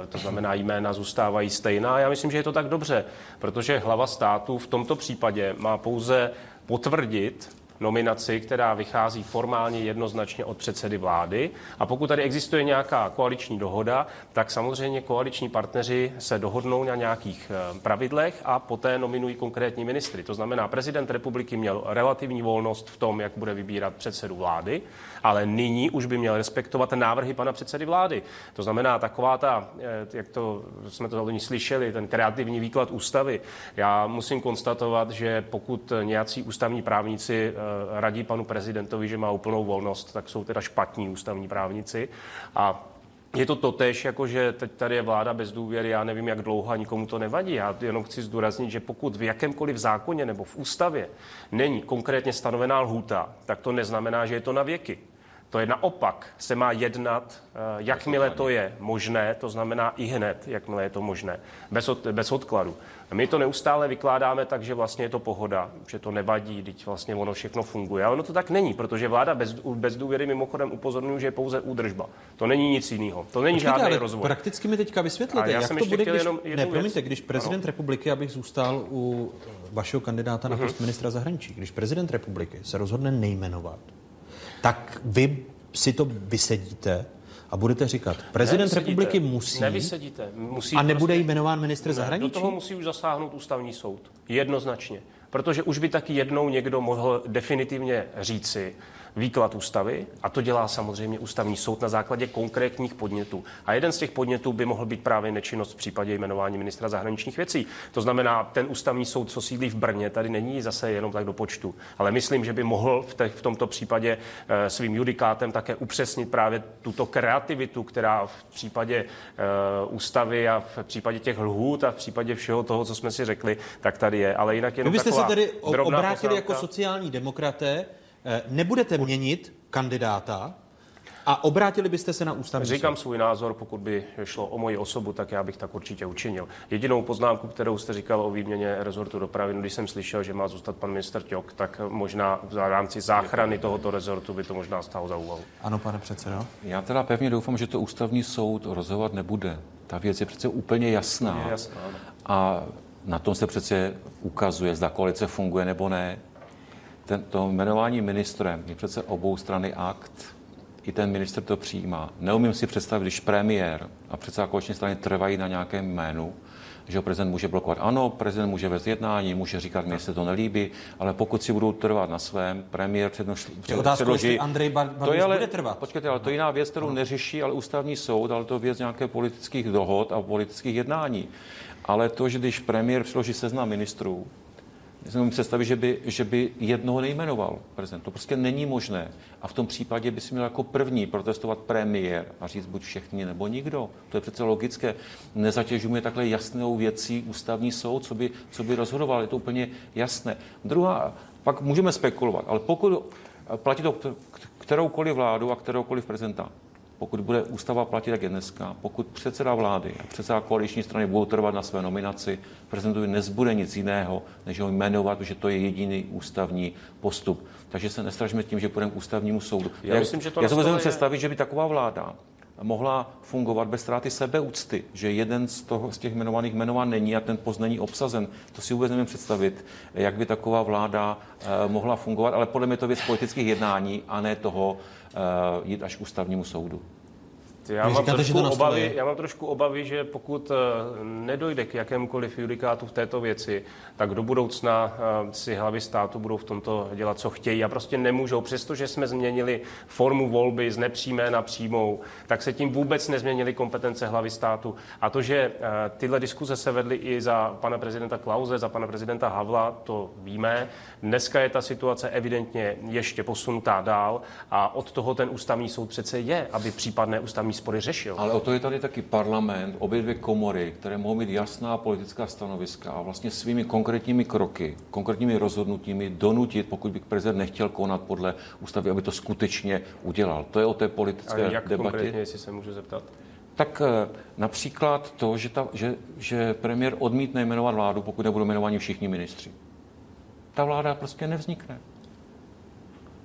eh, to znamená jména zůstávají stejná. Já myslím, že je to tak dobře, protože hlava státu v tomto případě má pouze potvrdit nominaci, která vychází formálně jednoznačně od předsedy vlády. A pokud tady existuje nějaká koaliční dohoda, tak samozřejmě koaliční partneři se dohodnou na nějakých eh, pravidlech a poté nominují konkrétní ministry. To znamená, prezident republiky měl relativní volnost v tom, jak bude vybírat předsedu vlády, ale nyní už by měl respektovat návrhy pana předsedy vlády. To znamená, taková ta, eh, jak to jsme to loni slyšeli, ten kreativní výklad ústavy. Já musím konstatovat, že pokud nějací ústavní právníci eh, radí panu prezidentovi, že má úplnou volnost, tak jsou teda špatní ústavní právníci. A je to totež, jako že teď tady je vláda bez důvěry, já nevím, jak dlouho a nikomu to nevadí. Já jenom chci zdůraznit, že pokud v jakémkoliv zákoně nebo v ústavě není konkrétně stanovená lhůta, tak to neznamená, že je to na věky. To je naopak, se má jednat, eh, jakmile to je možné, to znamená i hned, jakmile je to možné, bez, od, bez odkladu. A my to neustále vykládáme tak, že vlastně je to pohoda, že to nevadí, teď vlastně ono všechno funguje. Ale ono to tak není, protože vláda bez, bez důvěry mimochodem upozorňuje, že je pouze údržba. To není nic jiného. To není Počkejte, žádný rozvoj. Prakticky mi teďka vysvětlíte, jak to bude, když, ne, promiňte, když prezident ano. republiky, abych zůstal u vašeho kandidáta na mhm. post ministra zahraničí, když prezident republiky se rozhodne nejmenovat, tak vy si to vysedíte a budete říkat, prezident nevysedíte, republiky musí... Nevysedíte. Musí a nebude prostě, jmenován ministr ne, zahraničí? Do toho musí už zasáhnout ústavní soud. Jednoznačně. Protože už by taky jednou někdo mohl definitivně říci, výklad ústavy a to dělá samozřejmě ústavní soud na základě konkrétních podnětů. A jeden z těch podnětů by mohl být právě nečinnost v případě jmenování ministra zahraničních věcí. To znamená, ten ústavní soud, co sídlí v Brně, tady není zase jenom tak do počtu. Ale myslím, že by mohl v, te, v tomto případě e, svým judikátem také upřesnit právě tuto kreativitu, která v případě e, ústavy a v případě těch lhůt a v případě všeho toho, co jsme si řekli, tak tady je. Ale jinak jenom Vy byste se tady obrátili poznámka. jako sociální demokraté nebudete měnit kandidáta a obrátili byste se na ústavní Říkám svůj názor, pokud by šlo o moji osobu, tak já bych tak určitě učinil. Jedinou poznámku, kterou jste říkal o výměně rezortu dopravy, no, když jsem slyšel, že má zůstat pan minister Ťok, tak možná v rámci záchrany tohoto rezortu by to možná stálo za úvahu. Ano, pane předsedo. Já teda pevně doufám, že to ústavní soud rozhodovat nebude. Ta věc je přece úplně jasná. Je jasná a na tom se přece ukazuje, zda koalice funguje nebo ne ten, to jmenování ministrem je přece obou strany akt. I ten minister to přijímá. Neumím si představit, když premiér a předseda koaliční strany trvají na nějakém jménu, že ho prezident může blokovat. Ano, prezident může vést jednání, může říkat, mně se to nelíbí, ale pokud si budou trvat na svém, premiér předloží... předloží Andrej Babiš to je ale, bude trvat. Počkejte, ale to je jiná věc, kterou neřeší ale ústavní soud, ale to je věc nějaké politických dohod a politických jednání. Ale to, že když premiér předloží seznam ministrů, si představit, že by, že by jednoho nejmenoval prezident. To prostě není možné. A v tom případě by si měl jako první protestovat premiér a říct buď všichni nebo nikdo. To je přece logické. Nezatěžujeme takhle jasnou věcí ústavní soud, co by, co by rozhodoval. Je to úplně jasné. Druhá, pak můžeme spekulovat, ale pokud platí to kteroukoliv vládu a kteroukoliv prezidenta, pokud bude ústava platit, jak je dneska, pokud předseda vlády a předseda koaliční strany budou trvat na své nominaci, prezidentovi nezbude nic jiného, než ho jmenovat, že to je jediný ústavní postup. Takže se nestražme tím, že půjdeme k ústavnímu soudu. Já, já myslím, že to já si je... představit, že by taková vláda mohla fungovat bez ztráty sebeúcty, že jeden z, toho, z těch jmenovaných jmenován není a ten post není obsazen. To si vůbec nevím představit, jak by taková vláda eh, mohla fungovat, ale podle mě to věc politických jednání a ne toho, jít až k ústavnímu soudu. Já mám, říkáte, trošku obavy, já mám trošku obavy, že pokud eh, nedojde k jakémukoliv judikátu v této věci, tak do budoucna eh, si hlavy státu budou v tomto dělat, co chtějí a prostě nemůžou. Přestože jsme změnili formu volby z nepřímé na přímou, tak se tím vůbec nezměnily kompetence hlavy státu. A to, že eh, tyhle diskuze se vedly i za pana prezidenta Klauze, za pana prezidenta Havla, to víme. Dneska je ta situace evidentně ještě posunutá dál a od toho ten ústavní soud přece je, aby případné ústavní spory řešil. Ale o to je tady taky parlament, obě dvě komory, které mohou mít jasná politická stanoviska a vlastně svými konkrétními kroky, konkrétními rozhodnutími donutit, pokud by prezident nechtěl konat podle ústavy, aby to skutečně udělal. To je o té politické a jak debatě. konkrétně, jestli se můžu zeptat? Tak eh, například to, že, ta, že, že premiér odmítne jmenovat vládu, pokud nebudou jmenováni všichni ministři. Ta vláda prostě nevznikne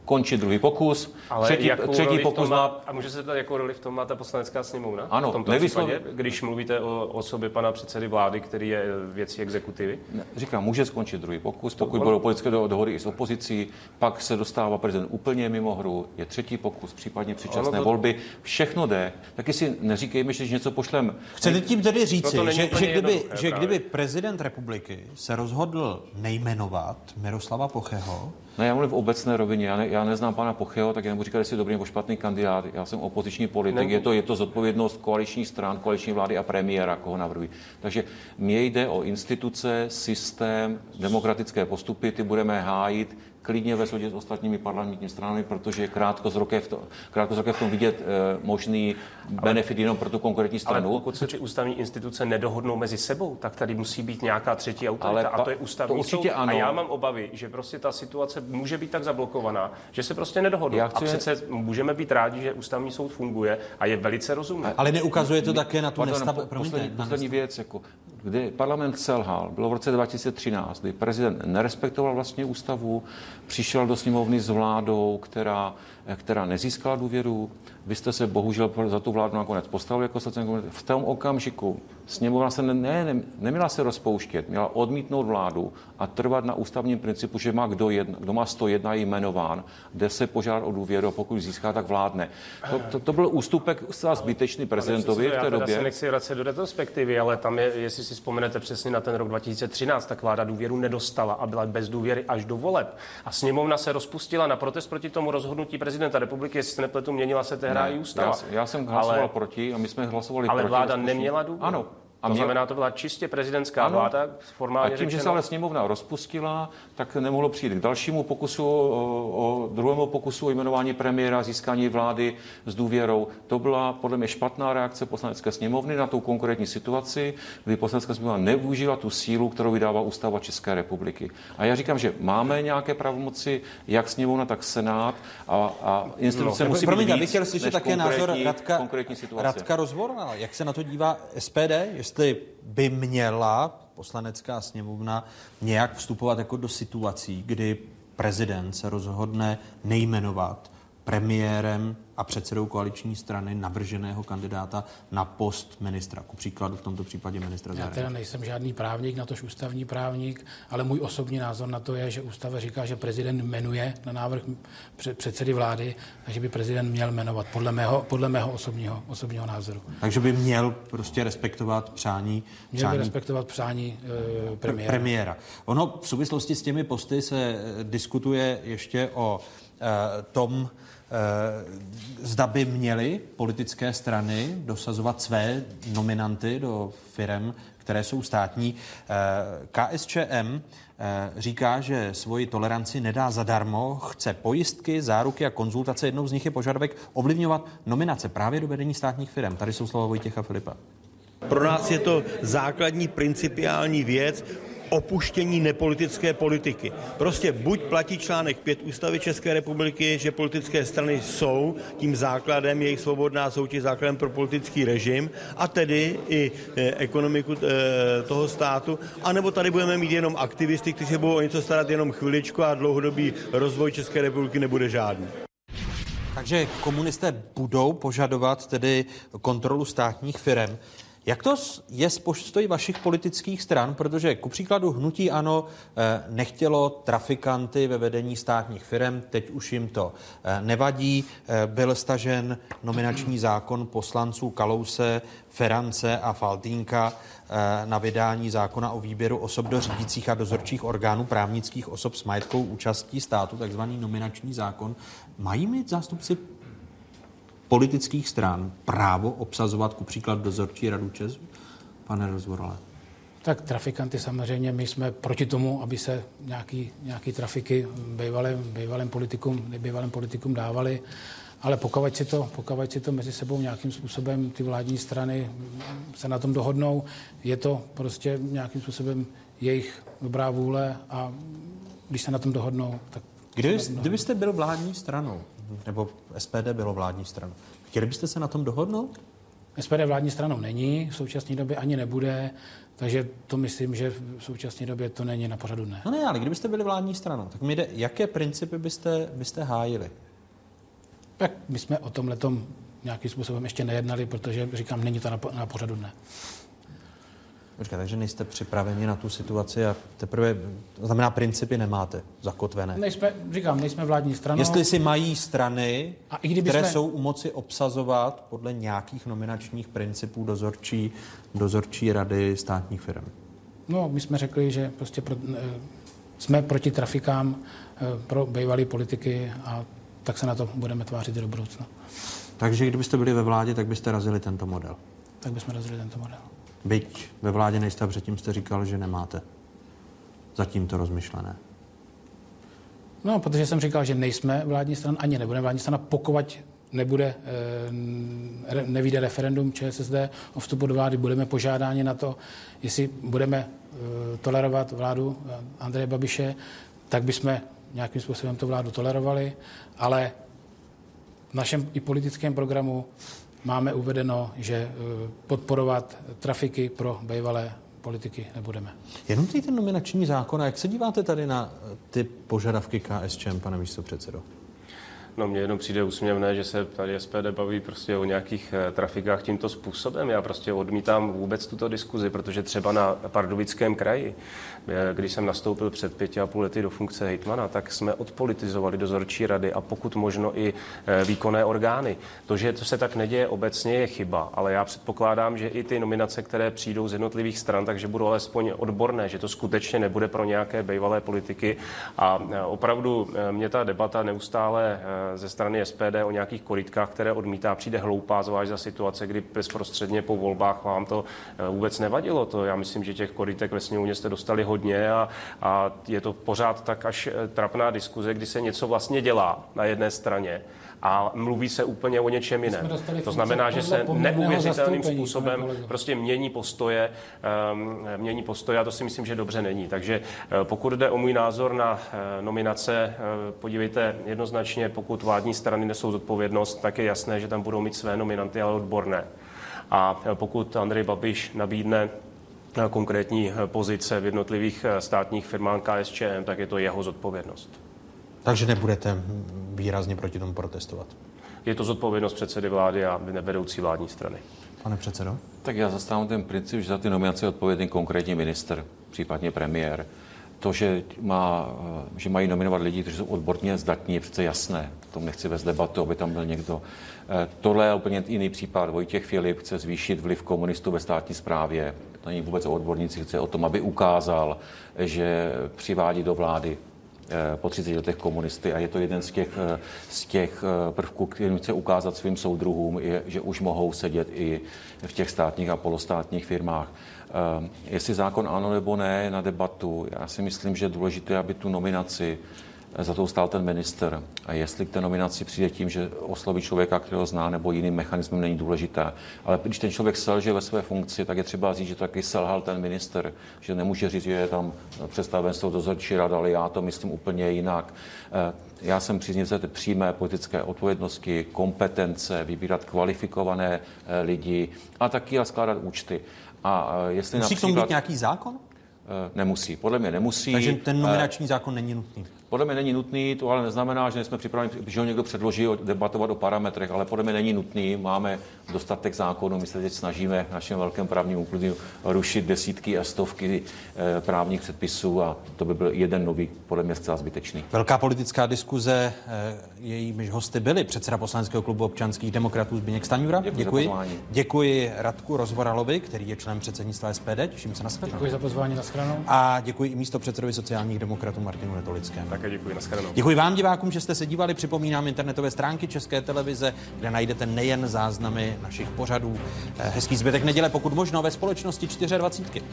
končí druhý pokus. Ale třetí, třetí pokus má, má... A může se zeptat, jakou roli v tom má ta poslanecká sněmovna? Ano, v tomto nevyslov... případě, když mluvíte o osobě pana předsedy vlády, který je věcí exekutivy? Ne, říkám, může skončit druhý pokus, pokud budou politické dohody i s opozicí, pak se dostává prezident úplně mimo hru, je třetí pokus, případně předčasné to... volby, všechno jde. Taky si neříkejme, že něco pošlem. Chcete tím tedy říci, no že, že, kdyby, že kdyby prezident republiky se rozhodl nejmenovat Miroslava Pocheho, ne, já mluvím v obecné rovině. Já, ne, já neznám pana Pocheho, tak já nebudu říkat, jestli je dobrý nebo špatný kandidát. Já jsem opoziční politik. Je to, je to zodpovědnost koaliční stran, koaliční vlády a premiéra, koho navrhují. Takže mě jde o instituce, systém, demokratické postupy, ty budeme hájit klidně ve shodě s ostatními parlamentními stranami, protože je krátko z roky v, to, krátko z roky v tom vidět e, možný benefit jenom pro tu konkrétní stranu. Ale pokud se ty ústavní instituce nedohodnou mezi sebou, tak tady musí být nějaká třetí autorita ale a to je ústavní to soud. Ano. A já mám obavy, že prostě ta situace může být tak zablokovaná, že se prostě nedohodnou. chci... A přece můžeme být rádi, že ústavní soud funguje a je velice rozumný. Ale neukazuje to také na tu nestav... Poslední, poslední věc, jako, kdy parlament selhal, bylo v roce 2013, kdy prezident nerespektoval vlastně ústavu, přišel do sněmovny s vládou, která, která nezískala důvěru. Vy jste se bohužel za tu vládu nakonec postavili jako sociální V tom okamžiku Sněmovna se ne, ne, neměla se rozpouštět, měla odmítnout vládu a trvat na ústavním principu, že má kdo, jedna, kdo má 101 jmenován, kde se požádat o důvěru a pokud získá, tak vládne. To, to, to byl ústupek zcela zbytečný prezidentovi v té době. Já se nechci vracet do retrospektivy, ale tam je, jestli si vzpomenete přesně na ten rok 2013, tak vláda důvěru nedostala a byla bez důvěry až do voleb. A sněmovna se rozpustila na protest proti tomu rozhodnutí prezidenta republiky, jestli se nepletu, měnila se tehdy i ústava. Já, já jsem hlasoval ale, proti a my jsme hlasovali ale proti. Ale vláda neměla důvěru. Ano, a to mě... znamená, to byla čistě prezidentská ano, vláda, formálně A tím, řečeno... že se ale sněmovna rozpustila, tak nemohlo přijít k dalšímu pokusu, o, o druhému pokusu o jmenování premiéra, získání vlády s důvěrou. To byla podle mě špatná reakce poslanecké sněmovny na tu konkrétní situaci, kdy poslanecká sněmovna nevyužila tu sílu, kterou vydává ústava České republiky. A já říkám, že máme nějaké pravomoci, jak sněmovna, tak senát a, a instituce no, musí Promiň, být víc, chtěl slyšet také názor Radka, Radka Rozvorná. Jak se na to dívá SPD? jestli by měla poslanecká sněmovna nějak vstupovat jako do situací, kdy prezident se rozhodne nejmenovat premiérem a předsedou koaliční strany navrženého kandidáta na post ministra, ku příkladu v tomto případě ministra zahraničí. Já teda nejsem žádný právník, na tož ústavní právník, ale můj osobní názor na to je, že ústava říká, že prezident jmenuje na návrh předsedy vlády, takže by prezident měl jmenovat, podle mého, podle mého osobního, osobního názoru. Takže by měl prostě respektovat přání, přání měl by respektovat přání e, premiéra. premiéra. Ono v souvislosti s těmi posty se e, diskutuje ještě o e, tom, zda by měly politické strany dosazovat své nominanty do firm, které jsou státní. Eh, KSČM eh, říká, že svoji toleranci nedá zadarmo, chce pojistky, záruky a konzultace. Jednou z nich je požadavek ovlivňovat nominace právě do vedení státních firm. Tady jsou slova Vojtěcha Filipa. Pro nás je to základní principiální věc opuštění nepolitické politiky. Prostě buď platí článek 5 ústavy České republiky, že politické strany jsou tím základem, jejich svobodná soutěž základem pro politický režim a tedy i e, ekonomiku e, toho státu, anebo tady budeme mít jenom aktivisty, kteří budou o něco starat jenom chviličku a dlouhodobý rozvoj České republiky nebude žádný. Takže komunisté budou požadovat tedy kontrolu státních firm. Jak to je s postojí vašich politických stran? Protože ku příkladu hnutí ano eh, nechtělo trafikanty ve vedení státních firm, teď už jim to eh, nevadí. Eh, byl stažen nominační zákon poslanců Kalouse, Ferance a Faltínka na vydání zákona o výběru osob do řídících a dozorčích orgánů právnických osob s majetkou účastí státu, takzvaný nominační zákon. Mají mít zástupci politických stran právo obsazovat ku příkladu dozorčí radu ČES? Pane Rozvorale. Tak trafikanty samozřejmě, my jsme proti tomu, aby se nějaký, nějaký trafiky bývalým, bývalým, politikům, bývalým politikům dávali, ale pokud si, to, pokud si to mezi sebou nějakým způsobem ty vládní strany se na tom dohodnou, je to prostě nějakým způsobem jejich dobrá vůle a když se na tom dohodnou, tak... Kdyby, kdybyste byl vládní stranou, nebo SPD bylo vládní stranou. Chtěli byste se na tom dohodnout? SPD vládní stranou není, v současné době ani nebude, takže to myslím, že v současné době to není na pořadu ne. No ne, ale kdybyste byli vládní stranou, tak mi jde, jaké principy byste, byste hájili? Tak my jsme o tomhle nějakým způsobem ještě nejednali, protože říkám, není to na, na pořadu dne. Počkej, takže nejste připraveni na tu situaci a teprve, to znamená, principy nemáte zakotvené. Nejsme, říkám, nejsme vládní stranou. Jestli si mají strany, a i které jsme... jsou u moci obsazovat podle nějakých nominačních principů dozorčí, dozorčí rady státních firm. No, my jsme řekli, že prostě pro, jsme proti trafikám eh, pro bývalé politiky a tak se na to budeme tvářit do budoucna. Takže kdybyste byli ve vládě, tak byste razili tento model? Tak bychom razili tento model. Byť ve vládě nejste předtím jste říkal, že nemáte zatím to rozmyšlené. No, protože jsem říkal, že nejsme vládní strana, ani nebudeme vládní strana, pokud nebude, eh, nevíde referendum ČSSD o vstupu do vlády, budeme požádáni na to, jestli budeme eh, tolerovat vládu Andreje Babiše, tak bychom nějakým způsobem tu vládu tolerovali, ale v našem i politickém programu máme uvedeno, že eh, podporovat trafiky pro bývalé politiky nebudeme. Jenom ten nominační zákon, jak se díváte tady na eh, ty požadavky KSČM, pane místo předsedo? No mně jenom přijde úsměvné, že se tady SPD baví prostě o nějakých eh, trafikách tímto způsobem. Já prostě odmítám vůbec tuto diskuzi, protože třeba na Pardubickém kraji, eh, když jsem nastoupil před pěti a půl lety do funkce hejtmana, tak jsme odpolitizovali dozorčí rady a pokud možno i eh, výkonné orgány. To, že to se tak neděje obecně, je chyba, ale já předpokládám, že i ty nominace, které přijdou z jednotlivých stran, takže budou alespoň odborné, že to skutečně nebude pro nějaké bývalé politiky. A opravdu mě ta debata neustále ze strany SPD o nějakých korytkách, které odmítá, přijde hloupá, zvlášť za situace, kdy bezprostředně po volbách vám to eh, vůbec nevadilo. To já myslím, že těch korytek ve sněmovně jste dostali hodně a, a je to pořád tak až eh, trapná diskuze, kdy se něco vlastně dělá na jedné straně a mluví se úplně o něčem jiném. To znamená, že se neuvěřitelným způsobem prostě mění postoje, um, mění postoje a to si myslím, že dobře není. Takže uh, pokud jde o můj názor na uh, nominace, uh, podívejte, jednoznačně, pokud vládní strany nesou zodpovědnost, tak je jasné, že tam budou mít své nominanty, ale odborné. A pokud Andrej Babiš nabídne konkrétní pozice v jednotlivých státních firmách KSČM, tak je to jeho zodpovědnost. Takže nebudete výrazně proti tomu protestovat? Je to zodpovědnost předsedy vlády a vedoucí vládní strany. Pane předsedo? Tak já zastávám ten princip, že za ty nominace je odpovědný konkrétní minister, případně premiér. To, že, má, že mají nominovat lidi, kteří jsou odborně zdatní, je přece jasné. O tom nechci vést debatu, aby tam byl někdo. Eh, tohle je úplně jiný případ. Vojtěch Filip chce zvýšit vliv komunistů ve státní správě. To není vůbec o odbornících, chce o tom, aby ukázal, že přivádí do vlády po 30 letech komunisty a je to jeden z těch, eh, z těch eh, prvků, který chce ukázat svým soudruhům, je, že už mohou sedět i v těch státních a polostátních firmách. Jestli zákon ano nebo ne, na debatu. Já si myslím, že je důležité, aby tu nominaci za to stál ten minister. A jestli k té nominaci přijde tím, že osloví člověka, kterého zná, nebo jiným mechanismem, není důležité. Ale když ten člověk selže ve své funkci, tak je třeba říct, že to taky selhal ten minister. Že nemůže říct, že je tam představen z toho dozorčí rada, ale já to myslím úplně jinak. Eh, já jsem příznivce té přímé politické odpovědnosti, kompetence, vybírat kvalifikované eh, lidi a taky skládat účty. A eh, jestli Musí například... k tomu být nějaký zákon? Nemusí, podle mě nemusí. Takže ten nominační zákon není nutný. Podle mě není nutný, to ale neznamená, že jsme připraveni, že ho někdo předloží debatovat o parametrech, ale podle mě není nutný. Máme dostatek zákonů, my se teď snažíme v našem velkém právním úklidu rušit desítky a stovky eh, právních předpisů a to by byl jeden nový, podle mě zcela zbytečný. Velká politická diskuze, eh, jejímiž hosty byli předseda poslaneckého klubu občanských demokratů Zbigněk Staňura. Děkuji Děkuji. Děkuji Radku Rozvoralovi, který je členem předsednictva SPD. Těším se na shledanou. Děkuji za pozvání na shledanou. A děkuji i místo předsedovi sociálních demokratů Martinu Netolickému. Také děkuji, nashledanou. Děkuji vám, divákům, že jste se dívali. Připomínám internetové stránky České televize, kde najdete nejen záznamy našich pořadů. Eh, Hezký zbytek neděle, pokud možno ve společnosti 24.